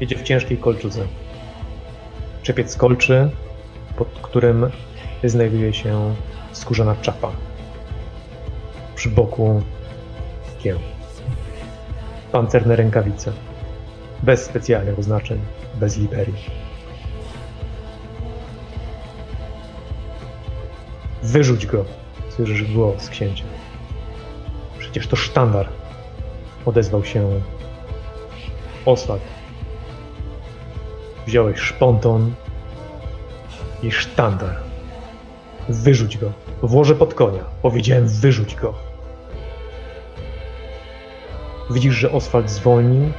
Speaker 1: jedzie w ciężkiej kolczudze. Czepiec kolczy, pod którym znajduje się skórzana czapa. Przy boku kieł. Pancerne rękawice. Bez specjalnych oznaczeń, bez liberii. Wyrzuć go, słyszysz głos księcia. Przecież to sztandar. Odezwał się Oswald. Wziąłeś szponton i sztandar. Wyrzuć go. Włożę pod konia. Powiedziałem, wyrzuć go. Widzisz, że Oswald zwolnił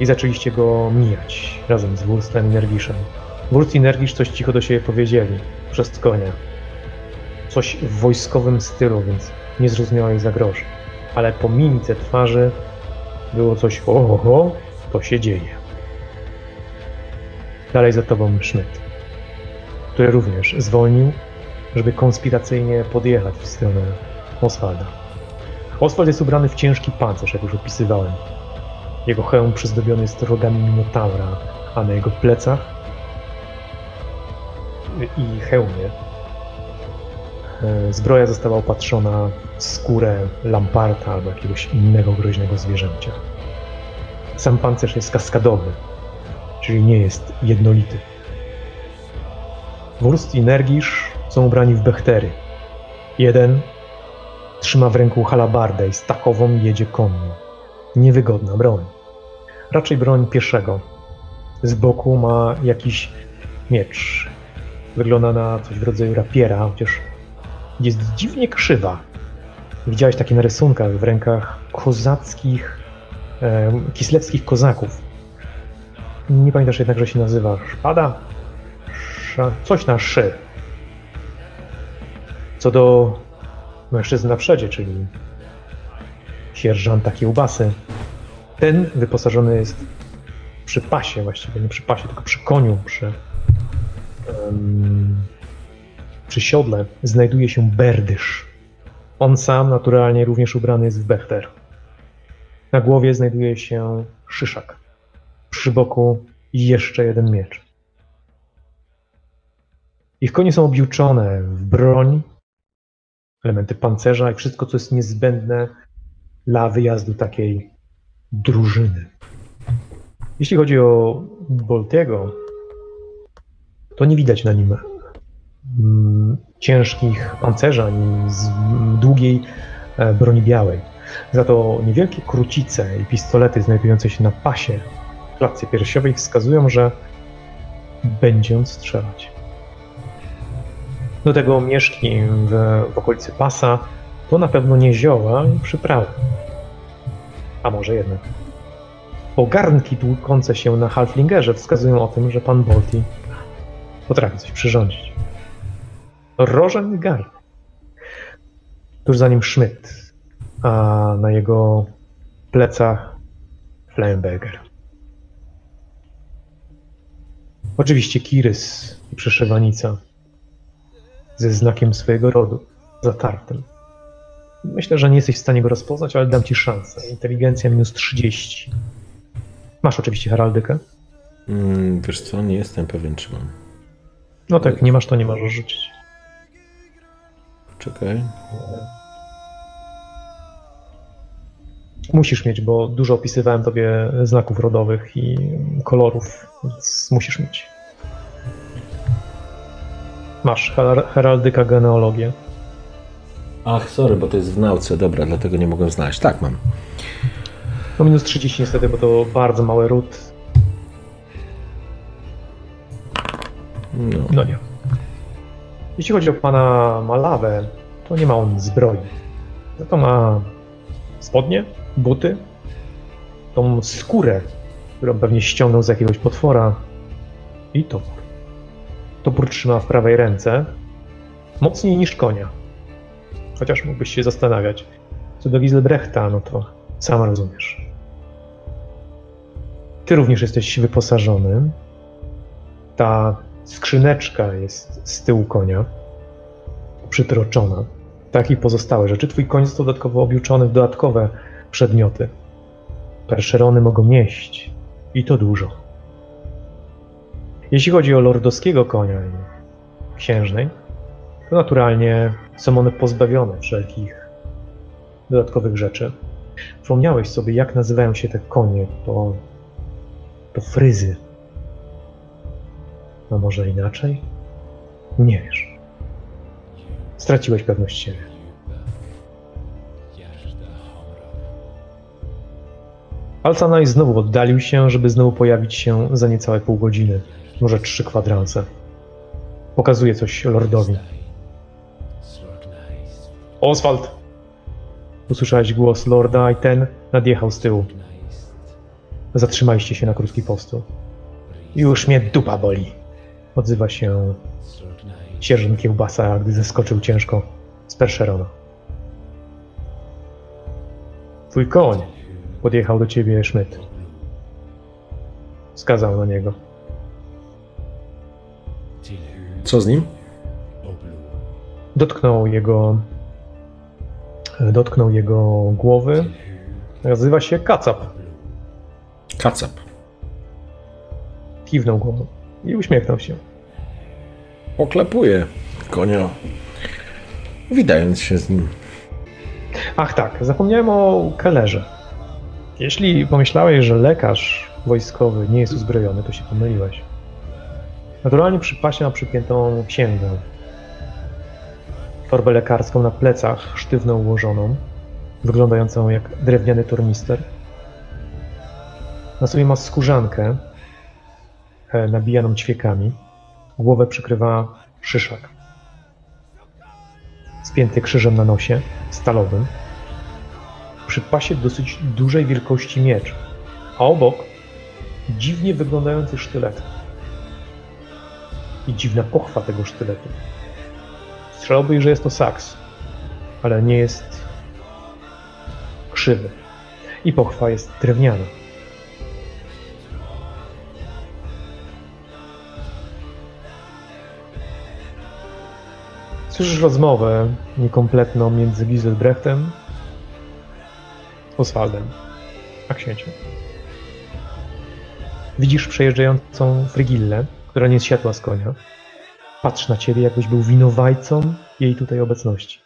Speaker 1: i zaczęliście go mijać razem z Wurstem i Nergiszem. Wurst i Nergisz coś cicho do siebie powiedzieli przez konia. Coś w wojskowym stylu, więc nie zrozumiałeś zagrożeń. Ale po mimice twarzy było coś oho, to się dzieje. Dalej za tobą Schmidt, który również zwolnił, żeby konspiracyjnie podjechać w stronę Oswalda. Oswald jest ubrany w ciężki pancerz, jak już opisywałem. Jego hełm przyzdobiony jest rogami Minotaura, a na jego plecach i hełmie e, zbroja została opatrzona w skórę lamparta albo jakiegoś innego groźnego zwierzęcia. Sam pancerz jest kaskadowy, czyli nie jest jednolity. Wurst i Nergisz są ubrani w bechtery. Jeden trzyma w ręku halabardę i takową jedzie konno. Niewygodna broń. Raczej broń pieszego. Z boku ma jakiś miecz. Wygląda na coś w rodzaju rapiera, chociaż jest dziwnie krzywa. Widziałeś takie na rysunkach w rękach kozackich, e, kislewskich kozaków. Nie pamiętasz jednak, że się nazywa szpada? Coś na szy. Co do mężczyzny na przodzie, czyli sierżanta kiełbasy, ten wyposażony jest przy pasie, właściwie nie przy pasie, tylko przy koniu, przy, um, przy siodle znajduje się berdysz. On sam naturalnie również ubrany jest w bechter. Na głowie znajduje się szyszak. Przy boku jeszcze jeden miecz. Ich konie są objuczone w broń, elementy pancerza i wszystko, co jest niezbędne dla wyjazdu takiej drużyny. Jeśli chodzi o Boltiego, to nie widać na nim mm, ciężkich pancerza ani z długiej e, broni białej. Za to niewielkie krucice i pistolety znajdujące się na pasie klatce piersiowej wskazują, że będzie on strzelać. Do tego mieszki w, w okolicy pasa to na pewno nie zioła i przyprawy. A może jednak. Ogarnki tłukące się na Halflingerze wskazują o tym, że pan Bolti potrafi coś przyrządzić. Rożen i garn. Tuż za nim Schmidt, a na jego plecach Flemberger. Oczywiście Kirys i przeszewanica ze znakiem swojego rodu, zatartym. Myślę, że nie jesteś w stanie go rozpoznać, ale dam ci szansę. Inteligencja minus 30. Masz oczywiście heraldykę.
Speaker 2: Mm, wiesz co, nie jestem pewien, czy mam.
Speaker 1: No tak, nie masz, to nie możesz rzucić.
Speaker 2: Czekaj.
Speaker 1: Musisz mieć, bo dużo opisywałem tobie znaków rodowych i kolorów, więc musisz mieć. Masz her- heraldyka, genealogię.
Speaker 2: Ach, sorry, bo to jest w nauce, dobra, dlatego nie mogłem znaleźć. Tak, mam.
Speaker 1: No minus 30 niestety, bo to bardzo mały ród.
Speaker 2: No.
Speaker 1: No nie. Jeśli chodzi o pana Malawę, to nie ma on zbroi. Za to ma spodnie, buty, tą skórę, którą pewnie ściągnął z jakiegoś potwora i topór. Topór trzyma w prawej ręce. Mocniej niż konia. Chociaż mógłbyś się zastanawiać. Co do Giselbrechta, no to sam rozumiesz. Ty również jesteś wyposażony. Ta skrzyneczka jest z tyłu konia, przytroczona. Tak i pozostałe rzeczy. Twój koń został dodatkowo objuczony w dodatkowe przedmioty. Perszerony mogą nieść i to dużo. Jeśli chodzi o lordowskiego konia i księżnej, to naturalnie są one pozbawione wszelkich dodatkowych rzeczy. Wspomniałeś sobie, jak nazywają się te konie, to, to fryzy. A może inaczej? Nie wiesz. Straciłeś pewność siebie. Alcanaj znowu oddalił się, żeby znowu pojawić się za niecałe pół godziny, może trzy kwadranse. Pokazuje coś lordowi. Oswald! Usłyszałeś głos lorda i ten nadjechał z tyłu. Zatrzymaliście się na krótki postu. Już mnie dupa boli. Odzywa się sierżant kiełbasa, gdy zeskoczył ciężko z Perszerona. Twój koń podjechał do ciebie Schmidt. Wskazał na niego.
Speaker 2: Co z nim?
Speaker 1: Dotknął jego dotknął jego głowy. Nazywa się Kacap.
Speaker 2: Kacap.
Speaker 1: Kiwnął głową i uśmiechnął się.
Speaker 2: Oklepuje konia, witając się z nim.
Speaker 1: Ach tak, zapomniałem o Kellerze. Jeśli pomyślałeś, że lekarz wojskowy nie jest uzbrojony, to się pomyliłeś. Naturalnie przy pasie ma przypiętą księgę. Torbę lekarską na plecach, sztywno ułożoną, wyglądającą jak drewniany tornister. Na sobie ma skórzankę e, nabijaną ćwiekami. Głowę przykrywa szyszak. Spięty krzyżem na nosie, stalowym. Przy pasie dosyć dużej wielkości miecz, a obok dziwnie wyglądający sztylet. I dziwna pochwa tego sztyletu. Strzelałbyś, że jest to saks, ale nie jest krzywy. I pochwa jest drewniana. Słyszysz rozmowę niekompletną między Giselbrechtem, Oswaldem, a księciem. Widzisz przejeżdżającą Frygillę, która nie zsiadła z konia. Patrzy na ciebie, jakbyś był winowajcą jej tutaj obecności.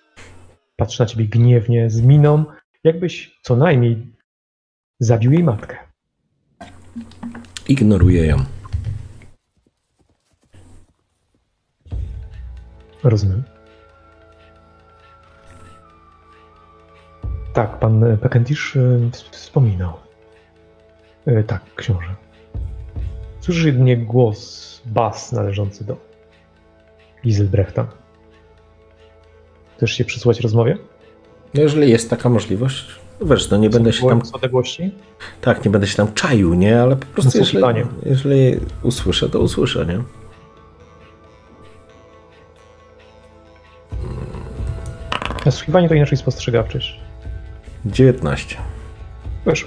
Speaker 1: Patrzy na ciebie gniewnie, z miną, jakbyś co najmniej zabił jej matkę.
Speaker 2: Ignoruje ją.
Speaker 1: Rozumiem. Tak, pan Pekendish y, wspominał. Y, Tak, książę. Słyszysz jedynie głos, bas należący do Giselbrechta. Chcesz się przysłać rozmowie?
Speaker 2: No, Jeżeli jest taka możliwość, wiesz, no nie będę się tam,
Speaker 1: odległości?
Speaker 2: tak, nie będę się tam czaił, nie, ale po prostu jeżeli, jeżeli usłyszę, to usłyszę, nie?
Speaker 1: Nasłuchiwanie to inaczej spostrzegawczość.
Speaker 2: 19.
Speaker 1: Wiesz,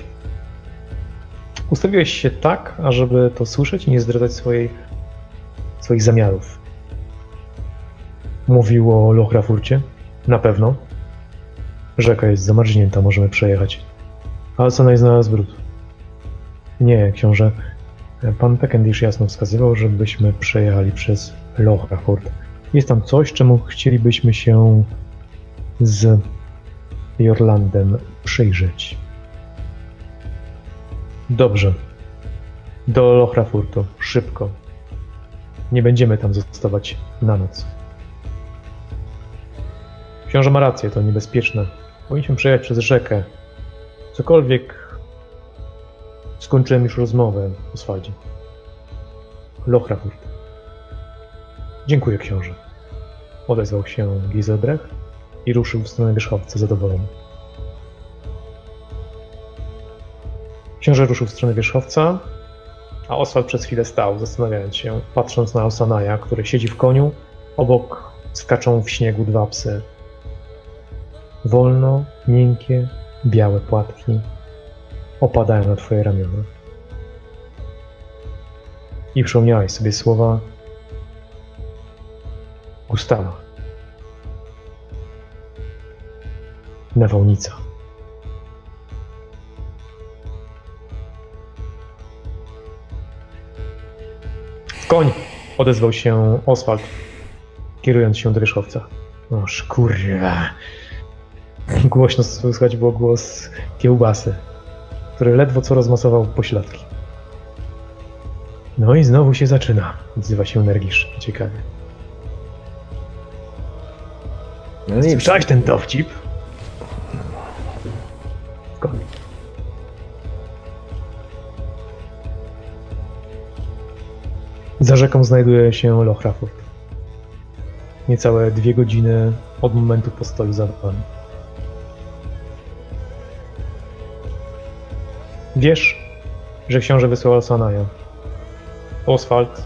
Speaker 1: ustawiłeś się tak, ażeby to słyszeć i nie zdradzać swojej, swoich zamiarów. Mówił o Lochrafurcie? Na pewno. Rzeka jest zamarznięta, możemy przejechać. Ale co najznalazł brud? Nie, książę. Pan Peckendish jasno wskazywał, żebyśmy przejechali przez Lochrafurt. Jest tam coś, czemu chcielibyśmy się z Jorlandem przyjrzeć. Dobrze. Do Lochrafurtu. Szybko. Nie będziemy tam zostawać na noc. Książę ma rację, to niebezpieczne. Powinniśmy przejechać przez rzekę. Cokolwiek. Skończyłem już rozmowę, Oswaldzie. Lochrafurt. Dziękuję, książę. Odezwał się Giselbrecht i ruszył w stronę wierzchowca zadowolony. Książę ruszył w stronę wierzchowca. A Oswald przez chwilę stał, zastanawiając się, patrząc na Osanaja, który siedzi w koniu. Obok skaczą w śniegu dwa psy. Wolno, miękkie, białe płatki opadają na twoje ramiona. I przypomniałeś sobie słowa Gustawa. Nawałnica. Koń! Odezwał się Oswald, kierując się do wierzchowca. Oż kurwa. Głośno słychać było głos kiełbasy, który ledwo co rozmasował pośladki. No i znowu się zaczyna, odzywa się Nergisz. Ciekawie.
Speaker 2: No nie,
Speaker 1: Słyszałeś ten dowcip? Koń. Za rzeką znajduje się Loch Rafford. Niecałe dwie godziny od momentu postoju za wami. Wiesz, że książę wysłał Sanaja. Oswald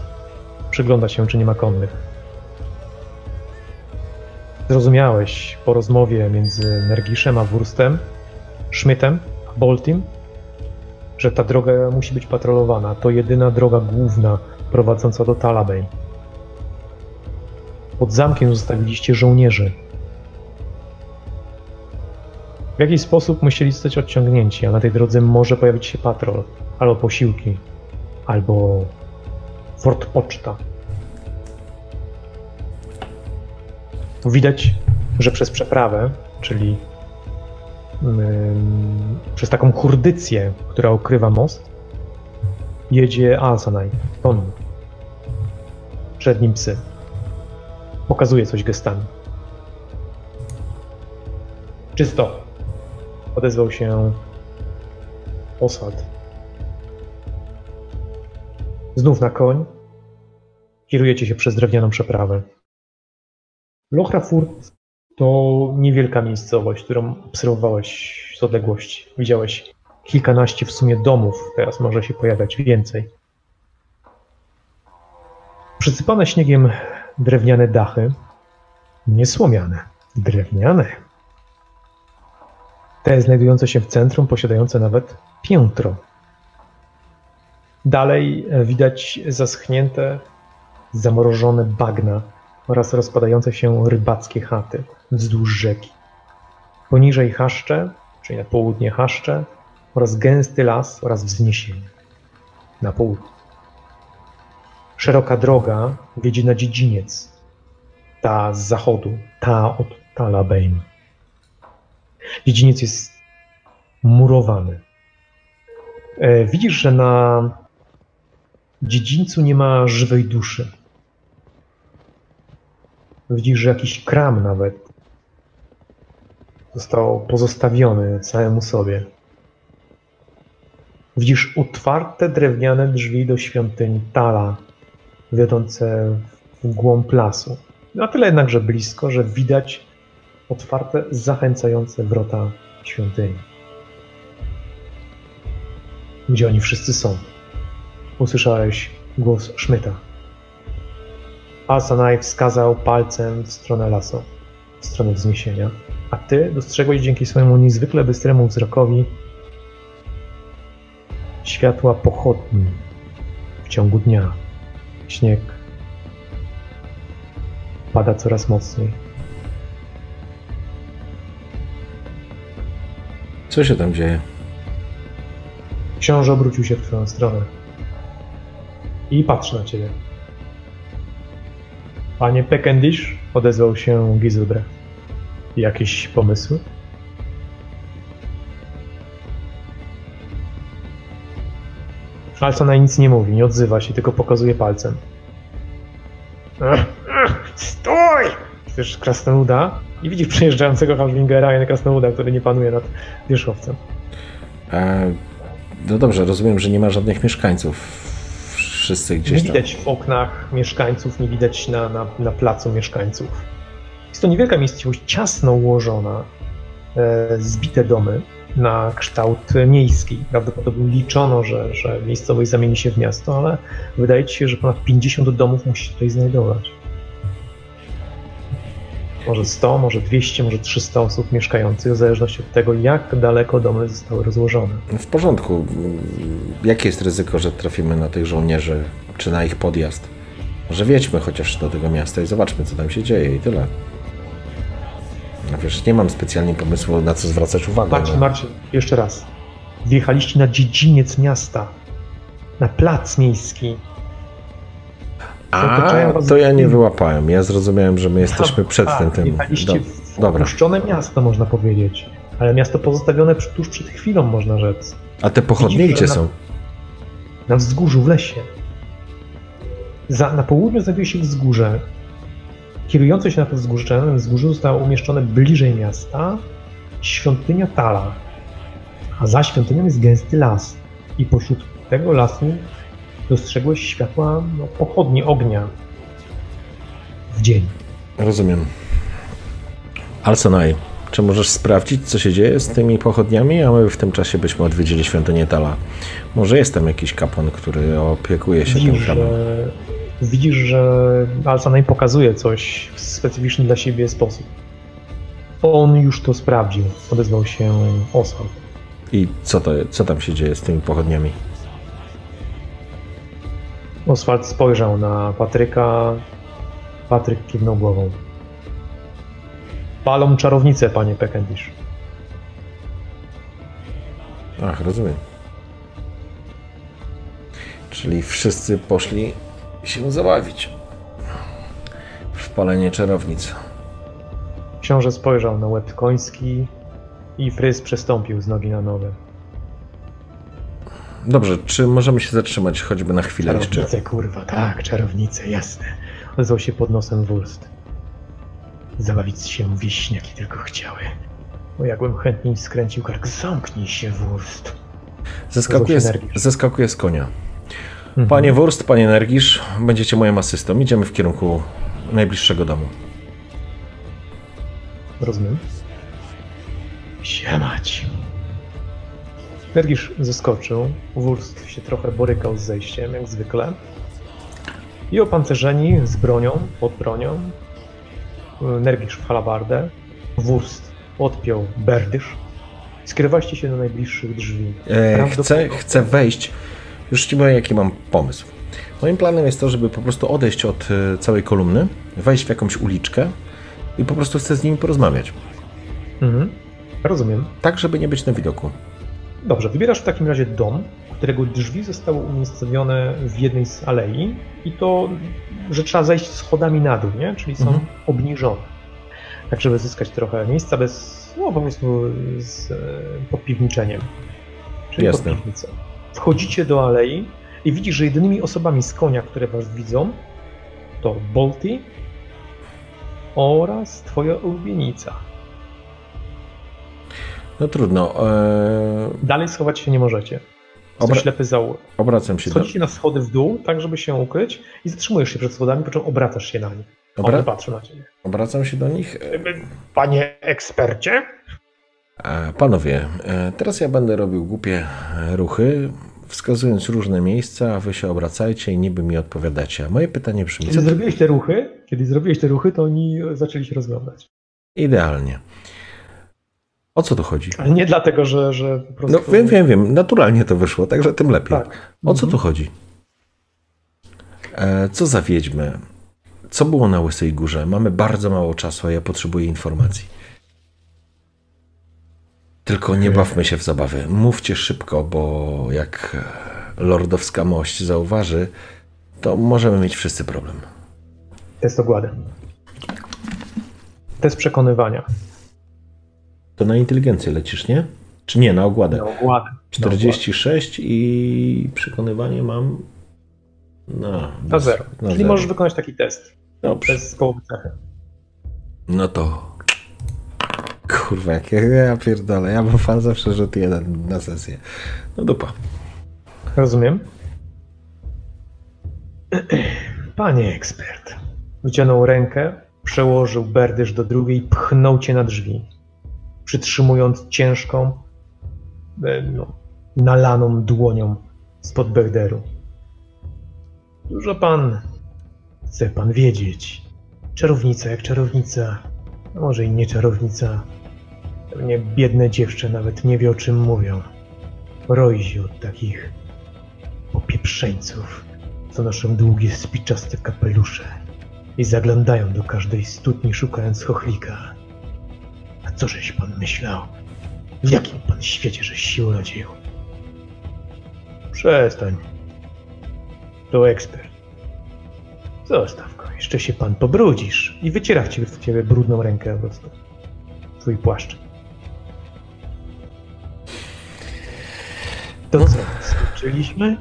Speaker 1: przygląda się, czy nie ma konnych. Zrozumiałeś po rozmowie między Nergiszem a Wurstem, Schmidtem a Boltim, że ta droga musi być patrolowana. To jedyna droga główna prowadząca do Talabej. Pod zamkiem zostawiliście żołnierzy. W jakiś sposób musieli zostać odciągnięci, a na tej drodze może pojawić się patrol, albo posiłki, albo Fort Poczta. Widać, że przez przeprawę, czyli ym, przez taką kurdycję, która ukrywa most, jedzie Alsanaj, Tony. Przed nim psy. Pokazuje coś gestami. Czysto. Odezwał się Oswald. Znów na koń. Kierujecie się przez drewnianą przeprawę. Lochrafurt to niewielka miejscowość, którą obserwowałeś z odległości. Widziałeś kilkanaście w sumie domów, teraz może się pojawiać więcej. Przysypane śniegiem drewniane dachy, nie słomiane, drewniane. Te znajdujące się w centrum, posiadające nawet piętro. Dalej e, widać zaschnięte, zamrożone bagna oraz rozpadające się rybackie chaty wzdłuż rzeki. Poniżej chaszcze, czyli na południe chaszcze, oraz gęsty las oraz wzniesienie na południe. Szeroka droga wiedzie na dziedziniec, ta z zachodu, ta od Talabeim. Dziedziniec jest murowany. E, Widzisz, że na dziedzińcu nie ma żywej duszy. Widzisz, że jakiś kram nawet został pozostawiony samemu sobie. Widzisz otwarte drewniane drzwi do świątyni Tala, wiodące w głąb lasu. Na tyle jednakże blisko, że widać otwarte, zachęcające wrota świątyni. Gdzie oni wszyscy są? Usłyszałeś głos Szmyta. Asanaj wskazał palcem w stronę lasu, w stronę wzniesienia, a ty dostrzegłeś dzięki swojemu niezwykle bystremu wzrokowi światła pochodni w ciągu dnia. Śnieg pada coraz mocniej.
Speaker 2: co się tam dzieje?
Speaker 1: Książę obrócił się w twoją stronę i patrzy na ciebie. Panie Pekendish, odezwał się Gizelbrecht. Jakieś pomysły? Alcona nic nie mówi, nie odzywa się, tylko pokazuje palcem. Stój! Wiesz, krasnoluda i widzisz przejeżdżającego Halflingera i krasnoluda, który nie panuje nad wierzchowcem.
Speaker 2: E, no dobrze, rozumiem, że nie ma żadnych mieszkańców. Wszyscy
Speaker 1: Nie
Speaker 2: gdzieś tam.
Speaker 1: widać w oknach mieszkańców, nie widać na, na, na placu mieszkańców. Jest to niewielka miejscowość, ciasno ułożona, e, zbite domy, na kształt miejski. Prawdopodobnie liczono, że, że miejscowość zamieni się w miasto, ale wydaje się, że ponad 50 domów musi się tutaj znajdować. Może 100, może 200, może 300 osób mieszkających, w zależności od tego, jak daleko domy zostały rozłożone.
Speaker 2: W porządku. Jakie jest ryzyko, że trafimy na tych żołnierzy, czy na ich podjazd? Może wiedźmy chociaż do tego miasta i zobaczmy, co tam się dzieje i tyle. No wiesz, nie mam specjalnie pomysłu, na co zwracać uwagę.
Speaker 1: Marcin,
Speaker 2: no.
Speaker 1: Marcin, jeszcze raz. Wjechaliście na dziedziniec miasta, na plac miejski.
Speaker 2: A, to ja nie wyłapałem. Ja zrozumiałem, że my jesteśmy przed
Speaker 1: Tak,
Speaker 2: tym. tym. Do,
Speaker 1: w
Speaker 2: dobra.
Speaker 1: opuszczone miasto, można powiedzieć. Ale miasto pozostawione tuż przed chwilą, można rzec.
Speaker 2: A te pochodnie
Speaker 1: Widzisz,
Speaker 2: gdzie
Speaker 1: że na-
Speaker 2: są?
Speaker 1: Na wzgórzu, w lesie. Za, na południu znajduje się wzgórze. Kierujące się na to wzgórze, na wzgórzu zostało umieszczone bliżej miasta świątynia Tala. A za świątynią jest gęsty las. I pośród tego lasu dostrzegłeś światła no, pochodni ognia w dzień.
Speaker 2: Rozumiem. Alsanaj, czy możesz sprawdzić, co się dzieje z tymi pochodniami, a my w tym czasie byśmy odwiedzili świątynię Tala. Może jest tam jakiś kapłan, który opiekuje się
Speaker 1: Widzisz,
Speaker 2: tym kramem.
Speaker 1: Widzisz, że Alsanaj pokazuje coś w specyficzny dla siebie sposób. On już to sprawdził, odezwał się Oswald.
Speaker 2: I co, to, co tam się dzieje z tymi pochodniami?
Speaker 1: Oswald spojrzał na Patryka. Patryk kiwnął głową. Palą czarownicę, panie Pekendish.
Speaker 2: Ach, rozumiem. Czyli wszyscy poszli się zabawić w palenie czarownic.
Speaker 1: Książę spojrzał na łeb koński i fryz przestąpił z nogi na nogę.
Speaker 2: Dobrze, czy możemy się zatrzymać choćby na chwilę jeszcze?
Speaker 1: Czarownice, kurwa, tak, czarownice, jasne. Odezwał się pod nosem Wurst. Zabawić się wieśniaki tylko chciały. Bo jakbym chętnie skręcił kark, zamknij się, Wurst.
Speaker 2: Zeskakuje z, zeskakuje z konia.
Speaker 1: Mhm.
Speaker 2: Panie Wurst, panie Nergisz, będziecie moim asystą. Idziemy w kierunku najbliższego domu.
Speaker 1: Rozumiem. Siemać. Nergisz zeskoczył. Wurst się trochę borykał z zejściem, jak zwykle. I opancerzeni z bronią, pod bronią. Nergisz w halabardę. Wurst odpiął berdysz. Skrywaliście się do najbliższych drzwi.
Speaker 2: E, chcę, chcę wejść. Już ci powiem, jaki mam pomysł. Moim planem jest to, żeby po prostu odejść od e, całej kolumny, wejść w jakąś uliczkę i po prostu chcę z nimi porozmawiać.
Speaker 1: Mhm. Rozumiem.
Speaker 2: Tak, żeby nie być na widoku.
Speaker 1: Dobrze, wybierasz w takim razie dom, którego drzwi zostały umiejscowione w jednej z alei i to, że trzeba zejść schodami na dół, nie? czyli są
Speaker 2: Mhm.
Speaker 1: obniżone. Tak, żeby zyskać trochę miejsca bez, no po prostu z e, podpiwniczeniem. Czyli
Speaker 2: Jasne.
Speaker 1: pod piwnicę. Wchodzicie do alei i widzisz, że jedynymi osobami z konia, które was widzą, to Bolty oraz twoja ulubienica.
Speaker 2: No trudno. E,
Speaker 1: Dalej schować się nie możecie. Obra- ślepy zaułek.
Speaker 2: obracam się do.
Speaker 1: Schodzicie na schody w dół, tak żeby się ukryć i zatrzymujesz się przed schodami, po czym obracasz się na nich.
Speaker 2: Obra-
Speaker 1: One patrzą na ciebie.
Speaker 2: Obracam się do nich. E,
Speaker 1: Panie ekspercie?
Speaker 2: E, Panowie, e, teraz ja będę robił głupie e, ruchy, wskazując różne miejsca, a wy się obracajcie i niby mi odpowiadacie. A moje pytanie brzmi,
Speaker 1: Kiedy
Speaker 2: to
Speaker 1: zrobiłeś te ruchy, kiedy zrobiłeś te ruchy, to oni zaczęli się rozglądać.
Speaker 2: idealnie. O co tu chodzi?
Speaker 1: Ale nie dlatego, że, że po prostu...
Speaker 2: No wiem, wiem, wiem, naturalnie to wyszło, także tym lepiej.
Speaker 1: Tak.
Speaker 2: O co
Speaker 1: Mhm.
Speaker 2: tu chodzi? E, co za wiedźmy? Co było na Łysej Górze? Mamy bardzo mało czasu, a ja potrzebuję informacji. Tylko nie bawmy się w zabawy. Mówcie szybko, bo jak lordowska mość zauważy, to możemy mieć wszyscy problem.
Speaker 1: Test ogłady. Test przekonywania.
Speaker 2: To na inteligencję lecisz, nie? Czy nie, na ogładę.
Speaker 1: Na ogładę.
Speaker 2: 46 i przekonywanie mam na,
Speaker 1: Na zero.
Speaker 2: Na
Speaker 1: Czyli
Speaker 2: zero.
Speaker 1: możesz wykonać taki test.
Speaker 2: Dobrze.
Speaker 1: Połowy cechy.
Speaker 2: No to. Kurwa, jak ja, pierdolę. Ja mam fan zawsze rzut jeden na sesję. No dupa.
Speaker 1: Rozumiem. Panie ekspert. Wyciągnął rękę, przełożył berdysz do drugiej i pchnął cię na drzwi. Przytrzymując ciężką, e, no, nalaną dłonią spod berderu. Dużo pan chce pan wiedzieć. Czarownica jak czarownica, a może i nie czarownica. Pewnie biedne dziewczę nawet nie wie o czym mówią. Roi się od takich popieprzeńców, co noszą długie spiczaste kapelusze i zaglądają do każdej studni szukając chochlika. A co żeś pan myślał? W jakim pan świecie żeś się urodził? Przestań. To ekspert. Zostaw go, jeszcze się pan pobrudzisz i wyciera w ciebie, brudną rękę po prostu. Twój płaszcz. To co, skończyliśmy?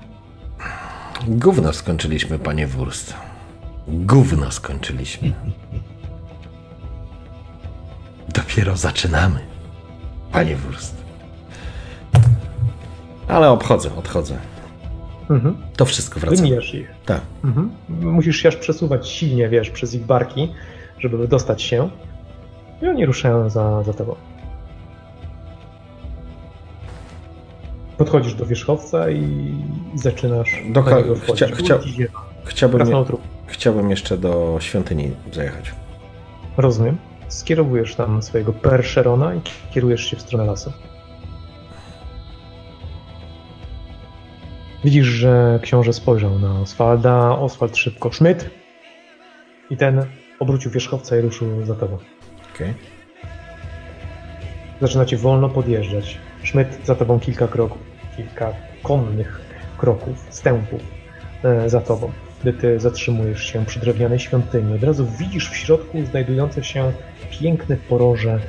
Speaker 2: Gówno skończyliśmy, panie Wurst. Gówno skończyliśmy. Dopiero zaczynamy, panie Wurst. Ale obchodzę, odchodzę.
Speaker 1: Mhm.
Speaker 2: To wszystko wraca.
Speaker 1: Wymijasz ich.
Speaker 2: Tak.
Speaker 1: Mhm. Musisz się aż przesuwać silnie, wiesz, przez ich barki, żeby wydostać się. I oni ruszają za, za tobą. Podchodzisz do wierzchowca i, zaczynasz
Speaker 2: Do
Speaker 1: niego wchodzić.
Speaker 2: chcia- chcia-. Chciałbym, chciałbym jeszcze do świątyni zajechać.
Speaker 1: Rozumiem. Skierowujesz tam swojego perszerona i kierujesz się w stronę lasu. Widzisz, że książę spojrzał na Oswalda. Oswald szybko Szmyt. I ten obrócił wierzchowca i ruszył za tobą.
Speaker 2: Okej.
Speaker 1: Zaczynacie wolno podjeżdżać. Szmyt za tobą kilka kroków, kilka konnych kroków, stępów e, za tobą. Gdy ty zatrzymujesz się przy drewnianej świątyni, od razu widzisz w środku znajdujące się piękne poroże,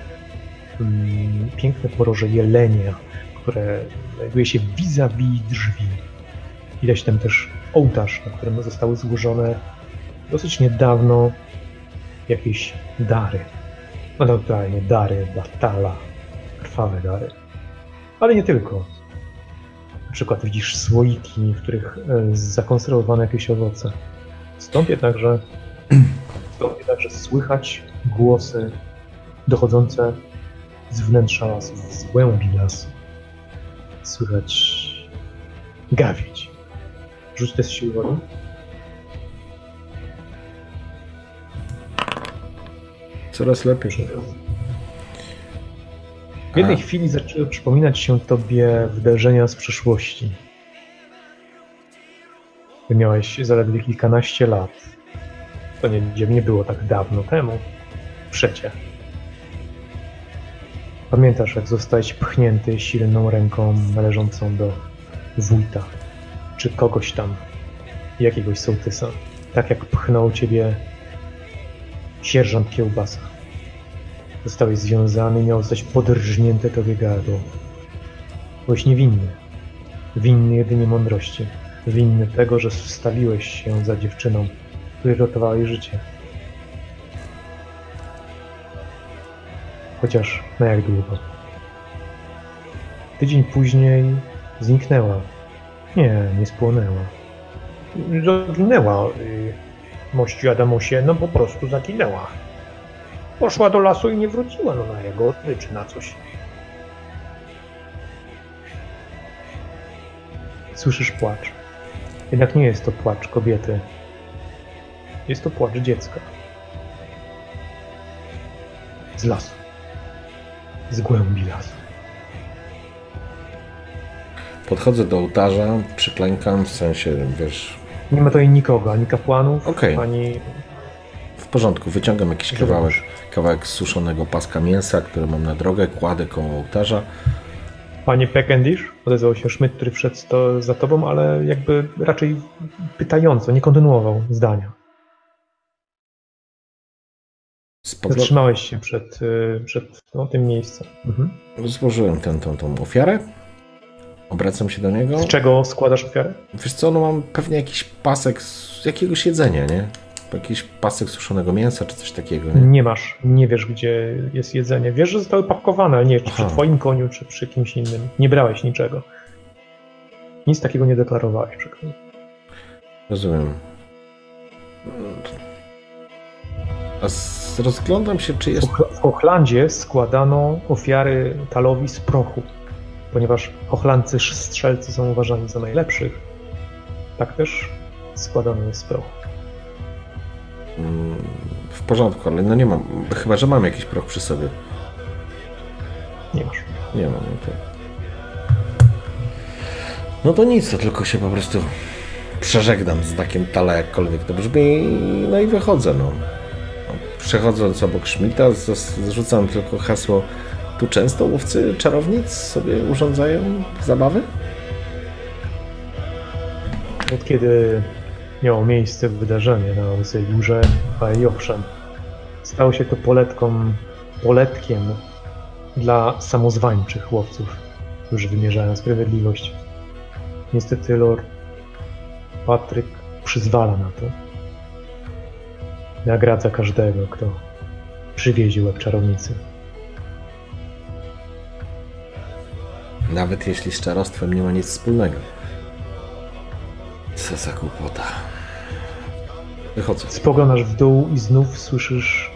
Speaker 1: mm, piękne poroże jelenia, które znajduje się vis-a-vis drzwi. Widać tam też ołtarz, na którym zostały złożone dosyć niedawno jakieś dary. No naturalnie dary Bartala, krwawe dary. Ale nie tylko. Na przykład widzisz słoiki, w których e, zakonserwowane jakieś owoce. Stąd jednakże, stąd jednakże słychać głosy dochodzące z wnętrza lasu, z głębi lasu. Słychać gawieć. Rzuć test siły woli.
Speaker 2: Coraz lepiej.
Speaker 1: W jednej
Speaker 2: A.
Speaker 1: chwili zaczęły przypominać się tobie wydarzenia z przeszłości. Ty miałeś zaledwie kilkanaście lat. To nie, nie było tak dawno temu. Przecie. Pamiętasz, jak zostałeś pchnięty silną ręką należącą do wójta, czy kogoś tam, jakiegoś sołtysa. Tak jak pchnął ciebie sierżant Kiełbasa. Zostałeś związany i miało zostać podrżnięte tobie gardło. Byłeś niewinny. Winny jedynie mądrości. Winny tego, że wstawiłeś się za dziewczyną, której ratowała jej życie. Chociaż na jak długo. Tydzień później zniknęła. Nie, nie spłonęła. Zaginęła, y, mości Adamusie, no po prostu zaginęła. Poszła do lasu i nie wróciła, no na jego czy na coś. Słyszysz płacz. Jednak nie jest to płacz kobiety. Jest to płacz dziecka. Z lasu. Z głębi lasu.
Speaker 2: Podchodzę do ołtarza, przyklękam, w sensie, wiesz,
Speaker 1: Nie ma tutaj nikogo, ani kapłanów,
Speaker 2: Okej.
Speaker 1: ani
Speaker 2: porządku, wyciągam jakiś kawałek, kawałek suszonego paska mięsa, który mam na drogę, kładę koło ołtarza.
Speaker 1: Panie Peckendish, odezwał się Schmidt, który wszedł sto- za tobą, ale jakby raczej pytająco, nie kontynuował zdania. Zatrzymałeś się przed, y, przed no, tym miejscem. Mhm.
Speaker 2: Złożyłem tę, tą, tą ofiarę, obracam się do niego.
Speaker 1: Z czego składasz ofiarę?
Speaker 2: Wiesz co, no mam pewnie jakiś pasek z jakiegoś jedzenia, nie? Jakiś pasek suszonego mięsa czy coś takiego, nie?
Speaker 1: Nie masz, nie wiesz, gdzie jest jedzenie. Wiesz, że zostały pakowane, ale nie wiesz, czy przy
Speaker 2: Aha.
Speaker 1: twoim koniu, czy przy kimś innym. Nie brałeś niczego. Nic takiego nie deklarowałeś. przykro mi.
Speaker 2: Rozumiem. A z, rozglądam się, czy jest...
Speaker 1: W Ochlandzie składano ofiary Talowi z prochu. Ponieważ ochlancy strzelcy są uważani za najlepszych, tak też składany jest z prochu.
Speaker 2: W porządku, ale no nie mam. Chyba, że mam jakiś proch przy sobie.
Speaker 1: Nie masz.
Speaker 2: Nie mam, no to. No to nic, to tylko się po prostu przeżegnam z takim tala, jakkolwiek to brzmi, no i wychodzę, no. Przechodząc obok Schmidta, zrzucam tylko hasło tu często łowcy czarownic sobie urządzają zabawy?
Speaker 1: Od kiedy miało miejsce wydarzenie na Górze, a i owszem, stało się to poletką, poletkiem dla samozwańczych łowców, którzy wymierzają sprawiedliwość. Niestety Lord Patryk przyzwala na to. Nagradza każdego, kto przywiezie łeb czarownicy.
Speaker 2: Nawet jeśli z czarostwem nie ma nic wspólnego. Co za głupota. Wychodzę.
Speaker 1: Spoglądasz w dół i znów słyszysz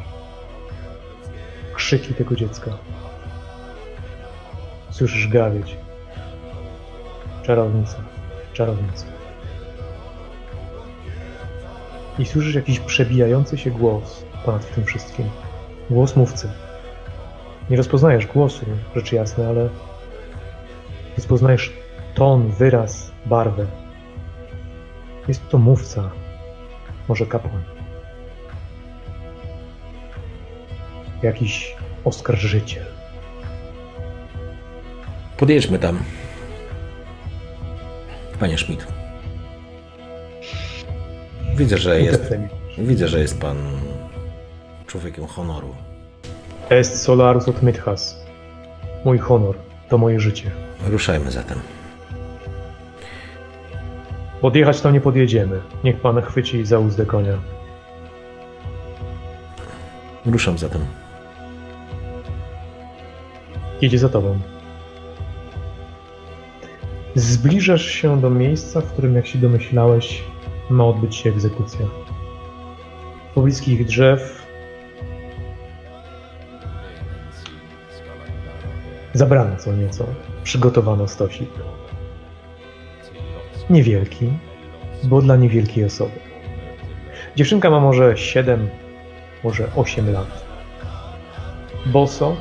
Speaker 1: krzyki tego dziecka. Słyszysz gawieć. Czarownica, czarownica. I słyszysz jakiś przebijający się głos ponad tym wszystkim. Głos mówcy. Nie rozpoznajesz głosu, rzecz jasna, ale rozpoznajesz ton, wyraz, barwę. Jest to mówca, może kapłan. Jakiś oskarżyciel.
Speaker 2: Podjedźmy tam. Panie Schmidt. Widzę, że jest. Widzę, że jest pan człowiekiem honoru.
Speaker 1: Est solarus od Mythas. Mój honor to moje życie.
Speaker 2: Ruszajmy zatem.
Speaker 1: Podjechać to nie podjedziemy. Niech pan chwyci za uzdę konia.
Speaker 2: Ruszam zatem.
Speaker 1: Jedzie za tobą. Zbliżasz się do miejsca, w którym, jak się domyślałeś, ma odbyć się egzekucja. Pobliskich drzew zabrano co nieco. Przygotowano stosik. Niewielki, bo dla niewielkiej osoby. Dziewczynka ma może 7, może 8 lat. Boso,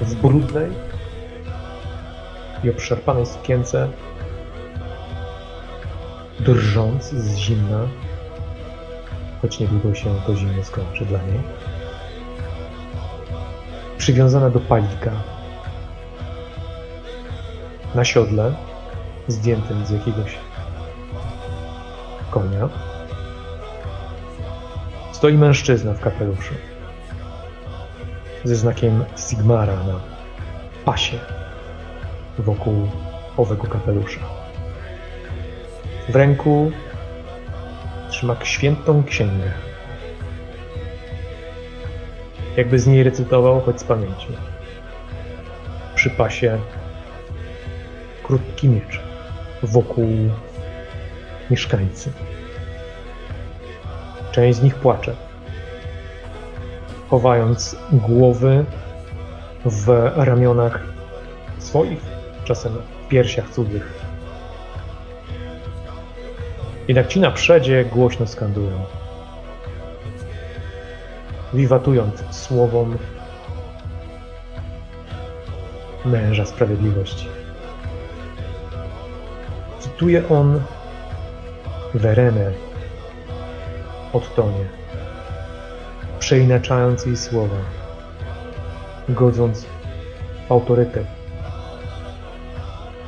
Speaker 1: w brudnej i obszarpanej sukience, drżąc z zimna, choć niedługo się to zimno skończy dla niej. Przywiązana do palika, na siodle, zdjętym z jakiegoś konia, stoi mężczyzna w kapeluszu ze znakiem Sigmara na pasie wokół owego kapelusza. W ręku trzyma świętą księgę. Jakby z niej recytował, choć z pamięci. Przy pasie krótki miecz wokół mieszkańcy. Część z nich płacze, chowając głowy w ramionach swoich, czasem w piersiach cudzych. Jednak ci na przedzie głośno skandują, wiwatując słowom męża sprawiedliwości. Cytuje on Werenę od Tonie, przeinaczając jej słowa, godząc autorytet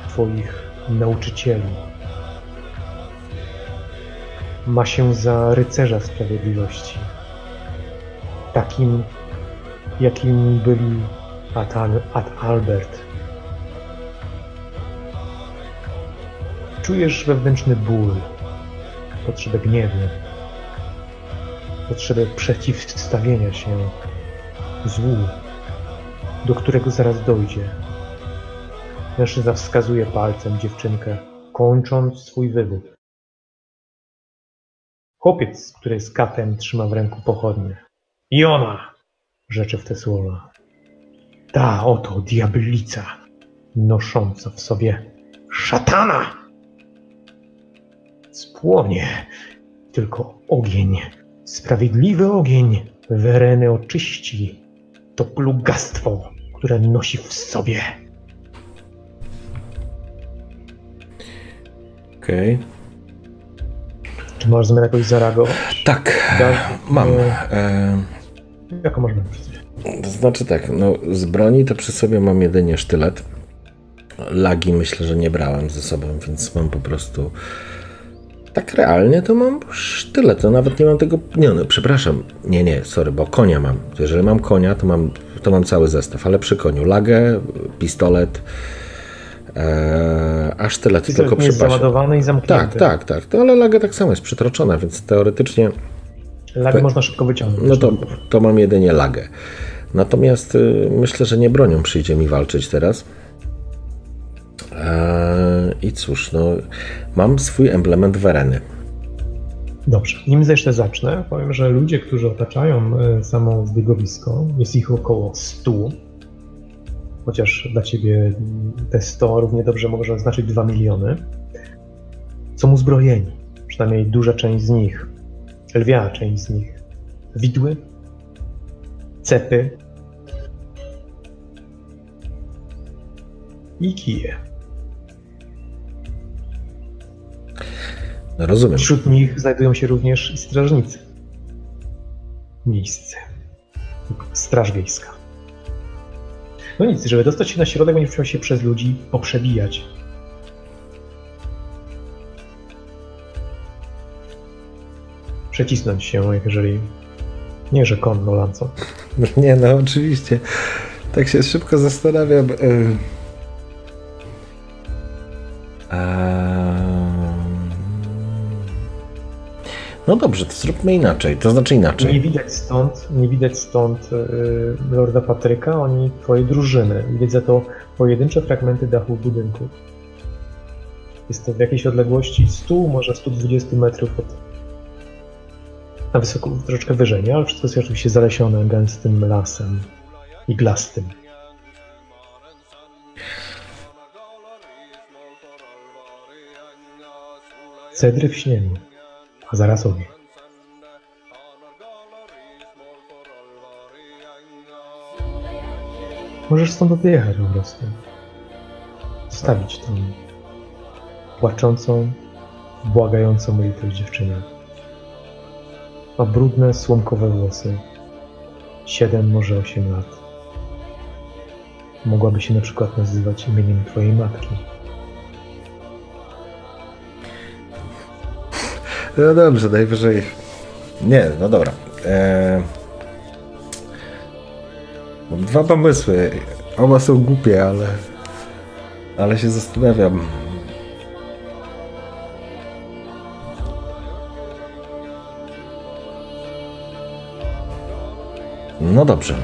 Speaker 1: Twoich nauczycieli. Ma się za rycerza sprawiedliwości, takim, jakim byli Ad, Ad Albert. Czujesz wewnętrzny ból, potrzebę gniewu, potrzebę przeciwstawienia się złu, do którego zaraz dojdzie. Mężczyzna wskazuje palcem dziewczynkę, kończąc swój wywód. Chłopiec, który jest katem, trzyma w ręku pochodnie. I ona! Rzeczy w te słowa. Ta oto diablica, nosząca w sobie szatana. Spłonie tylko ogień, sprawiedliwy ogień, wereny oczyści. To plugastwo, które nosi w sobie.
Speaker 2: Okej.
Speaker 1: Czy masz zamiar jakoś zareagować?
Speaker 2: Tak,
Speaker 1: Da-
Speaker 2: mam.
Speaker 1: e,
Speaker 2: E,
Speaker 1: Jaką masz
Speaker 2: to znaczy tak, no z broni to przy sobie mam jedynie sztylet. Lagi myślę, że nie brałem ze sobą, więc mam po prostu... Tak realnie to mam sztylet, to nawet nie mam tego... Nie no, przepraszam, nie, nie, sorry, bo konia mam. Jeżeli mam konia, to mam, to mam cały zestaw, ale przy koniu lagę, pistolet, e, a sztylet tylko
Speaker 1: Pistolet nie
Speaker 2: przy
Speaker 1: załadowany i zamknięty.
Speaker 2: Tak, tak, tak, to, ale laga tak samo jest przytroczona, więc teoretycznie
Speaker 1: Lagi
Speaker 2: Pe-
Speaker 1: można szybko wyciągnąć.
Speaker 2: no to, to mam jedynie lagę. Natomiast y, myślę, że nie bronią przyjdzie mi walczyć teraz. Eee, I cóż, no, mam swój emblemet Wereny.
Speaker 1: Dobrze, nim jeszcze zacznę, powiem, że ludzie, którzy otaczają e, samo zbiegowisko, jest ich około 100. Chociaż dla ciebie te 100 równie dobrze może oznaczyć 2 miliony. Są uzbrojeni, przynajmniej duża część z nich, lwia część z nich. Widły, cepy i kije.
Speaker 2: Rozumiem.
Speaker 1: Wśród nich znajdują się również i strażnicy. Miejsce. Straż wiejska. No nic, żeby dostać się na środek, będziesz musiał się przez ludzi poprzebijać. Przecisnąć się, jeżeli nie, że konno lancą.
Speaker 2: Nie, no oczywiście. Tak się szybko zastanawiam. Eee, No dobrze, to zróbmy inaczej. To znaczy
Speaker 1: Nie
Speaker 2: inaczej.
Speaker 1: widać stąd, nie widać stąd y, Lorda Patryka, ani twojej drużyny. Widać za to pojedyncze fragmenty dachu budynku. Jest to w jakiejś odległości 100, może 120 metrów od... Na wysoko, troszeczkę wyżej, nie? Ale wszystko jest oczywiście zalesione gęstym lasem iglastym. Cedry w śniegu, a zaraz ogień. Możesz stąd odjechać po prostu. Zostawić tą płaczącą, błagającą litość dziewczynę. Ma brudne, słomkowe włosy. Siedem, może osiem lat. Mogłaby się na przykład nazywać imieniem twojej matki.
Speaker 2: No dobrze, najwyżej. Nie, no dobra. Eee... Mam dwa pomysły. Oba są głupie, ale. Ale się zastanawiam. No dobrze.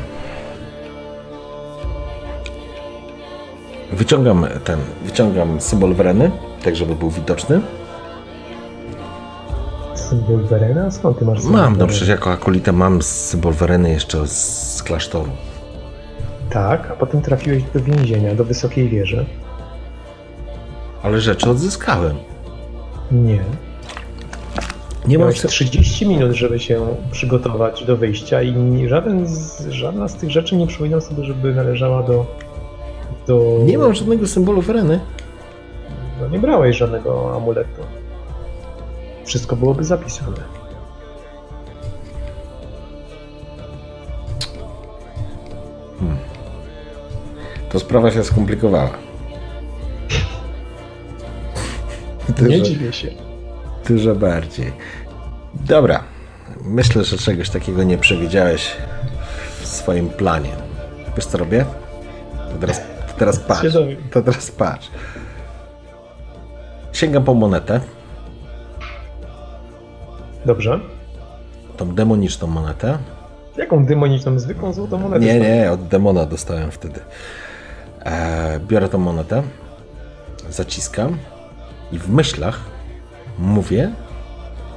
Speaker 2: Wyciągam ten, wyciągam symbol Wreny, tak żeby był widoczny.
Speaker 1: Symbol Verena? Skąd ty masz symbol
Speaker 2: Mam, no przecież jako akolitę mam symbol Wereny jeszcze z, klasztoru.
Speaker 1: Tak, a potem trafiłeś do więzienia, do wysokiej wieży.
Speaker 2: Ale rzeczy odzyskałem.
Speaker 1: Nie.
Speaker 2: Nie mam
Speaker 1: Miałeś
Speaker 2: se...
Speaker 1: 30 minut, żeby się przygotować do wyjścia i żaden z, żadna z tych rzeczy nie przypominam sobie, żeby należała do... do...
Speaker 2: Nie mam żadnego symbolu Wereny.
Speaker 1: No nie brałeś żadnego amuletu. Wszystko byłoby zapisane.
Speaker 2: To sprawa się skomplikowała.
Speaker 1: Nie
Speaker 2: Dużo,
Speaker 1: dziwię się.
Speaker 2: dużo bardziej. Dobra. Myślę, że czegoś takiego nie przewidziałeś w swoim planie. Wiesz co robię? To teraz, to teraz patrz. To teraz patrz. Sięgam po monetę.
Speaker 1: Dobrze.
Speaker 2: Tą demoniczną monetę.
Speaker 1: Jaką demoniczną, zwykłą złotą monetę?
Speaker 2: Nie, nie, od demona dostałem wtedy. E, biorę tą monetę, zaciskam i w myślach mówię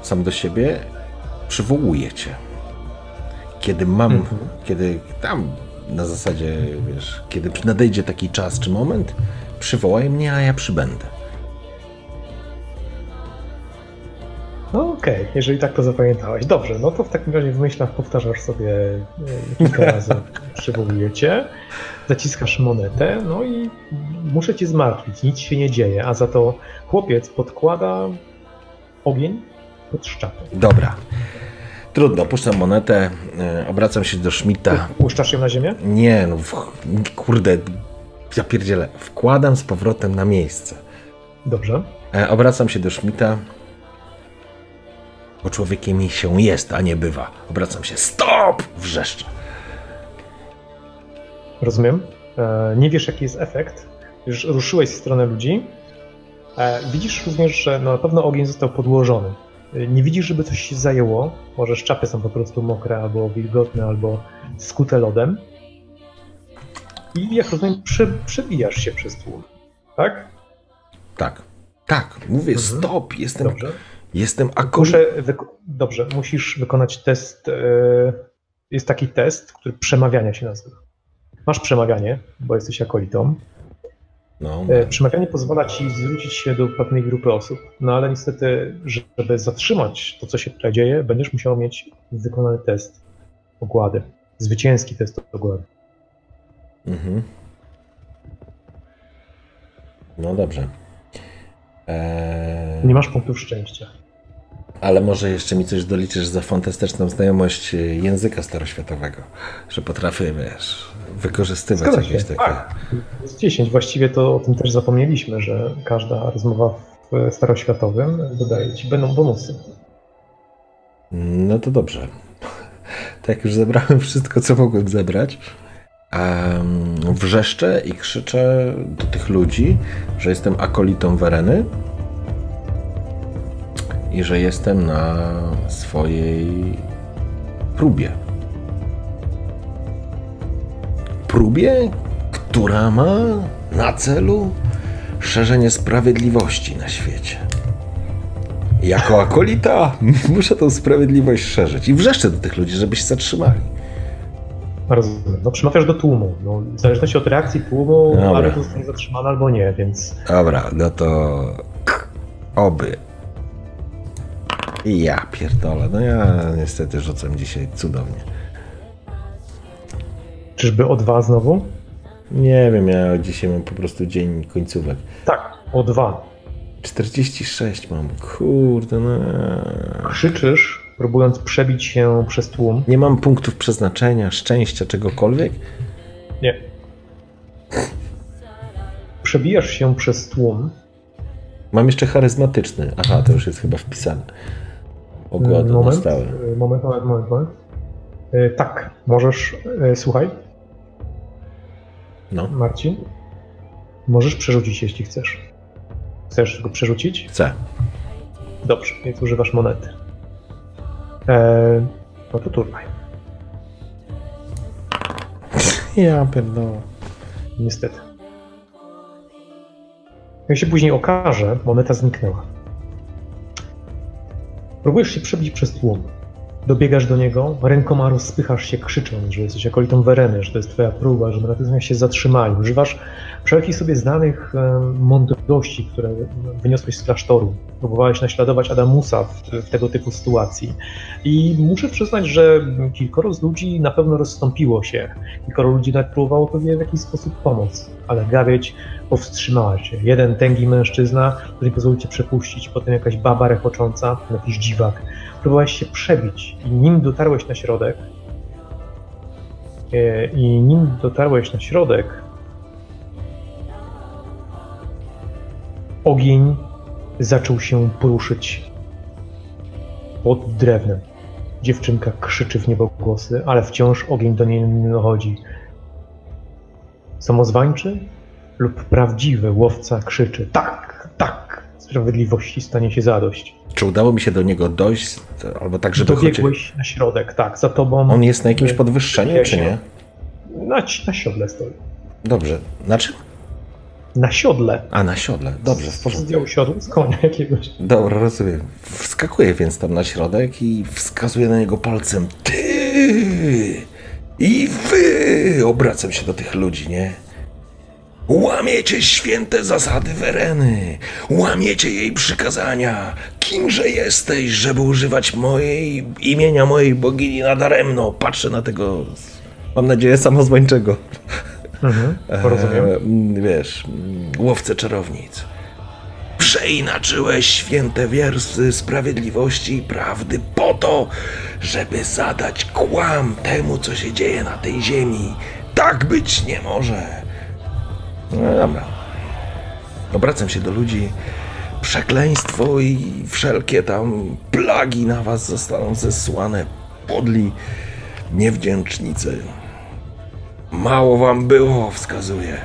Speaker 2: sam do siebie, przywołuję cię. Kiedy mam, kiedy tam na zasadzie, wiesz, kiedy nadejdzie taki czas czy moment, przywołaj mnie, a ja przybędę.
Speaker 1: No okej, jeżeli tak to zapamiętałeś. Dobrze, no to w takim razie w myślach powtarzasz sobie e, kilka razy, przywołuję cię, zaciskasz monetę, no i muszę cię zmartwić, nic się nie dzieje, a za to chłopiec podkłada ogień pod szczapę.
Speaker 2: Dobra. Trudno, puszczam monetę, e, obracam się do Schmidta.
Speaker 1: Puszczasz ją na ziemię?
Speaker 2: Nie, no w, kurde, ja pierdzielę. Wkładam z powrotem na miejsce.
Speaker 1: Dobrze.
Speaker 2: E, Obracam się do Schmidta. Bo człowiekiem się jest, a nie bywa. Obracam się. Stop! Wrzeszczę.
Speaker 1: Rozumiem. E, Nie wiesz, jaki jest efekt. Już ruszyłeś w stronę ludzi. E, Widzisz również, że no, na pewno ogień został podłożony. E, Nie widzisz, żeby coś się zajęło. Może szczapy są po prostu mokre, albo wilgotne, albo skute lodem. I jak rozumiem, prze, przebijasz się przez tłum. Tak?
Speaker 2: Tak. Tak, mówię,
Speaker 1: Mhm.
Speaker 2: stop! Jestem,
Speaker 1: Dobrze.
Speaker 2: Jestem
Speaker 1: wyko- Dobrze, musisz wykonać test. e, Jest taki test, który przemawiania się nazywa. Masz przemawianie, bo jesteś akolitą.
Speaker 2: No,
Speaker 1: E, Przemawianie pozwala ci zwrócić się do pewnej grupy osób, no ale niestety, żeby zatrzymać to, co się tutaj dzieje, będziesz musiał mieć wykonany test ogłady. Zwycięski test ogłady.
Speaker 2: mhm. no dobrze. Eee,
Speaker 1: Nie masz punktów szczęścia.
Speaker 2: Ale może jeszcze mi coś doliczysz za fantastyczną znajomość e, języka staroświatowego, że potrafię, wiesz, wykorzystywać
Speaker 1: Zgadza się,
Speaker 2: jakieś takie...
Speaker 1: tak. Jest 10. Właściwie to o tym też zapomnieliśmy, że każda rozmowa w staroświatowym dodaje ci będą bonusy.
Speaker 2: No to dobrze. Tak już zebrałem wszystko, co mogłem zebrać. Um, wrzeszczę i krzyczę do tych ludzi, że jestem akolitą Wereny i że jestem na swojej próbie. Próbie, która ma na celu szerzenie sprawiedliwości na świecie. Jako akolita muszę tą sprawiedliwość szerzyć. I wrzeszczę do tych ludzi, żeby się zatrzymali.
Speaker 1: Rozumiem. No przemawiasz do tłumu. No, w zależności od reakcji tłumu,
Speaker 2: Dobra.
Speaker 1: albo zostanie zatrzymany, albo nie, więc
Speaker 2: Dobra, no to oby. I ja pierdolę. No ja niestety rzucam dzisiaj cudownie.
Speaker 1: czyżby o dwa znowu?
Speaker 2: Nie wiem, ja dzisiaj mam po prostu dzień końcówek.
Speaker 1: Tak, o dwa.
Speaker 2: 46 mam. Kurde, no.
Speaker 1: Krzyczysz, próbując przebić się przez tłum.
Speaker 2: Nie mam punktów przeznaczenia, szczęścia, czegokolwiek.
Speaker 1: Nie. Przebijasz się przez tłum.
Speaker 2: Mam jeszcze charyzmatyczny. Aha, to już jest chyba wpisane. Ogładę na
Speaker 1: moment,
Speaker 2: stałe.
Speaker 1: y, moment, moment, moment, moment. Y, Tak, możesz, y, słuchaj,
Speaker 2: No,
Speaker 1: Marcin, możesz przerzucić, jeśli chcesz. Chcesz go przerzucić?
Speaker 2: chcę.
Speaker 1: Dobrze, więc używasz monety. E, no to turlaj.
Speaker 2: Ja pierdolę.
Speaker 1: Niestety. Jak się później okaże, moneta zniknęła. Próbujesz się przebić przez tłum. Dobiegasz do niego, rękoma rozpychasz się, krzycząc, że jesteś akolitą Wereny, że to jest twoja próba, żeby natychmiast się zatrzymali. Używasz wszelkich sobie znanych em, mądrości, które wyniosłeś z klasztoru. Próbowałeś naśladować Adamusa w, w tego typu sytuacji. I muszę przyznać, że kilkoro z ludzi na pewno rozstąpiło się. Kilkoro ludzi nawet próbowało tobie w jakiś sposób pomóc, ale gawieć powstrzymała się. Jeden tęgi mężczyzna, który nie pozwolił cię przepuścić, potem jakaś baba rechocząca, jakiś dziwak. Próbowałeś się przebić i nim dotarłeś na środek, e, i nim dotarłeś na środek, ogień zaczął się poruszyć pod drewnem. Dziewczynka krzyczy w niebogłosy, ale wciąż ogień do niej nie dochodzi. Samozwańczy lub prawdziwy łowca krzyczy tak, tak, sprawiedliwości stanie się zadość.
Speaker 2: Czy udało mi się do niego dojść? Albo tak, żeby.
Speaker 1: Dobiegłeś na środek, tak, za tobą.
Speaker 2: On jest na jakimś podwyższeniu, czy nie?
Speaker 1: Na, na siodle stoi.
Speaker 2: Dobrze. Na czym?
Speaker 1: Na siodle.
Speaker 2: A, na siodle. Dobrze, w porządku.
Speaker 1: Zdjął siodło z konia jakiegoś.
Speaker 2: Dobra, rozumiem. Wskakuję więc tam na środek i wskazuję na niego palcem. Ty! I wy, obracam się do tych ludzi, nie? Łamiecie święte zasady Wereny, łamiecie jej przykazania. Kimże jesteś, żeby używać mojej imienia mojej bogini nadaremno? Patrzę na tego, mam nadzieję, samozwańczego.
Speaker 1: Mhm, porozumiem.
Speaker 2: E, wiesz, łowcę czarownic. Przeinaczyłeś święte wiersy sprawiedliwości i prawdy po to, żeby zadać kłam temu, co się dzieje na tej ziemi. Tak być nie może. No dobra. Obracam się do ludzi. Przekleństwo i wszelkie tam plagi na was zostaną zesłane. Podli niewdzięcznicy. Mało wam było, wskazuje.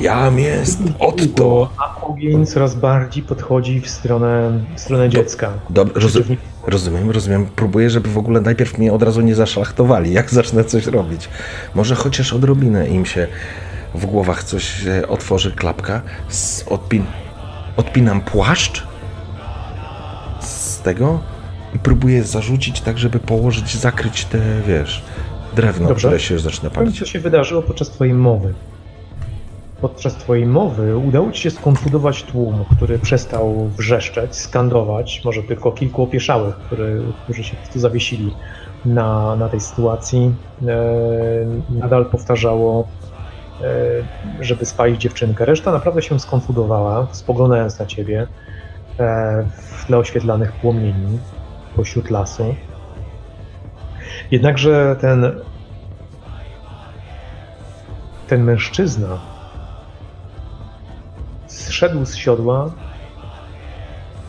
Speaker 2: Jam jest Otto.
Speaker 1: A ogień coraz bardziej podchodzi w stronę, w stronę dziecka.
Speaker 2: Dobra, roz,
Speaker 1: Przeciwnik-
Speaker 2: rozumiem, rozumiem. Próbuję, żeby w ogóle najpierw mnie od razu nie zaszlachtowali, jak zacznę coś robić. Może chociaż odrobinę im się w głowach coś e, otworzy, klapka. Odpin, odpinam płaszcz z tego i próbuję zarzucić tak, żeby położyć, zakryć te, wiesz, drewno,
Speaker 1: Dobrze.
Speaker 2: które się zaczyna palić.
Speaker 1: co się wydarzyło podczas twojej mowy. Podczas twojej mowy udało ci się skonfudować tłum, który przestał wrzeszczeć, skandować, może tylko kilku opieszałych, który, którzy się prostu zawiesili na, na tej sytuacji. E, nadal powtarzało, żeby spalić dziewczynkę. Reszta naprawdę się skonfudowała, spoglądając na ciebie e, w tle oświetlanych płomieni pośród lasu. Jednakże ten ten mężczyzna zszedł z siodła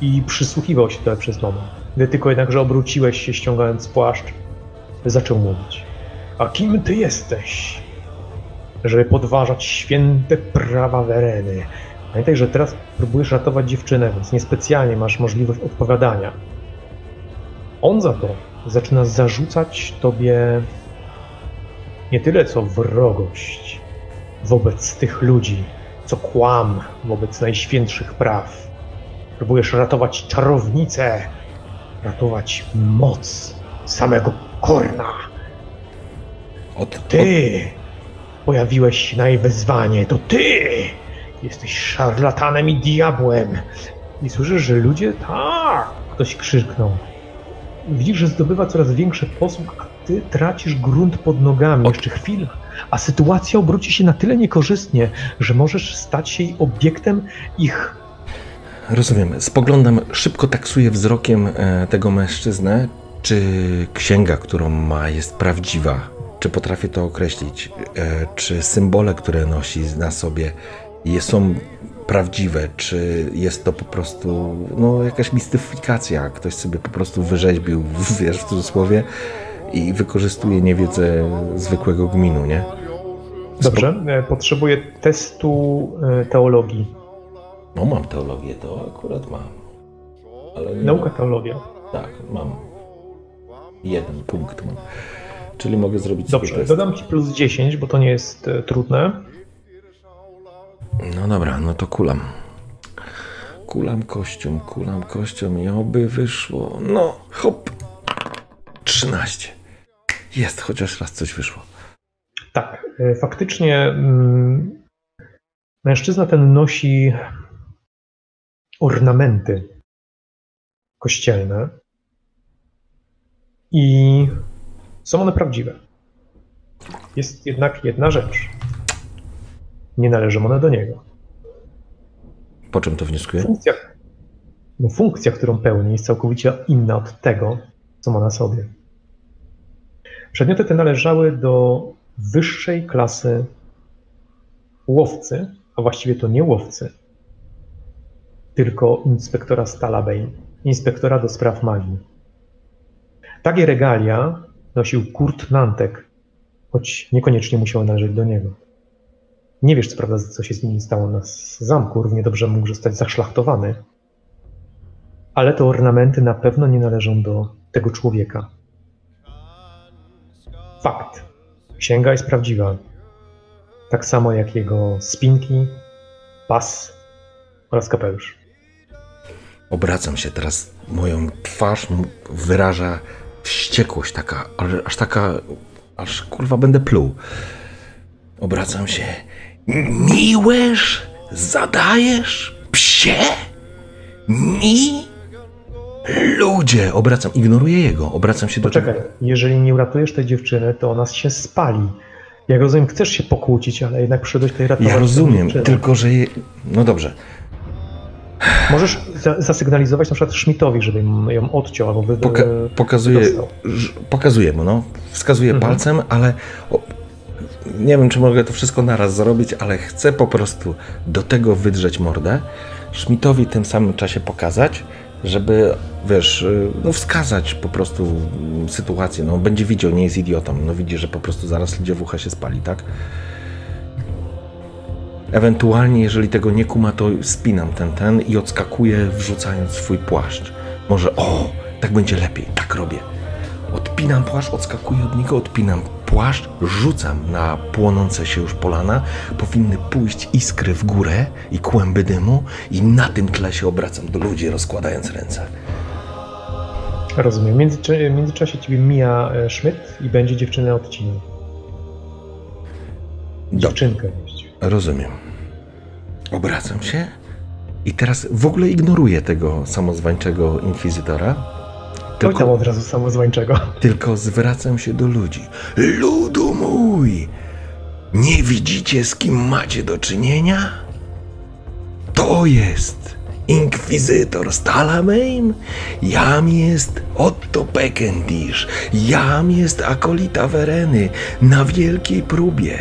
Speaker 1: i przysłuchiwał się tobie przez moment. Gdy tylko jednakże obróciłeś się, ściągając płaszcz, zaczął mówić. A kim ty jesteś, żeby podważać święte prawa Wereny? Pamiętaj, że teraz próbujesz ratować dziewczynę, więc niespecjalnie masz możliwość odpowiadania. On za to zaczyna zarzucać tobie nie tyle co wrogość wobec tych ludzi, co kłam wobec najświętszych praw. Próbujesz ratować czarownicę, ratować moc samego Korna.
Speaker 2: Od, od,
Speaker 1: Ty pojawiłeś się na jej wezwanie, to ty jesteś szarlatanem i diabłem. I słyszysz, że ludzie, tak, ktoś krzyknął. Widzisz, że zdobywa coraz większy posłuch, a ty tracisz grunt pod nogami. Jeszcze chwilę, a sytuacja obróci się na tyle niekorzystnie, że możesz stać się jej obiektem ich
Speaker 2: Rozumiem. Spoglądam, szybko taksuję wzrokiem e, tego mężczyznę. Czy księga, którą ma, jest prawdziwa? Czy potrafię to określić? E, czy symbole, które nosi na sobie, są prawdziwe? Czy jest to po prostu no, jakaś mistyfikacja? Ktoś sobie po prostu wyrzeźbił, wiesz, w cudzysłowie i wykorzystuje niewiedzę zwykłego gminu, nie?
Speaker 1: Dobrze, e, potrzebuję testu e, teologii.
Speaker 2: No mam teologię, to akurat mam. Ale
Speaker 1: Nauka teologia.
Speaker 2: Tak, mam. Jeden punkt mam. Czyli mogę zrobić
Speaker 1: Dobrze,
Speaker 2: test.
Speaker 1: dodam ci plus 10, bo to nie jest e, trudne.
Speaker 2: No dobra, no to kulam. Kulam kością, kulam kością i oby wyszło. No, hop. 13. Jest, chociaż raz coś wyszło.
Speaker 1: Tak, e, faktycznie mm, mężczyzna ten nosi ornamenty kościelne i są one prawdziwe. Jest jednak jedna rzecz. Nie należą one do niego.
Speaker 2: Po czym to wnioskuję?
Speaker 1: Funkcja, no funkcja, którą pełni, jest całkowicie inna od tego, co ma na sobie. Przedmioty te należały do wyższej klasy łowcy, a właściwie to nie łowcy, tylko inspektora Stalabane, inspektora do spraw magii. Takie regalia nosił Kurt Nantek, choć niekoniecznie musiały należeć do niego. Nie wiesz, co prawda, co się z nim stało na zamku, równie dobrze mógł zostać zaszlachtowany, ale te ornamenty na pewno nie należą do tego człowieka. Fakt. Księga jest prawdziwa. Tak samo jak jego spinki, pas oraz kapelusz.
Speaker 2: Obracam się teraz, moją twarz wyraża wściekłość taka, aż taka Aż kurwa będę pluł. Obracam się. Miłeś? Zadajesz? Psie? Mi? Ludzie! Obracam, ignoruję jego. Obracam się do
Speaker 1: Poczekaj, jeżeli nie uratujesz tej dziewczyny, to ona się spali. Jak rozumiem, chcesz się pokłócić, ale jednak przyszedłeś tutaj ratować
Speaker 2: Ja rozumiem, tylko że. Je... No dobrze.
Speaker 1: Możesz za zasygnalizować na przykład Schmidtowi, żeby ją odciął albo wy...
Speaker 2: Poka
Speaker 1: e,
Speaker 2: ż- pokazuję mu, no. Wskazuję
Speaker 1: Mhm.
Speaker 2: palcem, ale o, nie wiem, czy mogę to wszystko naraz zrobić, ale chcę po prostu do tego wydrzeć mordę, Schmidtowi w tym samym czasie pokazać, żeby, wiesz, y, no wskazać po prostu mm, sytuację. No, będzie widział, nie jest idiotą. No widzi, że po prostu zaraz dziewucha się spali, tak? Ewentualnie, jeżeli tego nie kuma, to spinam ten, ten i odskakuję, wrzucając swój płaszcz. Może, o, tak będzie lepiej, tak robię. Odpinam płaszcz, odskakuję od niego, odpinam płaszcz, rzucam na płonące się już polana. Powinny pójść iskry w górę i kłęby dymu i na tym tle się obracam do ludzi, rozkładając ręce.
Speaker 1: Rozumiem. W międzycza- w międzyczasie ciebie mija e, Schmidt i będzie dziewczynę odcinał. Dziewczynkę właściwie.
Speaker 2: Rozumiem. Obracam się i teraz w ogóle ignoruję tego samozwańczego inkwizytora.
Speaker 1: Oj tam
Speaker 2: Tylko,
Speaker 1: od razu samozwańczego.
Speaker 2: tylko zwracam się do ludzi. Ludu mój! Nie widzicie, z kim macie do czynienia? To jest inkwizytor Stalamein, jam jest Otto Peckendish, jam jest akolita Wereny na wielkiej próbie,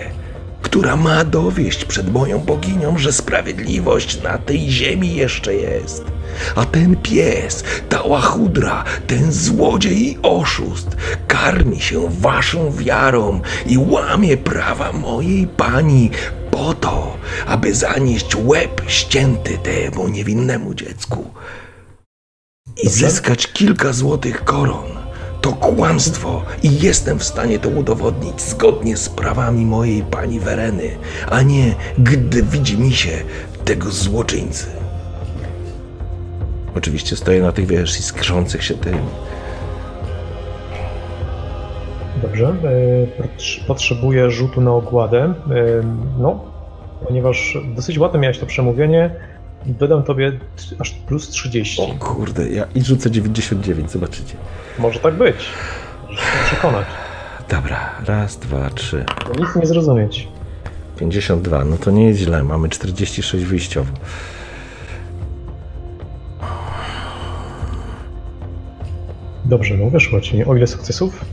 Speaker 2: która ma dowieść przed moją boginią, że sprawiedliwość na tej ziemi jeszcze jest. A ten pies, ta łachudra, ten złodziej i oszust karmi się waszą wiarą i łamie prawa mojej pani po to, aby zanieść łeb ścięty temu niewinnemu dziecku i zyskać kilka złotych koron. To kłamstwo i jestem w stanie to udowodnić zgodnie z prawami mojej pani Wereny, a nie gdy widzi mi się tego złoczyńcy. Oczywiście stoję na tych, wiesz, iskrzących się tym.
Speaker 1: Dobrze. e, pot- Potrzebuję rzutu na ogładę. E, No, ponieważ dosyć ładne miałeś to przemówienie, dodam tobie aż plus 30.
Speaker 2: O kurde, ja i rzucę 99, zobaczycie.
Speaker 1: Może tak być. Możesz się przekonać.
Speaker 2: Dobra, raz, dwa, trzy.
Speaker 1: To nic nie zrozumieć.
Speaker 2: 52, no to nie jest źle, mamy 46 wyjściowo.
Speaker 1: Dobrze, no wyszło ci. O ile sukcesów?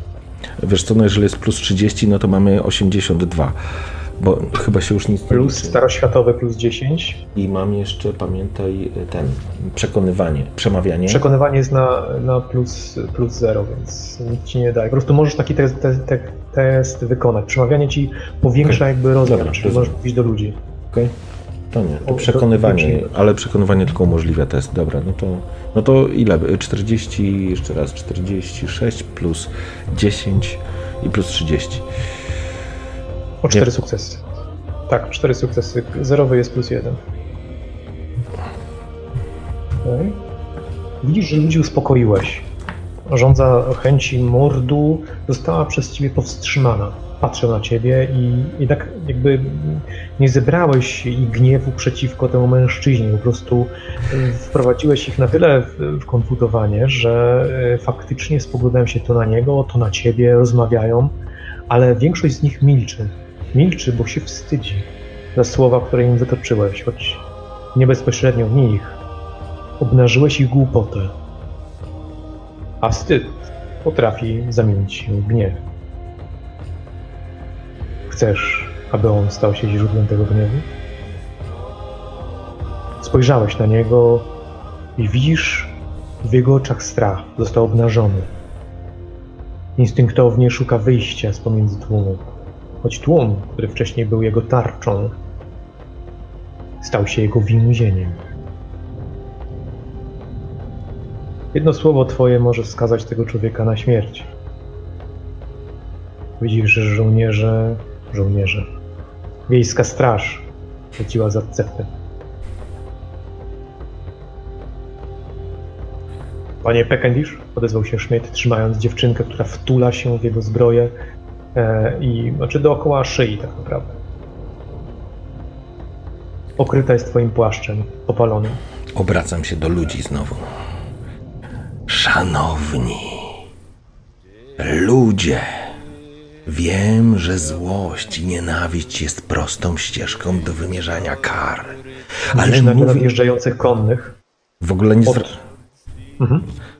Speaker 2: Wiesz co, no jeżeli jest plus 30, no to mamy 82. Bo chyba się już nic nie
Speaker 1: Plus
Speaker 2: liczy.
Speaker 1: staroświatowe plus 10.
Speaker 2: I mam jeszcze, pamiętaj, ten, przekonywanie, przemawianie.
Speaker 1: Przekonywanie jest na, na plus, plus 0, więc nic ci nie daje. Po prostu możesz taki test, te, te, test wykonać. Przemawianie ci powiększa jakby rozmiar,
Speaker 2: Dobra,
Speaker 1: czyli
Speaker 2: rozumiem.
Speaker 1: możesz mówić do ludzi.
Speaker 2: Okej. To nie, to przekonywanie, ale przekonywanie tylko umożliwia test. Dobra, no to, no to ile? 40, jeszcze raz, 46 plus 10 i plus 30.
Speaker 1: O 4
Speaker 2: Nie.
Speaker 1: sukcesy. Tak, 4 sukcesy. Zerowy jest plus 1. Okay. Widzisz, że ludzi uspokoiłeś. Żądza chęci mordu została przez ciebie powstrzymana. Patrzę na ciebie i, i tak jakby nie zebrałeś ich gniewu przeciwko temu mężczyźnie. Po prostu y, wprowadziłeś ich na tyle w, w konfutowanie, że y, faktycznie spoglądają się to na niego, to na ciebie, rozmawiają, ale większość z nich milczy. Milczy, bo się wstydzi za słowa, które im wytoczyłeś, choć nie bezpośrednio nich. Obnażyłeś ich głupotę. A wstyd potrafi zamienić w gniew. Chcesz, aby on stał się źródłem tego gniewu? Spojrzałeś na niego i widzisz w jego oczach strach. Został obnażony. Instynktownie szuka wyjścia z pomiędzy tłumu. Tłum, który wcześniej był jego tarczą, stał się jego więzieniem. Jedno słowo twoje może skazać tego człowieka na śmierć. Widzisz, że żołnierze, żołnierze, wiejska straż leciła za cepem. Panie Peckendish, odezwał się Schmidt, trzymając dziewczynkę, która wtula się w jego zbroję. E, i znaczy dookoła szyi tak naprawdę. Okryta jest twoim płaszczem opalonym.
Speaker 2: Obracam się do ludzi znowu. Szanowni ludzie, wiem, że złość i nienawiść jest prostą ścieżką do wymierzania kar. Ale
Speaker 1: na
Speaker 2: mówię...
Speaker 1: nadjeżdżających konnych.
Speaker 2: W ogóle nie...
Speaker 1: Od...
Speaker 2: Zwra...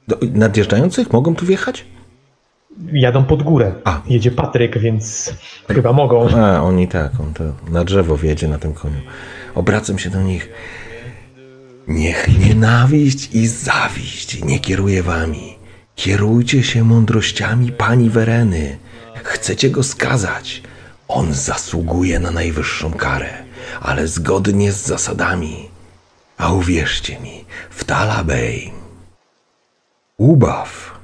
Speaker 2: Do... Nadjeżdżających mogą tu wjechać?
Speaker 1: Jadą pod górę.
Speaker 2: A.
Speaker 1: Jedzie Patryk, więc chyba mogą.
Speaker 2: A, oni tak, on to na drzewo wjedzie na tym koniu. Obracam się do nich. Niech nienawiść i zawiść nie kieruje wami. Kierujcie się mądrościami pani Wereny. Chcecie go skazać. On zasługuje na najwyższą karę, ale zgodnie z zasadami. A uwierzcie mi, w Talabej ubaw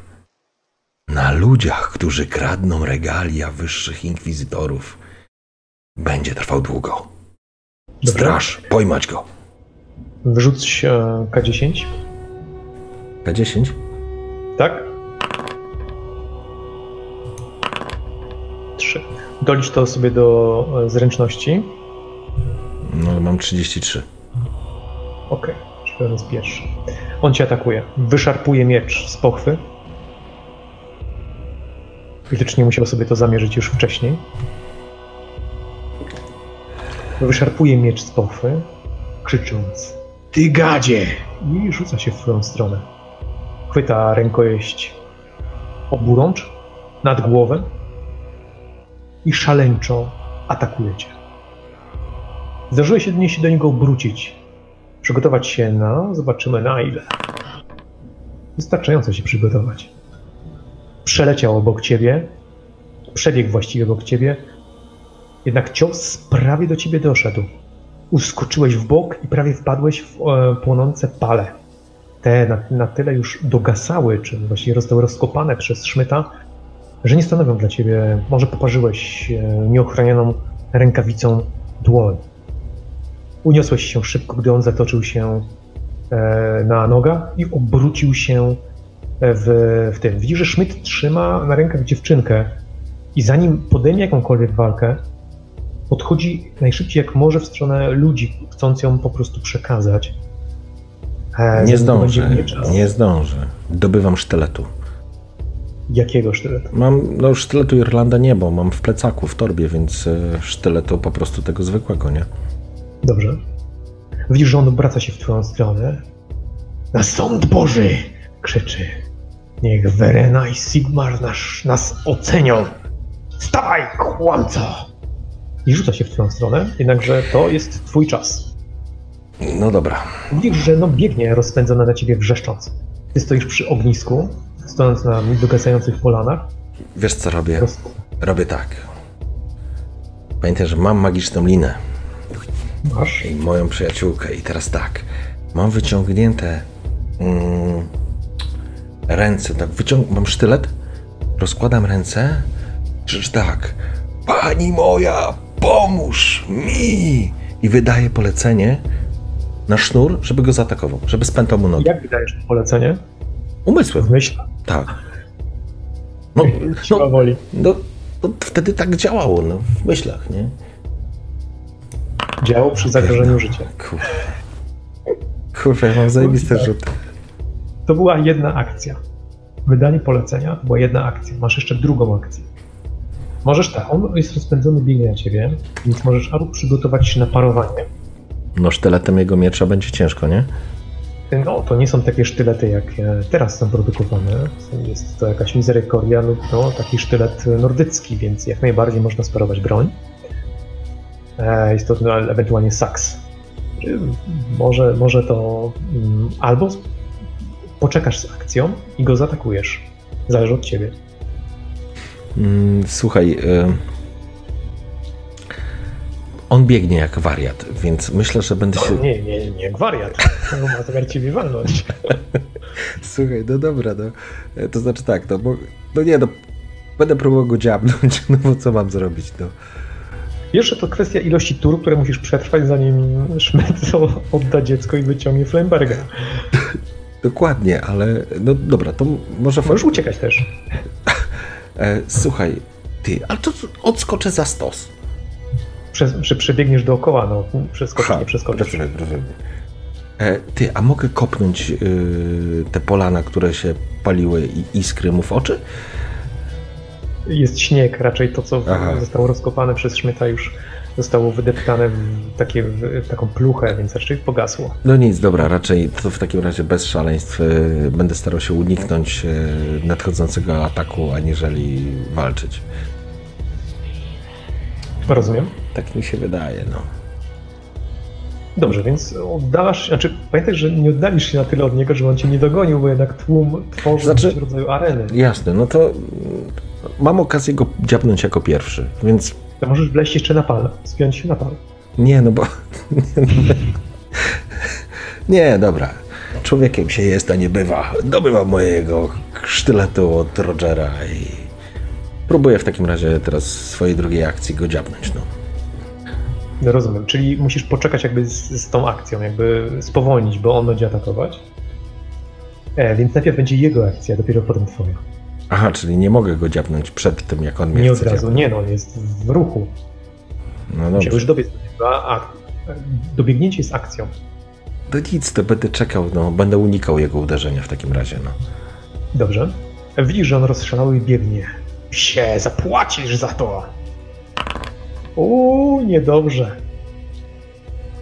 Speaker 2: na ludziach, którzy kradną regalia wyższych inkwizytorów, będzie trwał długo. Straż, pojmać go.
Speaker 1: Wrzuć e, K10.
Speaker 2: K10?
Speaker 1: Tak? Trzy. Dolicz to sobie do e, zręczności.
Speaker 2: No, mam 33.
Speaker 1: Okej, czyli on jest pierwszy. On cię atakuje. Wyszarpuje miecz z pochwy. Widocznie musiał sobie to zamierzyć już wcześniej. Wyszarpuje miecz z pochwy, krzycząc Ty gadzie! I rzuca się w twoją stronę. Chwyta rękojeść oburącz nad głowę i szaleńczo atakuje cię. Zdarzyło się dnie się do niego obrócić, przygotować się na, zobaczymy na ile. Wystarczająco się przygotować. Przeleciał obok ciebie, przebiegł właściwie obok ciebie, jednak cios prawie do ciebie doszedł. Uskoczyłeś w bok i prawie wpadłeś w e, płonące pale. Te na, na tyle już dogasały, czy właściwie zostały rozkopane przez szmyta, że nie stanowią dla ciebie, może poparzyłeś e, nieochronioną rękawicą dłoń. Uniosłeś się szybko, gdy on zatoczył się e, na nogach i obrócił się w, w tym. Widzisz, że Schmidt trzyma na rękach dziewczynkę i zanim podejmie jakąkolwiek walkę, podchodzi najszybciej jak może w stronę ludzi, chcąc ją po prostu przekazać. E,
Speaker 2: Nie zdążę, nie zdążę. Dobywam sztyletu.
Speaker 1: Jakiego sztyletu?
Speaker 2: Mam, no sztyletu Irlanda nie, bo mam w plecaku, w torbie, więc e, sztyletu po prostu tego zwykłego, nie?
Speaker 1: Dobrze. Widzisz, że on obraca się w twoją stronę. Na sąd Boży! krzyczy. Niech Verena i Sigmar nas, nas ocenią. Stawaj, kłamco! I rzuca się w twoją stronę, jednakże to jest twój czas.
Speaker 2: No dobra.
Speaker 1: Widzisz, że no biegnie rozpędzona na ciebie wrzeszcząc. Ty stoisz przy ognisku, stojąc na dogasających polanach.
Speaker 2: Wiesz co robię?
Speaker 1: Roz...
Speaker 2: Robię tak. Pamiętaj, że mam magiczną linę
Speaker 1: Masz.
Speaker 2: i moją przyjaciółkę. I teraz tak. Mam wyciągnięte mm, ręce. Tak, wyciąg mam sztylet, rozkładam ręce. Krzyż tak. Pani moja, pomóż mi! I wydaję polecenie na sznur, żeby go zaatakował, żeby spętał mu nogi.
Speaker 1: Jak wydajesz polecenie?
Speaker 2: Umysłem.
Speaker 1: W myśl?
Speaker 2: Tak. No, no,
Speaker 1: woli.
Speaker 2: no, no wtedy tak działało, no, w myślach, nie?
Speaker 1: Działał przy zagrożeniu życia.
Speaker 2: Kurwa. Kurwa, ja mam zajebiste rzuty.
Speaker 1: To była jedna akcja. Wydanie polecenia to była jedna akcja. Masz jeszcze drugą akcję. Możesz tak, on jest rozpędzony, biegnie na ciebie, więc możesz albo przygotować się na parowanie.
Speaker 2: No sztyletem jego miecza będzie ciężko, nie?
Speaker 1: No, to nie są takie sztylety, jak e, teraz są produkowane. Jest to jakaś mizerykoria lub no, taki sztylet nordycki, więc jak najbardziej można sparować broń. E, Jest to no, ewentualnie saks. Może, może to mm, albo poczekasz z akcją i go zaatakujesz. Zależy od ciebie.
Speaker 2: Mm, słuchaj, y... on biegnie jak wariat, więc myślę, że będę się...
Speaker 1: Nie, nie, nie, jak wariat. No, ma zamiar ciebie walnąć.
Speaker 2: Słuchaj, no dobra, no. E, To znaczy tak, no bo... No nie, no... Będę próbował go dziabnąć, no bo co mam zrobić, no.
Speaker 1: Jeszcze to kwestia ilości tur, które musisz przetrwać, zanim Schmidt odda dziecko i wyciągnie Flemberga.
Speaker 2: Dokładnie, ale... No dobra, to może...
Speaker 1: Możesz uciekać też.
Speaker 2: E, słuchaj, Ty, ale to odskoczę za stos.
Speaker 1: Przez, czy przebiegniesz dookoła, no przeskoczysz, nie przeskoczysz.
Speaker 2: rozumiem, rozumiem. E, ty, a mogę kopnąć y, te polana, które się paliły i iskry mu w oczy?
Speaker 1: Jest śnieg, raczej to, co
Speaker 2: Aha.
Speaker 1: zostało rozkopane przez Szmyta już zostało wydeptane w, takie, w taką pluchę, więc raczej pogasło.
Speaker 2: No nic, dobra, raczej to w takim razie bez szaleństw y, będę starał się uniknąć y, nadchodzącego ataku, aniżeli walczyć.
Speaker 1: Rozumiem.
Speaker 2: Tak mi się wydaje, no.
Speaker 1: Dobrze, więc oddalasz, znaczy pamiętaj, że nie oddalisz się na tyle od niego, żeby on cię nie dogonił, bo jednak tłum tworzy
Speaker 2: Znaczy-
Speaker 1: rodzaju areny.
Speaker 2: Jasne, no to mm, mam okazję go dziabnąć jako pierwszy, więc
Speaker 1: To możesz wleźć jeszcze na pal, spiąć się na pal.
Speaker 2: nie, no bo... Nie, dobra. Człowiekiem się jest, a nie bywa. Dobywam mojego sztyletu od Rogera i próbuję w takim razie teraz swojej drugiej akcji go dziabnąć, no.
Speaker 1: No rozumiem, czyli musisz poczekać jakby z, z tą akcją, jakby spowolnić, bo on będzie atakować. E, więc najpierw będzie jego akcja, dopiero potem twoja.
Speaker 2: Aha, czyli nie mogę go dziabnąć przed tym, jak on mnie
Speaker 1: Nie od razu,
Speaker 2: dziabnąć.
Speaker 1: nie no, on jest w ruchu.
Speaker 2: No
Speaker 1: Musiał
Speaker 2: dobrze.
Speaker 1: już dobiec do niego, a a dobiegnięcie jest akcją.
Speaker 2: To nic, to będę czekał, no, będę unikał jego uderzenia w takim razie, no.
Speaker 1: Dobrze. Widzisz, że on rozszalały i biegnie. Się, zapłacisz za to! Uuu, niedobrze.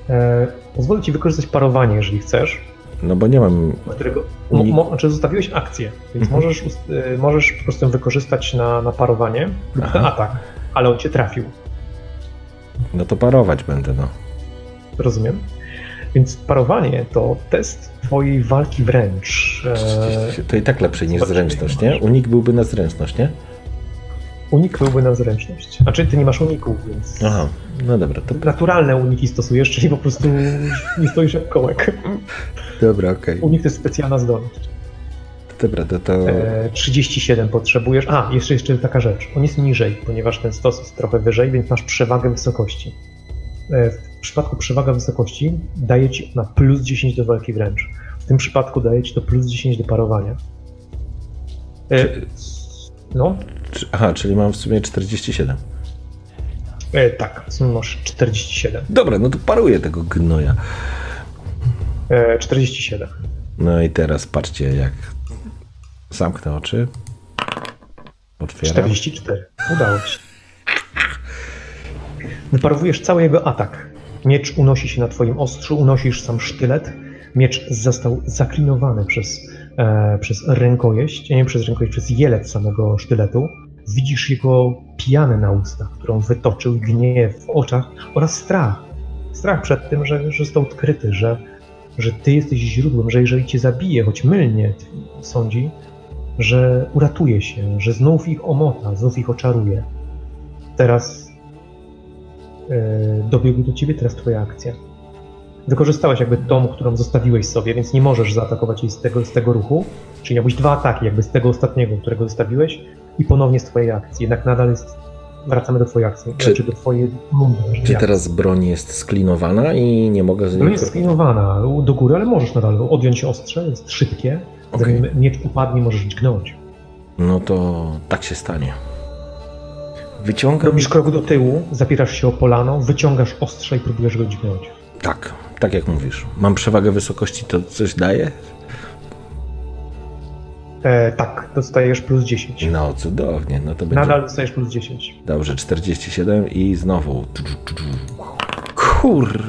Speaker 1: E, pozwolę ci wykorzystać parowanie, jeżeli chcesz.
Speaker 2: No bo nie mam...
Speaker 1: Którego, mo, mo, znaczy zostawiłeś akcję, więc
Speaker 2: Mhm.
Speaker 1: możesz, e, możesz po prostu ją wykorzystać na, na parowanie lub
Speaker 2: Aha.
Speaker 1: na atak, ale on cię trafił.
Speaker 2: No to parować będę, no.
Speaker 1: Rozumiem? Więc parowanie to test twojej walki wręcz. E,
Speaker 2: To i tak lepsze niż zręczność, nie? Unik byłby na zręczność, nie?
Speaker 1: unik byłby na zręczność. Znaczy, ty nie masz uników, więc
Speaker 2: Aha, no dobra, to
Speaker 1: naturalne uniki stosujesz, czyli po prostu nie stoisz jak kołek.
Speaker 2: dobra, okej.
Speaker 1: Unik to jest specjalna zdolność.
Speaker 2: Dobra, to, to
Speaker 1: E, 37 potrzebujesz. A, jeszcze, jeszcze taka rzecz. On jest niżej, ponieważ ten stos jest trochę wyżej, więc masz przewagę wysokości. E, w przypadku przewaga wysokości daje ci na plus 10 do walki wręcz. W tym przypadku daje ci to plus 10 do parowania. E, no,
Speaker 2: Czy- Aha, czyli mam w sumie 47.
Speaker 1: e, tak, masz 47.
Speaker 2: Dobra, no to paruję tego gnoja.
Speaker 1: E, 47.
Speaker 2: No i teraz patrzcie, jak zamknę oczy. Otwieram.
Speaker 1: 44. Udało ci. Wyparowujesz cały jego atak. Miecz unosi się na twoim ostrzu, unosisz sam sztylet. Miecz został zaklinowany przez, e, przez rękojeść, nie przez rękojeść, przez jelec samego sztyletu. Widzisz jego pijanę na ustach, którą wytoczył, gniew w oczach oraz strach. Strach przed tym, że, że został odkryty, że, że ty jesteś źródłem, że jeżeli cię zabije, choć mylnie sądzi, że uratuje się, że znów ich omota, znów ich oczaruje. Teraz yy, dobiegł do ciebie teraz twoja akcja. Wykorzystałeś jakby tą, którą zostawiłeś sobie, więc nie możesz zaatakować jej z tego, z tego ruchu. Czyli miałbyś dwa ataki jakby z tego ostatniego, którego zostawiłeś i ponownie z twojej akcji. Jednak nadal jest... Wracamy do twojej akcji,
Speaker 2: Czy-
Speaker 1: czy, znaczy do twojej rundy.
Speaker 2: Czy teraz broń jest sklinowana i nie mogę z niej...
Speaker 1: jest sklinowana do góry, ale możesz nadal odjąć ostrze, jest szybkie.
Speaker 2: Okej.
Speaker 1: Zanim miecz upadnie, możesz dźgnąć.
Speaker 2: No to tak się stanie. Wyciągam...
Speaker 1: Robisz krok do tyłu, zapierasz się o polano, wyciągasz ostrze i próbujesz go dźgnąć.
Speaker 2: Tak, tak jak mówisz. Mam przewagę wysokości, to coś daje?
Speaker 1: E, tak, dostajesz plus 10.
Speaker 2: No cudownie, no to będzie...
Speaker 1: Nadal dostajesz plus 10.
Speaker 2: Dobrze, 47 i znowu... Kur...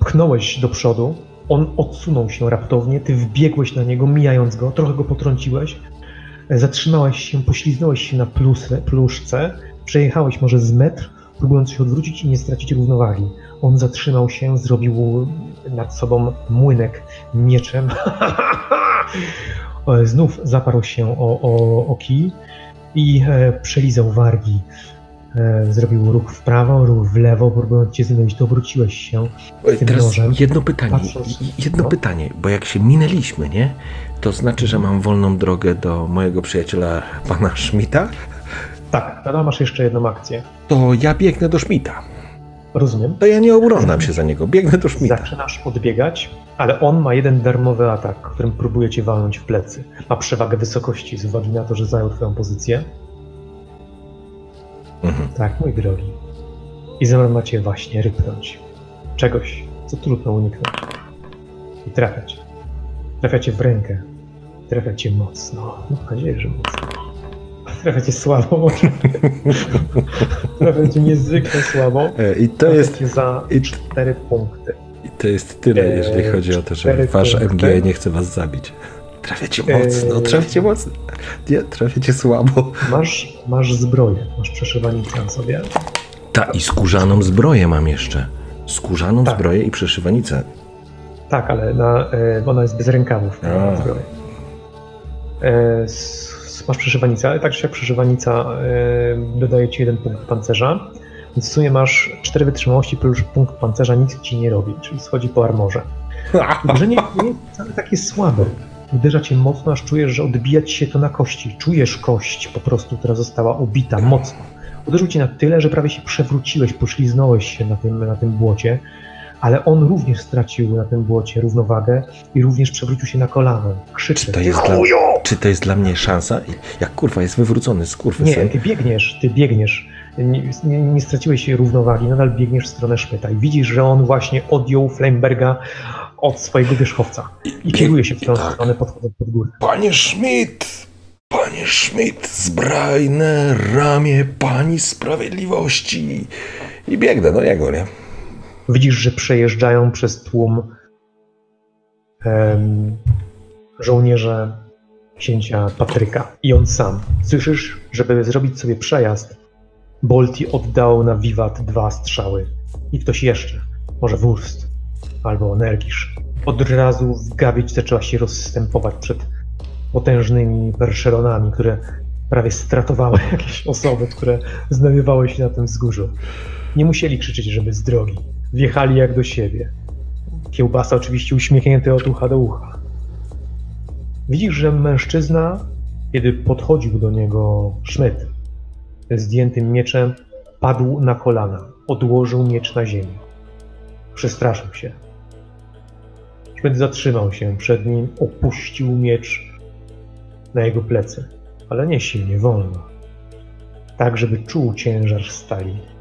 Speaker 1: Pchnąłeś do przodu, on odsunął się raptownie, ty wbiegłeś na niego, mijając go, trochę go potrąciłeś, e, zatrzymałeś się, pośliznąłeś się na plusę, pluszce, przejechałeś może z metr, próbując się odwrócić i nie stracić równowagi. On zatrzymał się, zrobił nad sobą młynek mieczem. Znów zaparł się o, o, o kij i e, przelizał wargi. E, zrobił ruch w prawo, ruch w lewo, próbując cię zmylić, to obróciłeś się.
Speaker 2: Oj,
Speaker 1: tym
Speaker 2: Teraz
Speaker 1: nożem,
Speaker 2: jedno pytanie,
Speaker 1: patrząc-
Speaker 2: jedno
Speaker 1: no.
Speaker 2: pytanie, bo jak się minęliśmy, nie? To znaczy, że mam wolną drogę do mojego przyjaciela, pana Schmidta?
Speaker 1: Tak, nadal masz jeszcze jedną akcję.
Speaker 2: To ja biegnę do Schmidta.
Speaker 1: Rozumiem.
Speaker 2: To ja nie oglądam się za niego, biegnę do Schmidta.
Speaker 1: Zaczynasz odbiegać, ale on ma jeden darmowy atak, którym próbuje cię walnąć w plecy. Ma przewagę wysokości z uwagi na to, że zajął twoją pozycję.
Speaker 2: Mhm.
Speaker 1: Tak, mój drogi. I zamiar macie właśnie rypnąć. Czegoś, co trudno uniknąć. I trafiać. Trafiacie w rękę. Trafiacie mocno. Mam nadzieję, że mocno. Trafiacie słabo. trafiacie niezwykle słabo.
Speaker 2: E, I to jest,
Speaker 1: Trafiacie za
Speaker 2: i-
Speaker 1: 4 punkty.
Speaker 2: i to jest tyle,
Speaker 1: E,
Speaker 2: jeżeli chodzi o to, że wasz
Speaker 1: punkty.
Speaker 2: MG nie chce was zabić. Trafiacie mocno,
Speaker 1: E,
Speaker 2: trafiacie mocno. Nie, trafiacie słabo.
Speaker 1: Masz, masz zbroję, masz przeszywanicę na sobie.
Speaker 2: Ta i skórzaną zbroję mam jeszcze. Skórzaną
Speaker 1: Tak.
Speaker 2: zbroję i przeszywanicę.
Speaker 1: Tak, ale na, ona jest bez rękawów,
Speaker 2: A.
Speaker 1: s- masz przeszywanicę, ale tak czy jak przeszywanica e, dodaje ci jeden punkt pancerza, więc w sumie masz 4 wytrzymałości plus punkt pancerza, nic ci nie robi, czyli schodzi po armorze. Uderzenie nie jest wcale takie słabe. Uderza cię mocno, aż czujesz, że odbija ci się to na kości. Czujesz kość po prostu, która została obita mocno. Uderzył cię na tyle, że prawie się przewróciłeś, pośliznąłeś się na tym, na tym błocie, ale on również stracił na tym błocie równowagę i również przewrócił się na kolano. Krzyczy.
Speaker 2: Czy to jest dla, czy to jest dla mnie szansa? Jak kurwa jest wywrócony z kurwy
Speaker 1: Nie, ty biegniesz, ty biegniesz. Nie, nie, nie straciłeś równowagi, nadal biegniesz w stronę Szmyta i widzisz, że on właśnie odjął Flamberga od swojego wierzchowca i kieruje się w tą
Speaker 2: tak.
Speaker 1: stronę, podchodząc pod górę.
Speaker 2: Panie Schmidt! Panie Schmidt, zbrajne ramię pani sprawiedliwości. I biegnę do niego, nie?
Speaker 1: Widzisz, że przejeżdżają przez tłum em, żołnierze księcia Patryka i on sam. Słyszysz, żeby zrobić sobie przejazd, Bolti oddał na wiwat dwa strzały i ktoś jeszcze, może Wurst albo Nergisz. Od razu gawieć zaczęła się rozstępować przed potężnymi perszeronami, które prawie stratowały jakieś osoby, które znajdowały się na tym wzgórzu. Nie musieli krzyczeć, żeby z drogi. Wjechali jak do siebie. Kiełbasa oczywiście uśmiechnięty od ucha do ucha. Widzisz, że mężczyzna, kiedy podchodził do niego Szmyt, zdjętym mieczem, padł na kolana, odłożył miecz na ziemię. Przestraszył się. Szmyt zatrzymał się przed nim, opuścił miecz na jego plecy, ale nie silnie, wolno. Tak, żeby czuł ciężar stali.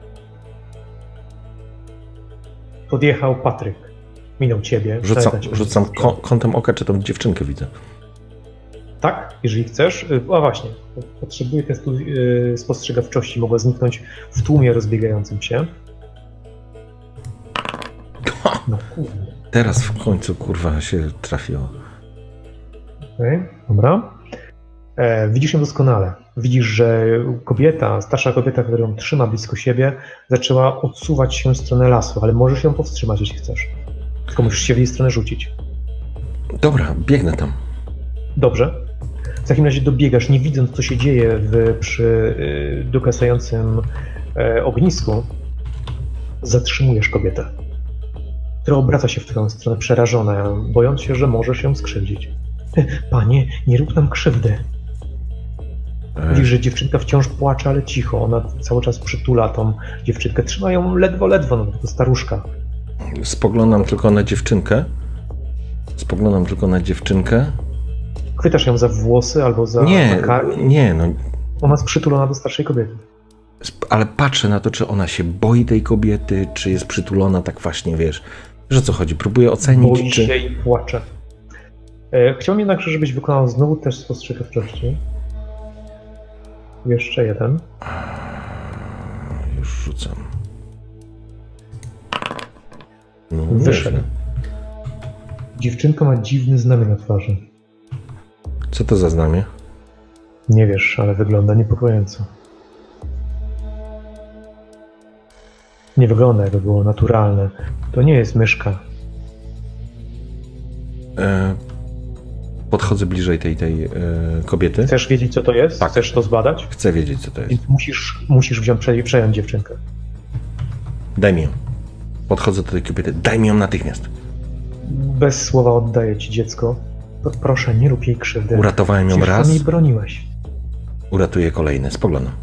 Speaker 1: Podjechał Patryk. Minął ciebie.
Speaker 2: Rzucam, rzucam ko- kątem oka, czy tą dziewczynkę widzę.
Speaker 1: Tak, jeżeli chcesz. Y, A właśnie, potrzebuję testu y, spostrzegawczości. Mogła zniknąć w tłumie rozbiegającym się. No kurde.
Speaker 2: Teraz w końcu kurwa się trafiło.
Speaker 1: Okej, dobra. E, widzisz ją doskonale. Widzisz, że kobieta, starsza kobieta, którą trzyma blisko siebie, zaczęła odsuwać się w stronę lasu, ale możesz ją powstrzymać, jeśli chcesz. Tylko musisz się w jej stronę rzucić.
Speaker 2: Dobra, biegnę tam.
Speaker 1: Dobrze. W takim razie dobiegasz, nie widząc, co się dzieje w, przy y, dogasającym e, ognisku. Zatrzymujesz kobietę, która obraca się w twoją stronę przerażona, bojąc się, że możesz ją skrzywdzić. Panie, nie rób nam krzywdy.
Speaker 2: E,
Speaker 1: Widzisz, że dziewczynka wciąż płacze, ale cicho. Ona cały czas przytula tą dziewczynkę. Trzyma ją ledwo, ledwo, no to staruszka.
Speaker 2: Spoglądam tylko na dziewczynkę. Spoglądam tylko na dziewczynkę.
Speaker 1: Chwytasz ją za włosy albo za
Speaker 2: Nie, nie, no.
Speaker 1: Ona jest przytulona do starszej kobiety.
Speaker 2: Ale patrzę na to, czy ona się boi tej kobiety, czy jest przytulona tak właśnie, wiesz. Że co chodzi? Próbuję ocenić,
Speaker 1: Boi
Speaker 2: czy...
Speaker 1: się i płacze. E, Chciałbym jednakże, żebyś wykonał znowu też spostrzegawczości. Jeszcze jeden.
Speaker 2: Już rzucam. No,
Speaker 1: Wyszedł. Dziewczynka ma dziwny znamię na twarzy.
Speaker 2: Co to za znamie?
Speaker 1: Nie wiesz, ale wygląda niepokojąco. Nie wygląda, jakby było naturalne. To nie jest myszka.
Speaker 2: E, podchodzę bliżej tej, tej e, kobiety.
Speaker 1: Chcesz wiedzieć, co to jest?
Speaker 2: Tak.
Speaker 1: Chcesz to zbadać?
Speaker 2: Chcę wiedzieć, co to jest.
Speaker 1: Więc musisz, musisz wziąć, prze- przejąć dziewczynkę.
Speaker 2: Daj mi ją. Podchodzę do tej kobiety. Daj mi ją natychmiast.
Speaker 1: Bez słowa oddaję ci dziecko. Proszę, nie rób jej krzywdy.
Speaker 2: Uratowałem ją
Speaker 1: Przecież
Speaker 2: raz,
Speaker 1: jej broniłeś.
Speaker 2: uratuję kolejny. Spoglądam.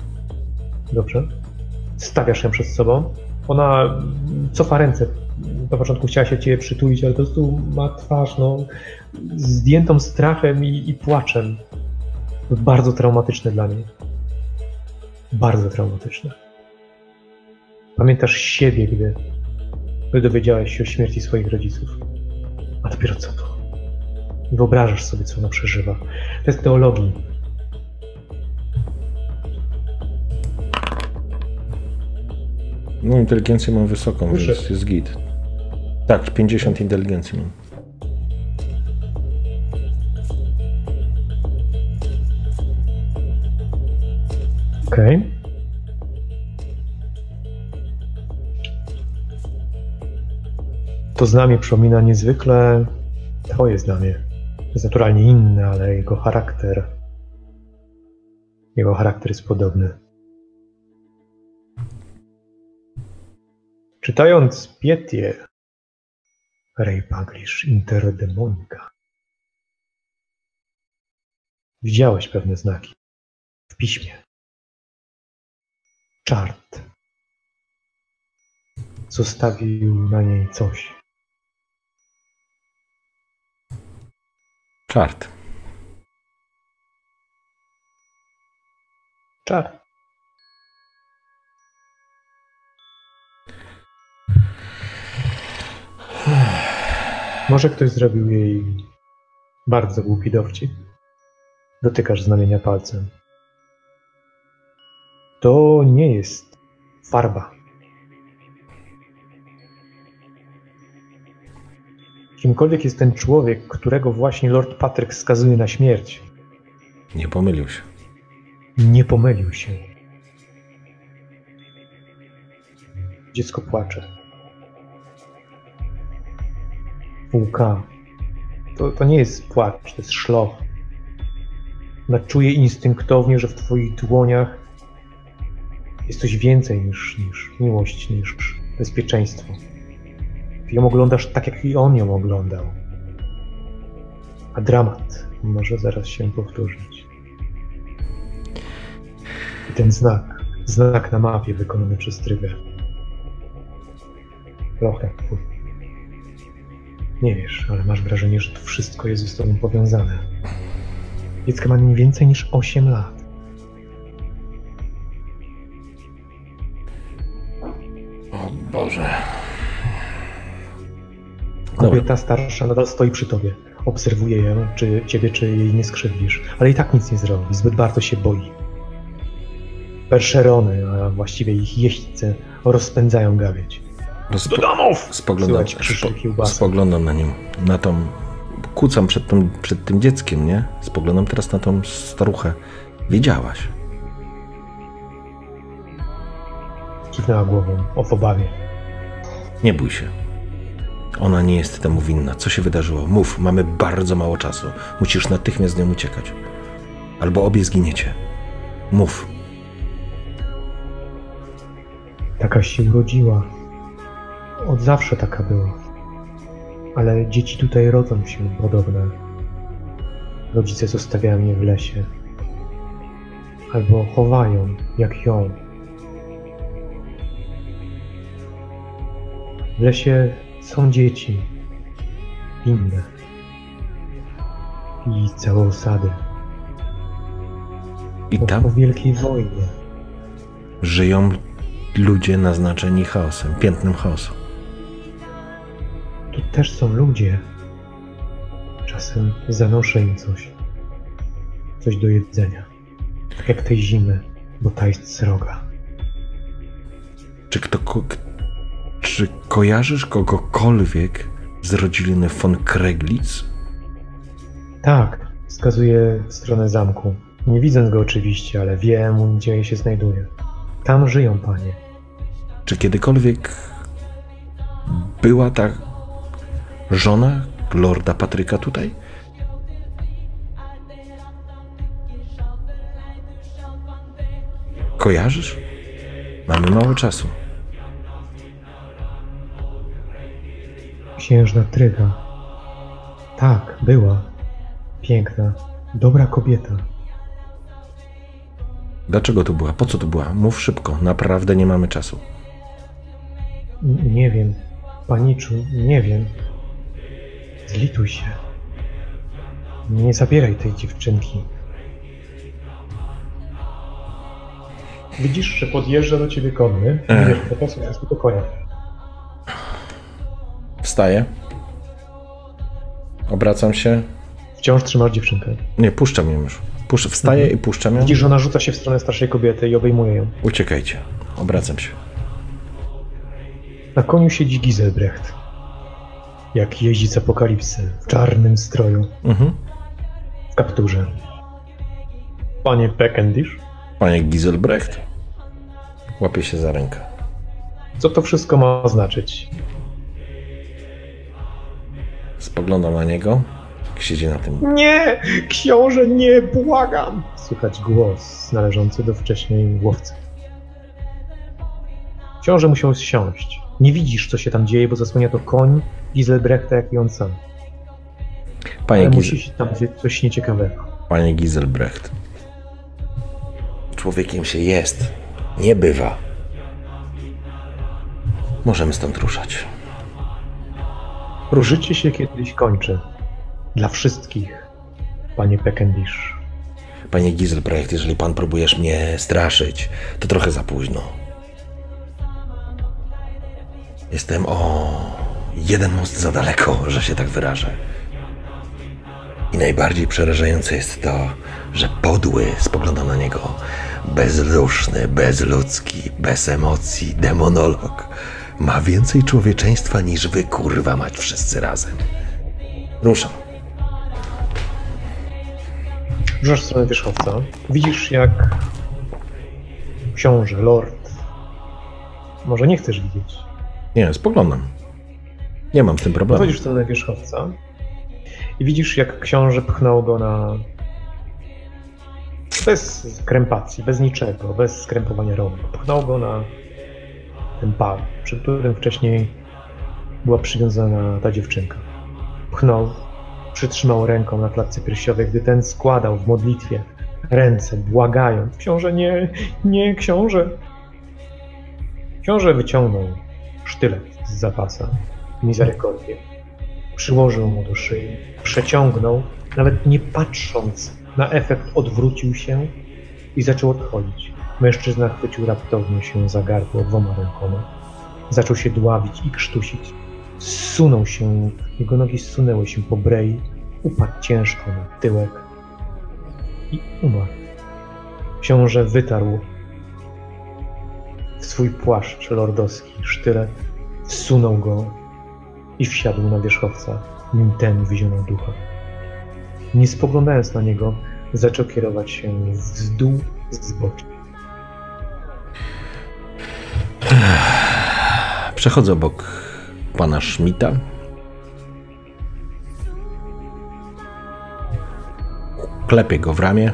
Speaker 1: Dobrze. Stawiasz ją przed sobą. Ona cofa ręce. Na początku chciała się ciebie przytulić, ale po prostu ma twarz no, zdjętą strachem i, i płaczem. Bardzo traumatyczne dla niej. Bardzo traumatyczne. Pamiętasz siebie, gdy, gdy dowiedziałeś się o śmierci swoich rodziców. A dopiero co to? Wyobrażasz sobie, co ona przeżywa. To jest teologii.
Speaker 2: No, inteligencję mam wysoką,
Speaker 1: Wyszedł.
Speaker 2: więc jest git. Tak, 50 inteligencji mam.
Speaker 1: Okej. To znamie przypomina niezwykle twoje znamie. Jest naturalnie inne, ale jego charakter. Jego charakter jest podobny. Czytając Pietię, Rej Paglisz Interdemonika, widziałeś pewne znaki w piśmie. Czart. Zostawił na niej coś.
Speaker 2: Czart.
Speaker 1: Czart. Może ktoś zrobił jej bardzo głupi dowcip. Dotykasz znamienia palcem. To nie jest farba. Kimkolwiek jest ten człowiek, którego właśnie Lord Patrick skazuje na śmierć,
Speaker 2: Nie pomylił się.
Speaker 1: nie pomylił się. Dziecko płacze. Łka. To, to nie jest płacz, to jest szloch. Ona czuje instynktownie, że w twoich dłoniach jest coś więcej niż, niż miłość, niż bezpieczeństwo. Ty ją oglądasz tak, jak i on ją oglądał. A dramat może zaraz się powtórzyć. I ten znak, znak na mapie wykonany przez Trygę. Trochę. Nie wiesz, ale masz wrażenie, że to wszystko jest ze sobą powiązane. Dziecko ma nie więcej niż 8 lat.
Speaker 2: O Boże. Dobra,
Speaker 1: Kobieta starsza nadal stoi przy tobie. Obserwuje ją, czy ciebie, czy jej nie skrzywdzisz, ale i tak nic nie zrobi. Zbyt bardzo się boi. Perszerony, a właściwie ich jeźdźcy rozpędzają gawieć.
Speaker 2: Rozpo-
Speaker 1: domów!
Speaker 2: spoglądam, spo, spoglądam na nią, na tą, kucam przed tym, przed tym dzieckiem, nie? Spoglądam teraz na tą staruchę. Wiedziałaś.
Speaker 1: Kiwnęła głową, o w obawie.
Speaker 2: Nie bój się. Ona nie jest temu winna. Co się wydarzyło? Mów, mamy bardzo mało czasu. Musisz natychmiast z nią uciekać. Albo obie zginiecie. Mów.
Speaker 1: Taka się urodziła. Od zawsze taka była. Ale dzieci tutaj rodzą się podobne. Rodzice zostawiają je w lesie. Albo chowają, jak ją. W lesie są dzieci. Inne. I całe osady.
Speaker 2: I tam
Speaker 1: po wielkiej wojnie.
Speaker 2: żyją ludzie naznaczeni chaosem, piętnem chaosu.
Speaker 1: Też są ludzie. Czasem zanoszę im coś. Coś do jedzenia. Tak jak tej zimy, bo ta jest sroga.
Speaker 2: Czy kto, ko- czy kojarzysz kogokolwiek z rodziny von Kreglitz?
Speaker 1: Tak, wskazuje w stronę zamku. Nie widząc go oczywiście, ale wiem, gdzie się znajduje. Tam żyją panie.
Speaker 2: Czy kiedykolwiek była ta żona lorda Patryka tutaj? Kojarzysz? Mamy mało czasu.
Speaker 1: Księżna Tryga. Tak, była. Piękna, dobra kobieta.
Speaker 2: Dlaczego tu była? Po co tu była? Mów szybko, naprawdę nie mamy czasu.
Speaker 1: N- Nie wiem. Paniczu, nie wiem. Zlituj się. Nie zabieraj tej dziewczynki. Widzisz, że podjeżdża do ciebie konny.
Speaker 2: Ech.
Speaker 1: wiesz, po co jest tylko konia.
Speaker 2: Wstaję. Obracam się.
Speaker 1: Wciąż trzymasz dziewczynkę.
Speaker 2: Nie, puszczam ją już. Puszczę, wstaję i puszczam ją.
Speaker 1: Widzisz, że ona rzuca się w stronę starszej kobiety i obejmuje ją.
Speaker 2: Uciekajcie. Obracam się.
Speaker 1: Na koniu siedzi Giselbrecht. Jak jeździc apokalipsy, w czarnym stroju,
Speaker 2: Mhm.
Speaker 1: w kapturze. Panie Beckendish,
Speaker 2: Panie Giselbrecht. Łapię się za rękę.
Speaker 1: co to wszystko ma znaczyć?
Speaker 2: Spoglądam na niego. Siedzi na tym.
Speaker 1: Nie! Książę, nie! Błagam! Słychać głos należący do wcześniej łowcy. Książę musiał zsiąść. Nie widzisz, co się tam dzieje, bo zasłania to koń Giselbrechta, jak i on sam.
Speaker 2: Panie,
Speaker 1: Ale
Speaker 2: Giz...
Speaker 1: musi się tam coś nieciekawego.
Speaker 2: Panie Giselbrecht. Człowiekiem się jest. Nie bywa. Możemy stąd ruszać.
Speaker 1: Życie się kiedyś kończy. Dla wszystkich, panie Beckendish.
Speaker 2: Panie Giselbrecht, jeżeli pan próbujesz mnie straszyć, to trochę za późno. Jestem o jeden most za daleko, że się tak wyrażę. I najbardziej przerażające jest to, że podły spoglądam na niego bezduszny, bezludzki, bez emocji, demonolog. Ma więcej człowieczeństwa niż wy, kurwa, mać wszyscy razem. Ruszam.
Speaker 1: Ruszasz w stronę wierzchowca. Widzisz, jak książę, lord. Może nie chcesz widzieć.
Speaker 2: Nie, spoglądam. Nie mam z tym problemu.
Speaker 1: Wchodzisz w stronę wierzchowca i widzisz, jak książę pchnął go na. Bez krępacji, bez niczego, bez skrępowania rąk. Pchnął go na ten par, przy którym wcześniej była przywiązana ta dziewczynka. Pchnął, przytrzymał ręką na klatce piersiowej, gdy ten składał w modlitwie ręce, błagając. Książę, nie, nie, książę. Książę wyciągnął sztylet z zapasa, mizerykordię. Przyłożył mu do szyi, przeciągnął, nawet nie patrząc na efekt, odwrócił się i zaczął odchodzić. Mężczyzna chwycił raptownie się za gardło dwoma rękoma. Zaczął się dławić i krztusić. Zsunął się, jego nogi zsunęły się po brei, upadł ciężko na tyłek i umarł. Książę wytarł w swój płaszcz lordowski sztylet, wsunął go i wsiadł na wierzchowca, nim ten wyzionął ducha. Nie spoglądając na niego, zaczął kierować się w dół zbocza.
Speaker 2: Przechodzę obok pana Schmidta. Klepię go w ramię.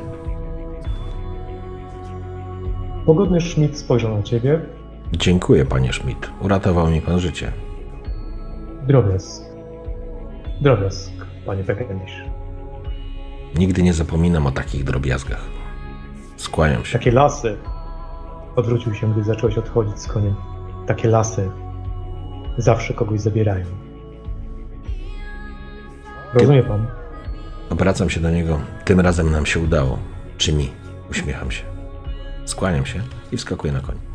Speaker 1: Pogodny Schmidt spojrzał na ciebie.
Speaker 2: Dziękuję, panie Schmidt. Uratował mi pan życie.
Speaker 1: Drobiazg. Drobiazg, panie Beckendish.
Speaker 2: Nigdy nie zapominam o takich drobiazgach. Skłaniam się.
Speaker 1: Takie lasy. Odwrócił się, gdy zacząłeś odchodzić z koniem. Takie lasy zawsze kogoś zabierają. Rozumie pan?
Speaker 2: Obracam się do niego. Tym razem nam się udało. Czy mi? Uśmiecham się. Skłaniam się i wskakuję na koń.